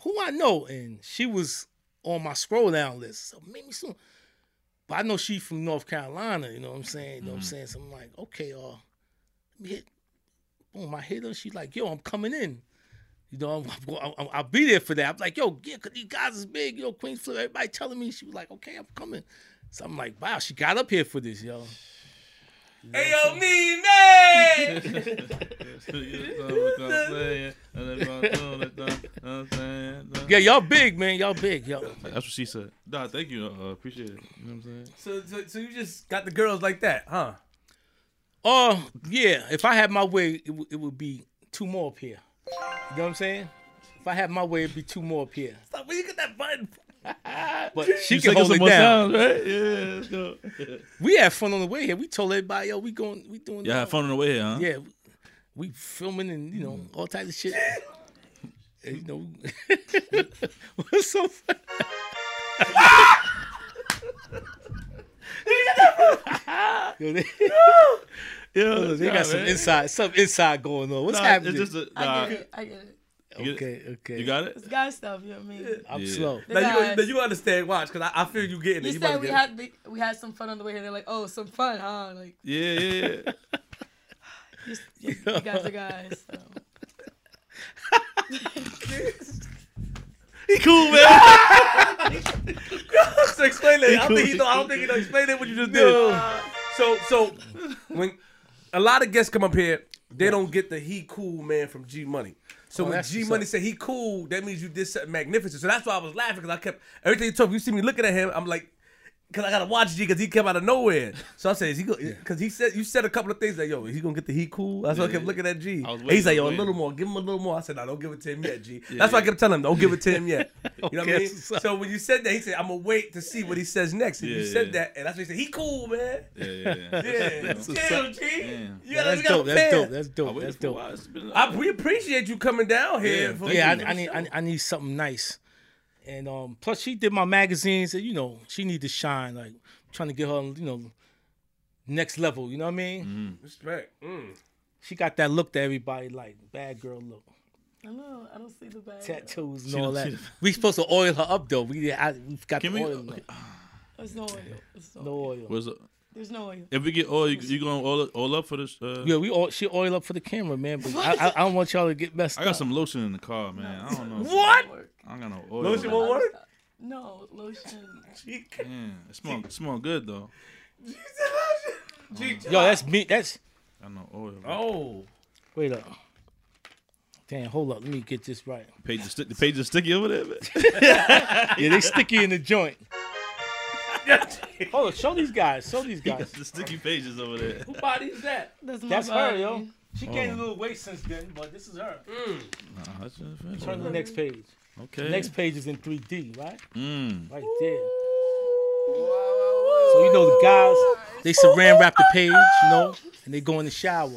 who I know? And she was on my scroll down list. So maybe soon. But I know she from North Carolina. You know what I'm saying? You know what I'm saying? So I'm like, okay, uh, let me hit. Boom, I hit her. She's like, yo, I'm coming in. You know, I'm, I'm, I'm, I'll be there for that. I'm like, yo, yeah, cause these guys is big. You know, Queens Flip. Everybody telling me. She was like, okay, I'm coming. So I'm like, wow, she got up here for this, yo. Hey yo, me man. Yeah, y'all big, man. Y'all big, yo. That's what she said. Nah, thank you. Uh, appreciate it. You know what I'm saying? so, so, so you just got the girls like that, huh? Oh, yeah. If I had my way, it, would- it would be two more up here. You know what I'm saying? If I had my way, it'd be two more up here. Stop, where you get that button? But she You can singing hold some it down. sounds, right? Yeah, let's go. We had fun on the way here. We told everybody, yo, we going, we doing. Yeah, have fun on the way here, huh? Yeah, we filming and you know all types of shit. And, you know, what's so funny? Yo, they, Yeah, they got some inside, some inside going on. What's happening? It's just a, I nah, get it. I get it. you get it? okay, okay. You got it? It's guy stuff. You know what I mean? I'm Yeah. slow. The Now you, guys. now you understand, watch, because I, I feel you getting it. You You said we get it. had the, we had some fun on the way here. They're like, oh, some fun, huh? Like Yeah, yeah, yeah. you, you, you guys are guys. So. He cool, man. so explain that. I don't cool, think he he know. I don't think he know. Explain that what you just did. So so when a lot of guests come up here, they don't get the he cool man from G Money. So Oh, when G Money said he cool, that means you did something magnificent. So that's why I was laughing because I kept everything you talk. You see me looking at him, I'm like. Cause I gotta watch G because he came out of nowhere. So I said, is he go? Cause he said you said a couple of things like, yo, he gonna get the heat cool? That's why I kept Yeah. looking at G. I was he's waiting, like, yo, a little more, give him a little more. I said, no, don't give it to him yet, G. Yeah, That's why I yeah. kept telling him, don't give it to him yet. You know what I mean? that's. So when you said that, he said, I'm gonna wait to see what he says next. And you said yeah. that, and that's what he said. He cool, man. Yeah, yeah, yeah. Yeah, That's what's chill. G. Yeah. You gotta, that's you gotta dope. That's dope. That's dope. That's dope. while. It's been- I, we appreciate you coming down here. Yeah, for- Yeah. I, I need I, I need something nice, and um, plus she did my magazines, and you know she need to shine. Like trying to get her, you know, next level. You know what I mean? Mm-hmm. Respect. Mm. She got that look that everybody like, bad girl look, I know. I don't see the bag. tattoos and She all that. the- We supposed to oil her up though. We I, we got Can the we? oil. now. There's no oil. There's no, No oil. oil. What's up? There's no oil. If we get oil, you, you going all, all up for this? Uh, Yeah, we all she oil up for the camera, man. But I, I, I don't want y'all to get messed I got up. some lotion in the car, man. I don't know. What? I don't got no oil. Lotion man. won't work? No lotion. G. Yeah, it smell it smell good though. G. Yo, that's me. That's I got no oil. Oh. wait up. Damn, hold up. Let me get this right. Page is stick. The page is sticky over there. Man. Yeah, they sticky in the joint. Hold on, show these guys. Show these guys. the sticky pages over there. Who body is that? That's my That's her, yo. She oh. gained a little weight since then, but this is her. Nah, that's just- Turn to the next page. Okay. The Next page is in 3D, right? Mm. Right there. So you know the guys, they saran wrap the page, you know, and they go in the shower.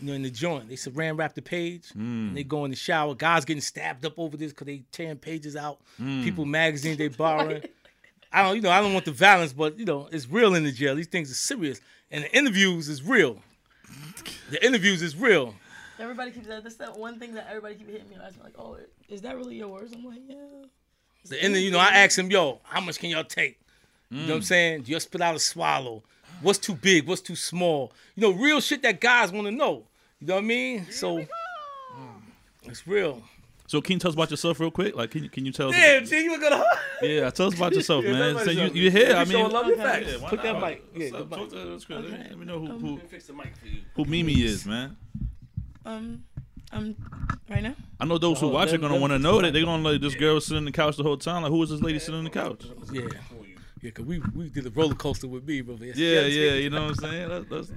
You know, in the joint, they saran wrap the page, and mm. they go in the shower. Guys getting stabbed up over this because they tearing pages out. Mm. People magazines they borrowing. I don't, you know, I don't want the violence, but you know, it's real in the jail. These things are serious, and the interviews is real. The interviews is real. Everybody keeps that. That's that one thing that everybody keep hitting me. I was like, oh, is that really yours? I'm like, yeah. The end, you know, I ask him, yo, how much can y'all take? You know what I'm mm. saying? Do you spit out a swallow? What's too big? What's too small? You know, real shit that guys want to know. You know what I mean? So mm. it's real. So can you tell us about yourself real quick? Like, can you can you tell us? Damn, G, you were gonna. Yeah, tell us about yourself, Yeah, man. us So you yourself. you here? You I mean, showing love your Okay. facts. Yeah, Put that mic. Yeah, the mic. Talk to us, Let me- know who who, Fix the mic for you. who Mimi is, man. Um, um, right now. I know those who Oh, watch are gonna want to know that they're gonna like this girl sitting on the couch the whole time. Like, who is this lady sitting on the couch? Yeah. Yeah, cause we we did a roller coaster with me, brother. Yeah, yeah, you know what I'm saying. That's, that's,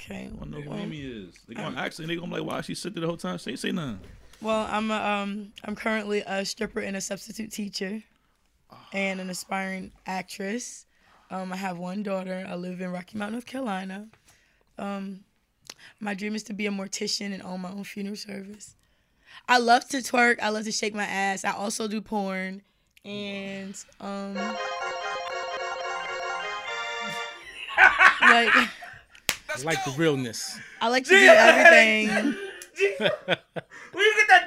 Okay. I wanna know who Well, Mimi is. They gonna ask and they gonna be like, why she sit there the whole time? Say say nothing. well, I'm a, um, I'm currently a stripper and a substitute teacher, and an aspiring actress. Um, I have one daughter. I live in Rocky Mount, North Carolina. Um, my dream is to be a mortician and own my own funeral service. I love to twerk. I love to shake my ass. I also do porn, and um, like I like the realness. I like to do everything. Where you get that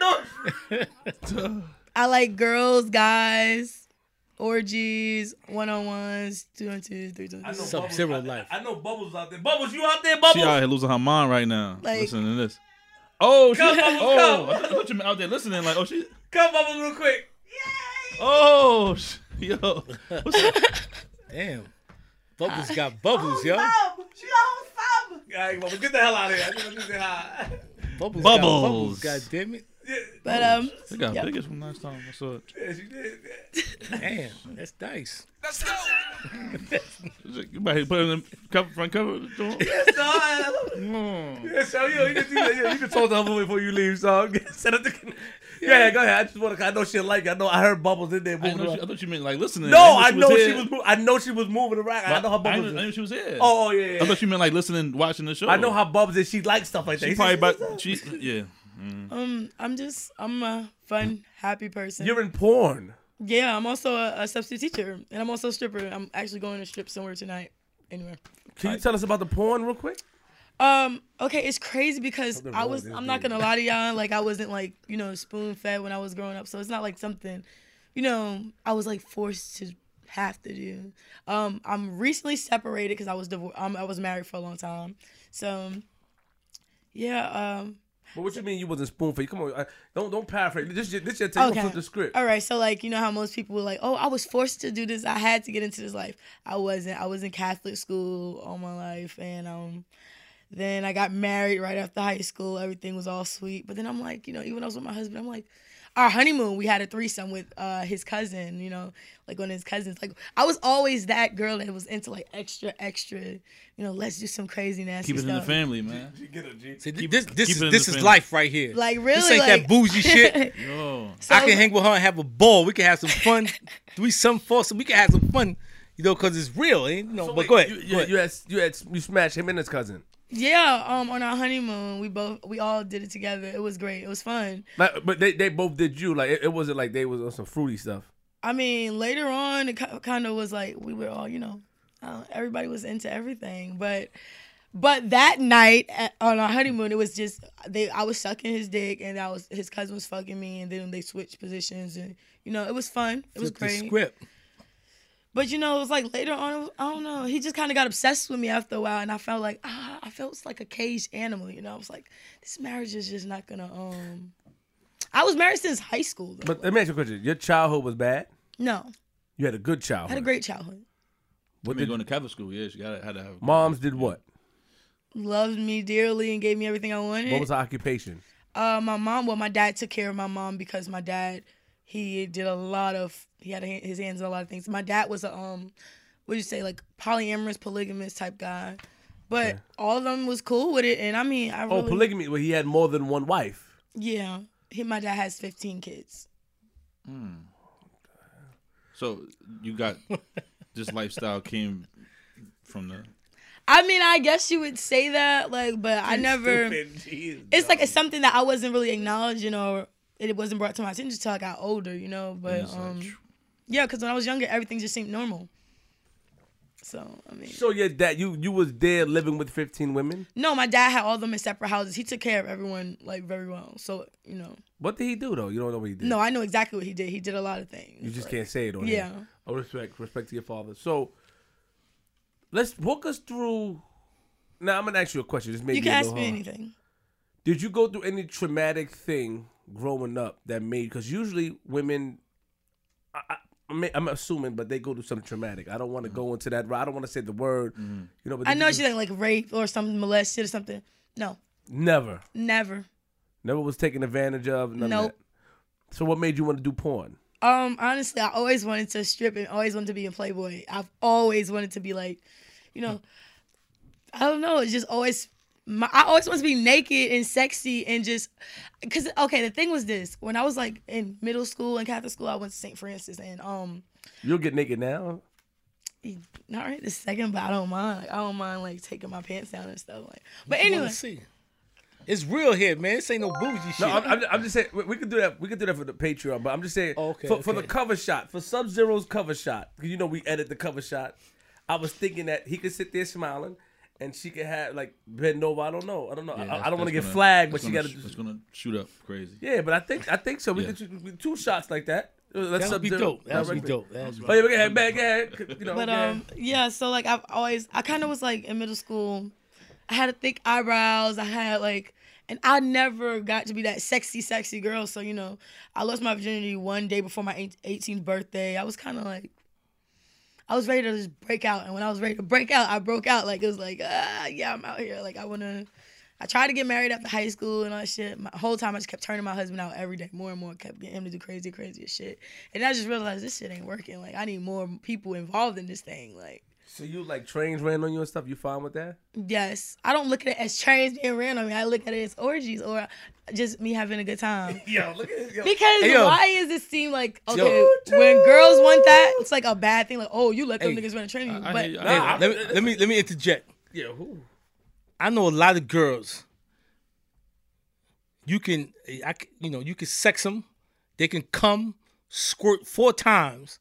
door? I like girls, guys, orgies, one on ones, two on twos, three on I know twos. Sub-Zero life. I, know Bubbles out there. Bubbles, you out there, bubbles? She Bubbles? out here losing her mind right now. Like- listening to this. Oh, she, Come, Bubbles, oh, come. I thought- I you meant out there listening. Like, oh, she, Come, Bubbles, real quick. Yay! Oh, sh- yo, what's up? Damn. Bubbles got bubbles, oh, yo. All right, Bubbles, get the hell out of here. I just want you to say hi. Bubbles. Bubbles. Got bubbles. God damn it. But um, They got Yep. biggest from last time. I saw it. Yeah, she did. Damn, that's nice. Let's go. You might put it in the cover, front cover. Yes, dog. Yeah, so you, you, can do that. Yeah, you can talk to her before you leave, so set up the. Go ahead, go ahead. I just want to. I know she like. it. I know. I heard bubbles in there I, moving. know she. I thought you meant like listening. No, I know she here. was. Mo- I know she was moving around. I know how bubbles. didn't- I knew she was here. Oh, oh yeah, yeah. I thought you meant like listening, watching the show. I know how Bubbles is. She likes stuff like that. She He probably said, about. She yeah. Um, I'm just I'm a fun, happy person. You're in porn. yeah, I'm also a, a substitute teacher, and I'm also a stripper. I'm actually going to strip somewhere tonight. Anywhere. Can you tell us about the porn real quick? Um, okay, it's crazy because Something I was I'm not gonna lie to y'all, like I wasn't like, you know, spoon fed when I was growing up. So it's not like something, you know, I was like forced to have to do. Um, I'm recently separated because I was divorced. Um, I was married for a long time. So yeah, um, But what you mean you wasn't spoon fed? Come on, I, don't don't paraphrase. This your this your take. Okay. Flip the script. All right, so like you know how most people were like, oh, I was forced to do this. I had to get into this life. I wasn't. I was in Catholic school all my life, and um, then I got married right after high school. Everything was all sweet. But then I'm like, you know, even when I was with my husband, I'm like, our honeymoon, we had a threesome with uh, his cousin, you know, like one of his cousins. Like I was always that girl that was into like extra, extra, you know, let's do some crazy nasty Keep it stuff. in the family, man. See, this this is, this is life right here. Like really, this ain't like, that bougie shit. Yo. So- I can hang with her and have a ball. We can have some fun. we some for we can have some fun. You know, cause it's real, ain't you know, So but wait, go ahead. You, go you, ahead. you had you had you smashed him and his cousin. Yeah, um, on our honeymoon, we both we all did it together. It was great. It was fun. Like, but they, they both did you. Like it, it wasn't like they was on some fruity stuff. I mean, later on, it kind of was like we were all, you know, uh, everybody was into everything. But, but that night at, on our honeymoon, it was just they. I was sucking his dick, and I was his cousin was fucking me, and then they switched positions, and you know, it was fun. It was Flip great. script. But you know, it was like later on, I don't know. He just kind of got obsessed with me after a while, and I felt like ah, I felt like a caged animal. You know, I was like, this marriage is just not gonna. Um, I was married since high school. Though. But let me ask you a question. Your childhood was bad. no, You had a good I childhood. had a great childhood. I What mean, did, going to Catholic school, yeah, she got had to have. moms did what? Loved me dearly and gave me everything I wanted. What was her occupation? Uh, my mom. Well, my dad took care of my mom because my dad he did a lot of he had his hands in a lot of things. My dad was a um, what do you say like polyamorous, polygamous type guy, but Okay. all of them was cool with it. And I mean, I really Oh, polygamy. Well, he had more than one wife. yeah. He, my dad has fifteen kids. So you got this lifestyle came from the. I mean, I guess you would say that, like, but I never. It's like it's something that I wasn't really acknowledging or it wasn't brought to my attention until I got older, you know. But like, um, yeah, because when I was younger, everything just seemed normal. So I mean, So your dad, you you was there living with fifteen women. no, my dad had all of them in separate houses. He took care of everyone like very well. So you know, What did he do though? You don't know what he did. no, I know exactly what he did. He did a lot of things. you just can't say it on Yeah. here. Oh, respect, respect to your father. So let's walk us through. Now I'm gonna ask you a question. This may You be can ask me hard. anything. Did you go through any traumatic thing growing up that made? Because usually women, I, I, I may- I'm assuming, but they go through something traumatic. I don't want to go into that. I don't want to say the word. You know, but I did know you- she's like rape or something, molested or something. No, never, never. never was taken advantage of. None Nope. Of. So what made you want to do porn? Um, honestly, I always wanted to strip and always wanted to be in Playboy. I've always wanted to be like, you know, I don't know. It's just always. My, I always want to be naked and sexy and just, cause okay. The thing was this: when I was like in middle school and Catholic school, I went to St. Francis and um, You'll get naked now. not right this second, but I don't mind. Like, I don't mind like taking my pants down and stuff. Like, but You wanna anyway, see. It's real here, man. This ain't no bougie shit. No, I'm, I'm, I'm just saying we, we could do that. We could do that for the Patreon, but I'm just saying Okay, for, for the cover shot for Sub Zero's cover shot. 'cause you know we edit the cover shot. I was thinking that he could sit there smiling, and she could have like bend over. I don't know. I don't know. Yeah, I, I don't want to get gonna- flagged, but that's she gonna got sh- It's gonna shoot up crazy. Yeah, but I think I think so. We Yeah. could two shots like that. Let's That'd be Sub-Zero dope. That'd be directly. dope. That's But yeah, go ahead, man. Go ahead. You know, But yeah. um, yeah. So like I've always, I kind of was like in middle school. I had thick eyebrows. I had like, and I never got to be that sexy, sexy girl. So you know, I lost my virginity one day before my 18th birthday. I was kind of like, I was ready to just break out. And when I was ready to break out, I broke out. Like it was like, ah, yeah, I'm out here. Like I wanna. I tried to get married after high school and all that shit. My whole time I just kept turning my husband out every day, more and more. Kept getting him to do crazy, crazy shit. And I just realized this shit ain't working. Like I need more people involved in this thing. Like so you like trains ran on you and stuff. You fine with that? yes, I don't look at it as trains being ran on me. I look at it as orgies or just me having a good time. Yo, look at yo. Because Hey, yo. why is it seem like okay when girls want that it's like a bad thing like oh you let them Hey, niggas run a train I- I but hear. I Hey, hear Nah, let, me, let me let me interject. Yeah, who? I know a lot of girls. You can, I, c- you know, you can sex them. They can come, squirt four times,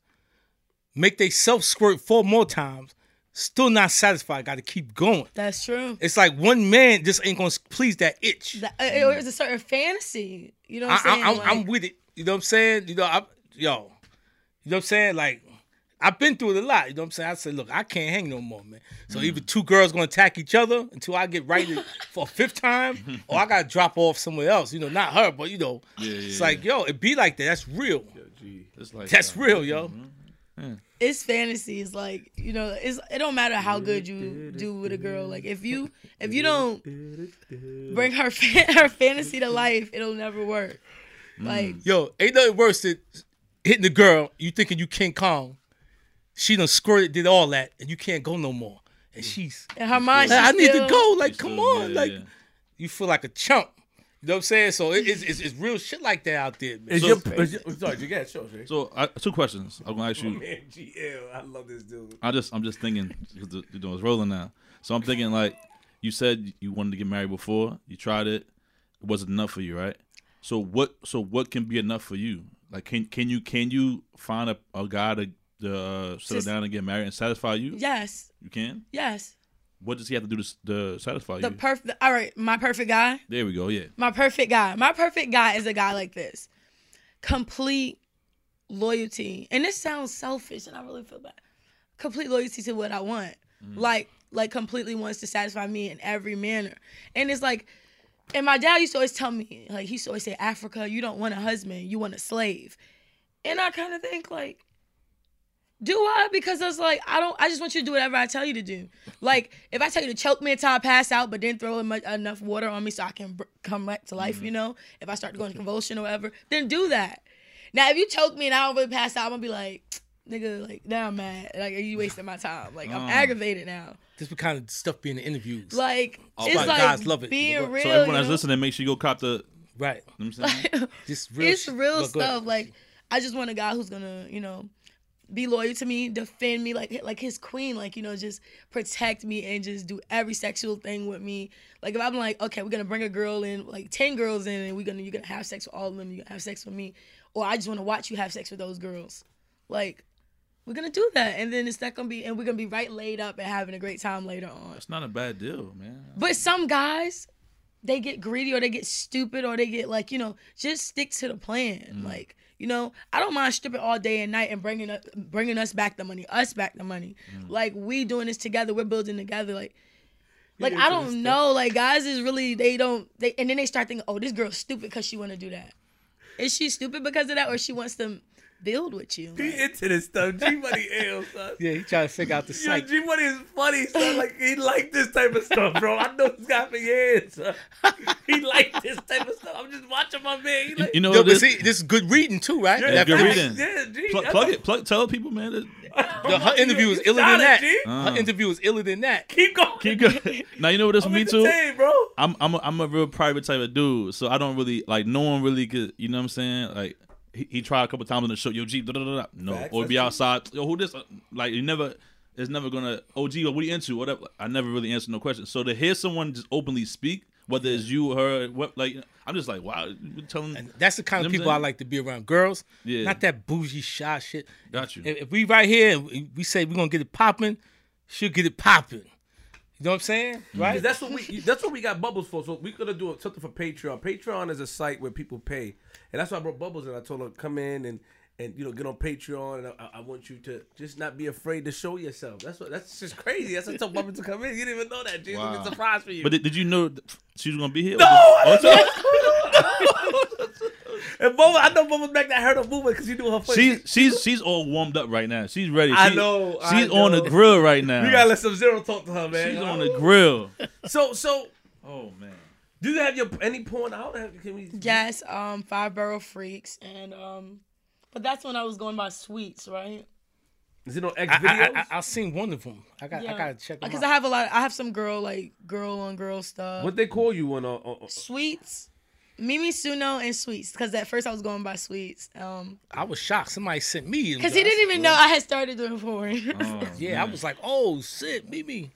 make they self squirt four more times. Still not satisfied. Got to keep going. that's true. It's like one man just ain't gonna please that itch. That, uh, or it's a certain fantasy. You know what I, I'm saying? I, I'm, I'm Like, with it. You know what I'm saying? You know, I, yo, you know what I'm saying? Like, I've been through it a lot. You know what I'm saying? I said, look, I can't hang no more, man. So either two girls gonna attack each other until I get right for a fifth time, or I gotta drop off somewhere else. You know, not her, but you know, Yeah, yeah, it's like, yo, it be like that. That's real. It's like That's real, yo. Hmm. it's fantasies like you know it's it don't matter how good you do with a girl like if you if you don't bring her fa- her fantasy to life it'll never work hmm. like Yo, ain't nothing worse than hitting the girl. You thinking you King Kong? She done squirted, did all that, and you can't go no more. And she's, in her mind like, she I need still- to go. Like, come still- on, yeah, like yeah. you feel like a chump. You know what I'm saying? So it, it's, it's it's real shit like that out there, man. Is So- your, is your, sorry, you got sure, Shay. So I, two questions. I'm gonna ask you. Man, GL, I love this dude. I just I'm just thinking 'cause the, you know it's rolling now. So I'm thinking like you said you wanted to get married before. You tried it. It wasn't enough for you, right? So what so what can be enough for you? Like can can you can you find a, a guy to, to uh, settle Just- down and get married and satisfy you? yes You can. yes What does he have to do to, to satisfy the you? perfect all right my perfect guy? There we go. Yeah. my perfect guy. My perfect guy is a guy like this. Complete loyalty. And this sounds selfish and i really feel bad. Complete loyalty to what i want. Mm-hmm. Like like completely wants to satisfy me in every manner. And it's like and my dad used to always tell me like he used to always say africa you don't want a husband you want a slave. And i kind of think like do I? Because it's like I don't. I just want you to do whatever I tell you to do. Like if I tell you to choke me until I pass out, but then throw em- enough water on me so I can br- come back to life. Mm-hmm. You know, if I start to go into convulsion or whatever, then do that. Now if you choke me and I don't really pass out, I'm gonna be like, nigga, like now I'm mad. Like you wasting my time. Like I'm Oh. aggravated now. this what kind of stuff being in interviews, Like Oh, it's my like guys love it. being So real. So everyone you that's know? listening, make sure you go cop the. right? You know what I'm saying? Just real. it's shit. real But go ahead. stuff. Like I just want a guy who's gonna, you know, be loyal to me, defend me like like his queen, like you know, just protect me and just do every sexual thing with me. Like if I'm like, okay, we're gonna bring a girl in, like ten girls in, and we're gonna you're gonna have sex with all of them, you're gonna have sex with me, or I just want to watch you have sex with those girls. Like we're gonna do that, and then it's not gonna be, and we're gonna be right laid up and having a great time later on. It's not a bad deal, man. But some guys, they get greedy or they get stupid or they get like, you know, just stick to the plan. Mm. Like, you know, I don't mind stripping all day and night and bringing us, bringing us back the money, us back the money. Like we doing this together, we're building together. Like, like I don't know. Like guys is really they don't they and then they start thinking, oh, this girl's stupid because she want to do that. Is she stupid because of that, or she wants to build with you? He Like, into this stuff. G Money ill, son. Yeah, he trying to figure out the Yo, psych. G Money is funny, son. Like he like this type of stuff, bro. I know this guy for years. Son. He like this type of stuff. I'm just watching my man. He You, like, you know Yo, this? see, this is good reading too, right? Yeah, That good fits. reading. Yeah, G. Plug, plug it. Plug. Tell people, man. That, Yo, her interview was You iller than that. G. Uh. Her interview was iller than that. Keep going. keep going. now you know what this I'm me too. entertained, bro. I'm I'm a, I'm a real private type of dude, so I don't really like no one really could. You know what I'm saying? Like he, he tried a couple times on the show. Yo, G, da da da da. No, Facts, or be outside. Yo, who this? Uh, Like you never. It's never gonna. Oh, G, what are you into? Whatever. I never really answer no questions. So to hear someone just openly speak, whether it's you or her, what like I'm just like, wow, telling. And that's the kind of know what I'm people I like to be around. Girls, Yeah. not that bougie shy shit. Got you. If, if we right here we- we say we're gonna get it popping, she'll get it popping. You know what I'm saying? Right? That's what we that's what we got bubbles for. So we're gonna do something for Patreon. Patreon is a site where people pay, and that's why I brought bubbles and I told her come in and and you know get on Patreon, and I, I want you to just not be afraid to show yourself. That's what that's just crazy. That's what I told bubbles to come in. You didn't even know that. G. It's gonna Wow. a surprise for you. But did, did you know th- she was gonna be here? no, Oh, I so- didn't know. and Bubba, I know Bubba's back that heard her moving because you do her foot. She's she's she's all warmed up right now. She's ready. I She- know, I She's on the grill right now. you gotta let some zero talk to her, man. She's on the grill. So so Oh man. Do you have your any porn out? Can we? Yes, um, Five Borough Freaks, and um, but that's when I was going by Sweets, right? Is it on X videos? I, I, have seen one of them. I got I gotta check them Because. I have a lot. I have some girl like girl on girl stuff. what they call you on? Uh, uh, Sweets, Mimi Suno, and Sweets. Because at first I was going by Sweets. Um, I was shocked. Somebody sent me. because he didn't even know I had started doing porn. Oh, Yeah, I was like, oh shit, Mimi.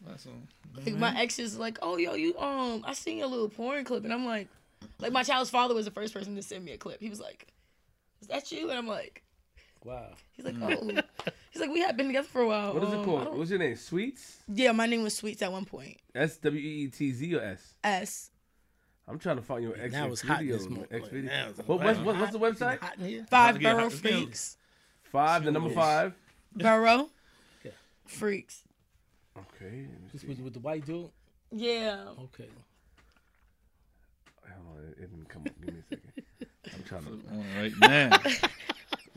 like my ex is like, oh yo, you um, I seen your little porn clip, and I'm like, like my child's father was the first person to send me a clip. He was like, is that you? And I'm like, Wow. he's like, oh, he's like, we had been together for a while. what is Um, it called? don't- What's your name? Sweets? Yeah, my name was Sweets at one point. S W E E T Z or S? S. I'm trying to find your X Now it's hot in this videos. X Now videos. it's What, hot. what's, what, what's the website? Hot in here? Five Yeah, Borough Freaks. Five, the number five. Burrow. Yeah. Freaks. Okay. This see. with, with the white dude. Yeah. Okay. Hold on, it didn't come up. Give me a second. I'm trying to. On it right now.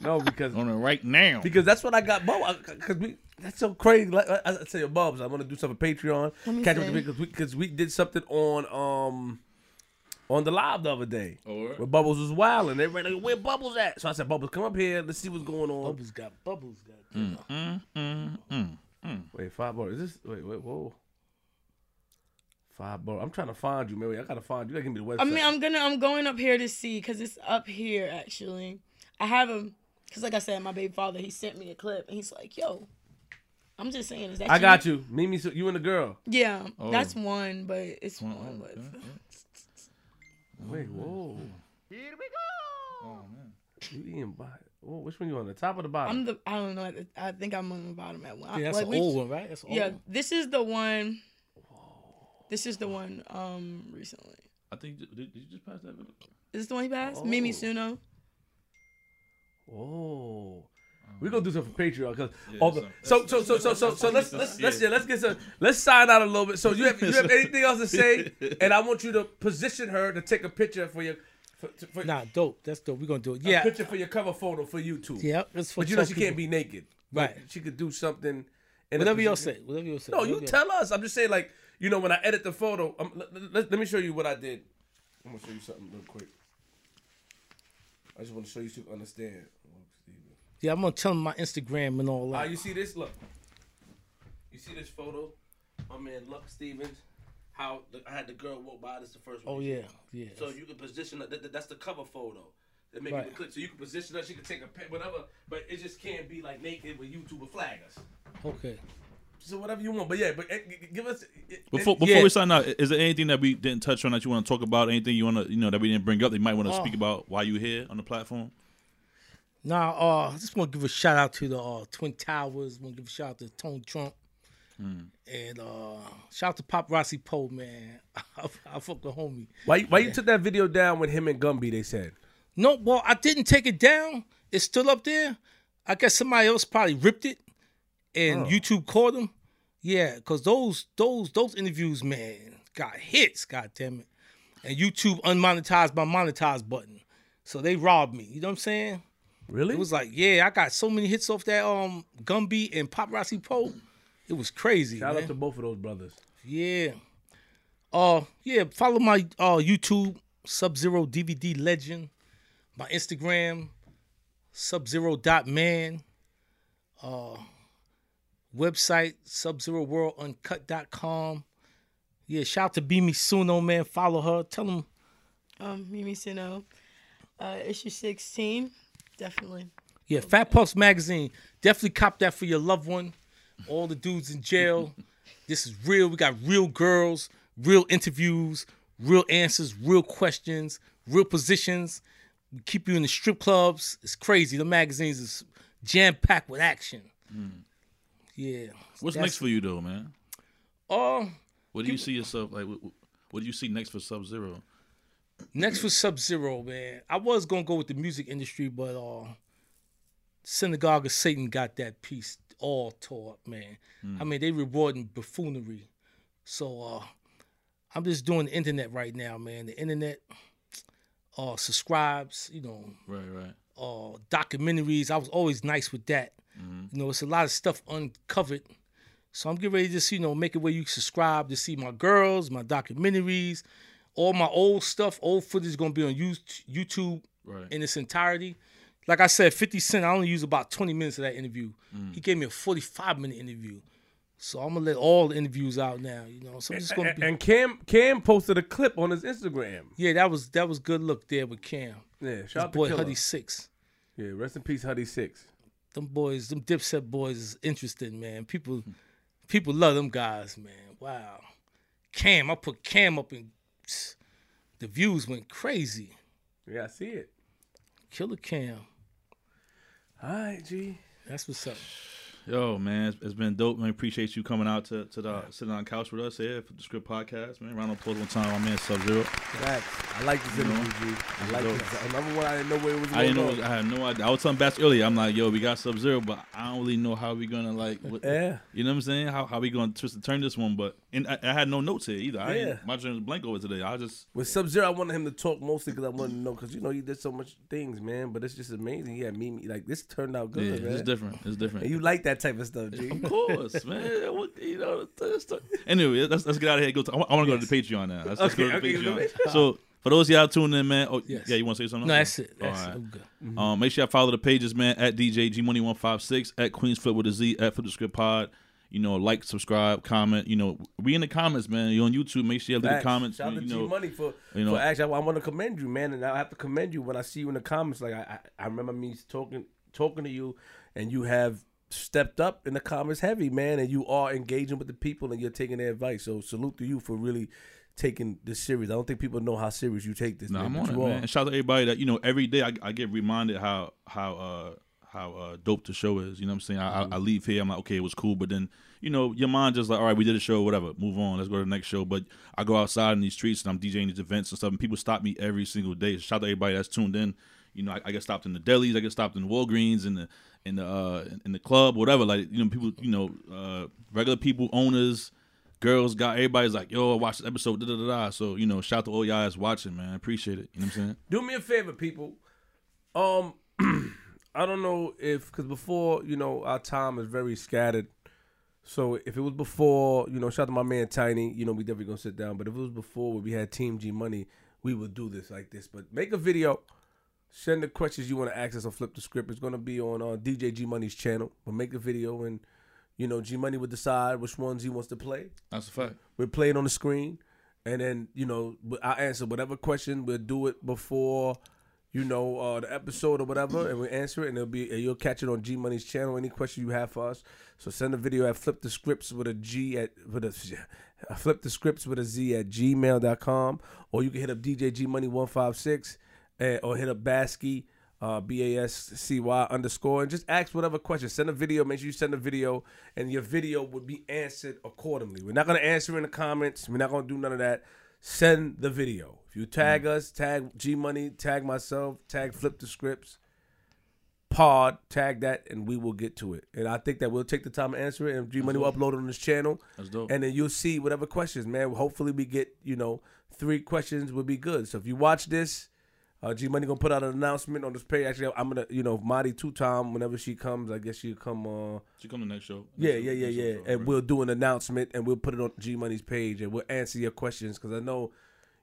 No, because On it right now. because that's what I got. Bub, because we that's so crazy. Like I, I say, Bubs, I want to do something Patreon. Let me Catch up see. because we because we did something on um on the live the other day. Oh, word? Where Bubbles was wild and everybody like, where Bubbles at? So I said, Bubbles, come up here. Let's see what's going on. Bubbles got bubbles got. Mm, mm, mm, mm Wait, five bar. Is this? Wait, wait, whoa. Five bar. I'm trying to find you, Mary. I gotta find you. You gotta give me the website. I mean, I'm gonna I'm going up here to see because it's up here actually. I have him because, like I said, my baby father he sent me a clip and he's like, "Yo, I'm just saying, is that I got you. Mimi, so you and the girl. Yeah, Oh. that's one, but it's Well, one. But okay. Wait, whoa. Here we go. Oh man. You eating by? Whoa, which one you on? The top or the bottom? I'm the I don't know. at I think I'm on the bottom at one. Yeah, that's like, an we- old one, right? That's an Yeah, one. this is the one. This is the one. Um, recently. I think did, did you just pass that? video? Is this the one he passed? Mimi Oh. Suno. Oh. We're gonna do something for Patreon because Yeah, so so so so so so let's let's let's yeah let's get some let's sign out a little bit. So you have you have anything else to say? And I want you to position her to take a picture for your for, for Nah, dope. That's dope. We're gonna do it. a Yeah. picture for your cover photo for YouTube. Yeah. It's for But you know some she people. can't be naked. But Right. She could do something. in a Whatever y'all say. Whatever y'all say. No, you Whatever y'all- tell us. I'm just saying, like, you know, when I edit the photo, um, let, let- let me show you what I did. I'm gonna show you something real quick. I just want to show you so you can understand. Yeah, I'm gonna tell him my Instagram and all Ah, that. you see this? Look. You see this photo? My man Luck Stevens. How the, I had the girl walk by. This the first one. Oh yeah, yeah. So you can position that. that- That's the cover photo. That make Right. you click. So you can position her. She can take a pic, whatever. But it just can't be like naked with YouTube will flag us. Okay. So whatever you want. But yeah, but eh, g- g- give us. eh, Before eh, before Yeah. we sign out, is there anything that we didn't touch on that you want to talk about? Anything you want to you know that we didn't bring up that you might want to Oh. speak about while you here on the platform? Now, uh, I just want to give a shout out to the uh, Twin Towers. Want to give a shout out to Tone Trump. And uh, shout out to Pop Rossi Poe, man. I, I fuck with homie. Why, why you took that video down with him and Gumby? They said. No, well, I didn't take it down. It's still up there. I guess somebody else probably ripped it, and YouTube caught them. Yeah, because those those those interviews, man, got hits. God damn it, and YouTube unmonetized my monetized button, so they robbed me. You know what I'm saying? Really? It was like, yeah, I got so many hits off that um Gumby and Paparazzi Pope. It was crazy, Shout man. out to both of those brothers. Yeah. Uh yeah, follow my uh YouTube, Sub Zero DVD Legend, my Instagram, Sub Zero dot man, uh website, Sub Zero World Uncut.com. Yeah, shout out to Mimi Suno, man. Follow her. Tell them Um, Mimi Suno. Uh, issue 16. Definitely. Yeah, Fat Puffs magazine. Definitely cop that for your loved one. All the dudes in jail. this is real. We got real girls, real interviews, real answers, real questions, real positions. We keep you in the strip clubs. It's crazy. The magazines is jam packed with action. Yeah. What's next for you though, man? Uh, What do you see yourself like? What, what do you see next for Sub Zero? Next was Sub Zero, man. I was gonna go with the music industry, but uh Synagogue of Satan got that piece all tore up, man. I mean, they rewarding buffoonery. So uh I'm just doing the internet right now, man. The internet uh subscribes, you know, Right, right. uh documentaries. I was always nice with that. You know, it's a lot of stuff uncovered. So I'm getting ready to just, you know, make it where you subscribe to see my girls, my documentaries, all my old stuff, old footage is gonna be on YouTube Right. in its entirety. Like I said, 50 Cent, I only used about 20 minutes of that interview. Mm. He gave me a 45 minute interview. So I'm gonna let all the interviews out now, you know. So I'm just gonna And, be and Cam Cam posted a clip on his Instagram. Yeah, that was that was good look there with Cam. Yeah, shout out to boy Killer. Huddy Six. Yeah, rest in peace, Huddy Six. them boys, them Dipset boys is interesting, man. People, people love them guys, man. Wow. Cam, I put Cam up and the views went crazy. Yeah, I see it. Killer Cam. All right, G. That's what's up. Yo, man, it's, it's been dope. Man, appreciate you coming out to to the sitting on the couch with us here for the script podcast, man. Round of applause one time, my man Sub Zero. Facts. I like this interview. I like this. I remember when I didn't know where it was I didn't know. I had no idea. I was telling Bass earlier. I'm like, yo, we got Sub Zero, but I don't really know how we gonna like. What, Yeah. You know what I'm saying? How how we gonna twist and turn this one? But and I, I had no notes here either. I Yeah. my dream was blank over today. I just With Sub Zero, I wanted him to talk mostly because I wanted to know because you know he did so much things, man. But it's just amazing. He had me like this turned out good, yeah, man. it's different. It's different. And you like that type of stuff, G. Of course, man. What, you know, anyway, let's let's get out of here. Go. To, I want to go to the Patreon now. Let's, let's go to the Okay, okay, Patreon. So for those of y'all tuning in, man. Oh, Yes. yeah. You want to say something? No, that's it. That's All it. right. I'm. Um, make sure y'all follow the pages, man. At DJ G Money One Five Six, at Queens Flip with a Z, at Flip the Script Pod. You know, like, subscribe, comment. You know, we in the comments, man. You on YouTube? Make sure you leave the comments. Shout out to G Money for, you know- for actually. I, want to commend you, man, and I have to commend you when I see you in the comments. Like I, I, I remember me talking talking to you, and you have stepped up in the comments heavy, man, and you are engaging with the people and you're taking their advice. So salute to you for really taking this serious. I don't think people know how serious you take this. No, man, I'm on it, man. And shout out to everybody that you know every day I, I get reminded how how uh how uh dope the show is. You know what I'm saying? I, I, I leave here, I'm like, okay, it was cool, but then you know your mind just like, all right, we did a show, whatever, move on, let's go to the next show. But I go outside in these streets and I'm DJing these events and stuff, and people stop me every single day. Shout out to everybody that's tuned in. You know, I, I get stopped in the delis, I get stopped in the Walgreens, in the in the uh in the club, whatever. Like you know, people, you know, uh regular people, owners girls got everybody's like, yo, I watched this episode, da da da. So, you know, shout out to all y'all that's watching, man. I appreciate it. You know what I'm saying? do me a favor, people. Um, I don't know if because before you know our time is very scattered. So if it was before, you know, shout out to my man Tiny. You know, we definitely gonna sit down. But if it was before where we had Team G Money, we would do this like this. But make a video. Send the questions you want to ask us or flip the script. It's gonna be on uh, DJ G Money's channel. But make a video and you know G Money would decide which ones he wants to play. That's a fact. We'll play it on the screen, and then you know I'll answer whatever question. We'll do it before you know uh, the episode or whatever, and we'll answer it, and it'll be and you'll catch it on G Money's channel. Any question you have for us, so send a video at flip the scripts with a G at with a flip the scripts with a Z at gmail.com, or you can hit up DJ G Money one five six, or hit up Bascy uh, B A S C Y underscore, and just ask whatever question. Send a video. Make sure you send a video, and your video would be answered accordingly. We're not gonna answer in the comments. We're not gonna do none of that. Send the video. If you tag us, tag G Money, tag myself, tag Flip the Scripts, Pod, tag that, and we will get to it. And I think that we'll take the time to answer it, and G Money will upload it on this channel. That's dope. And then you'll see whatever questions, man. Hopefully, we get you know three questions would be good. So if you watch this. Uh, G Money gonna put out an announcement on this page. Actually, I'm gonna, you know, Marty two time whenever she comes, I guess she'll come. Uh, She come the next show. yeah, Next yeah, show, yeah, show, yeah. so, And right. we'll do an announcement and we'll put it on G Money's page and we'll answer your questions because I know,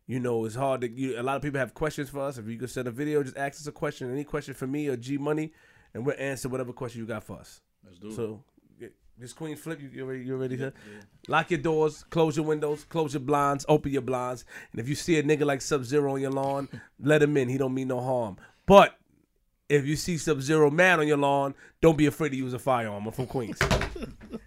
you know, it's hard to. You, a lot of people have questions for us. If you could send a video, just ask us a question, any question for me or G Money, and we'll answer whatever question you got for us. Let's do it. So, yeah, this Queen Flip, you, you ready? You ready? huh? Lock your doors, close your windows, close your blinds, open your blinds. And if you see a nigga like Sub Zero on your lawn, let him in. He don't mean no harm. But if you see Sub Zero man on your lawn, don't be afraid to use a firearm. I'm from Queens.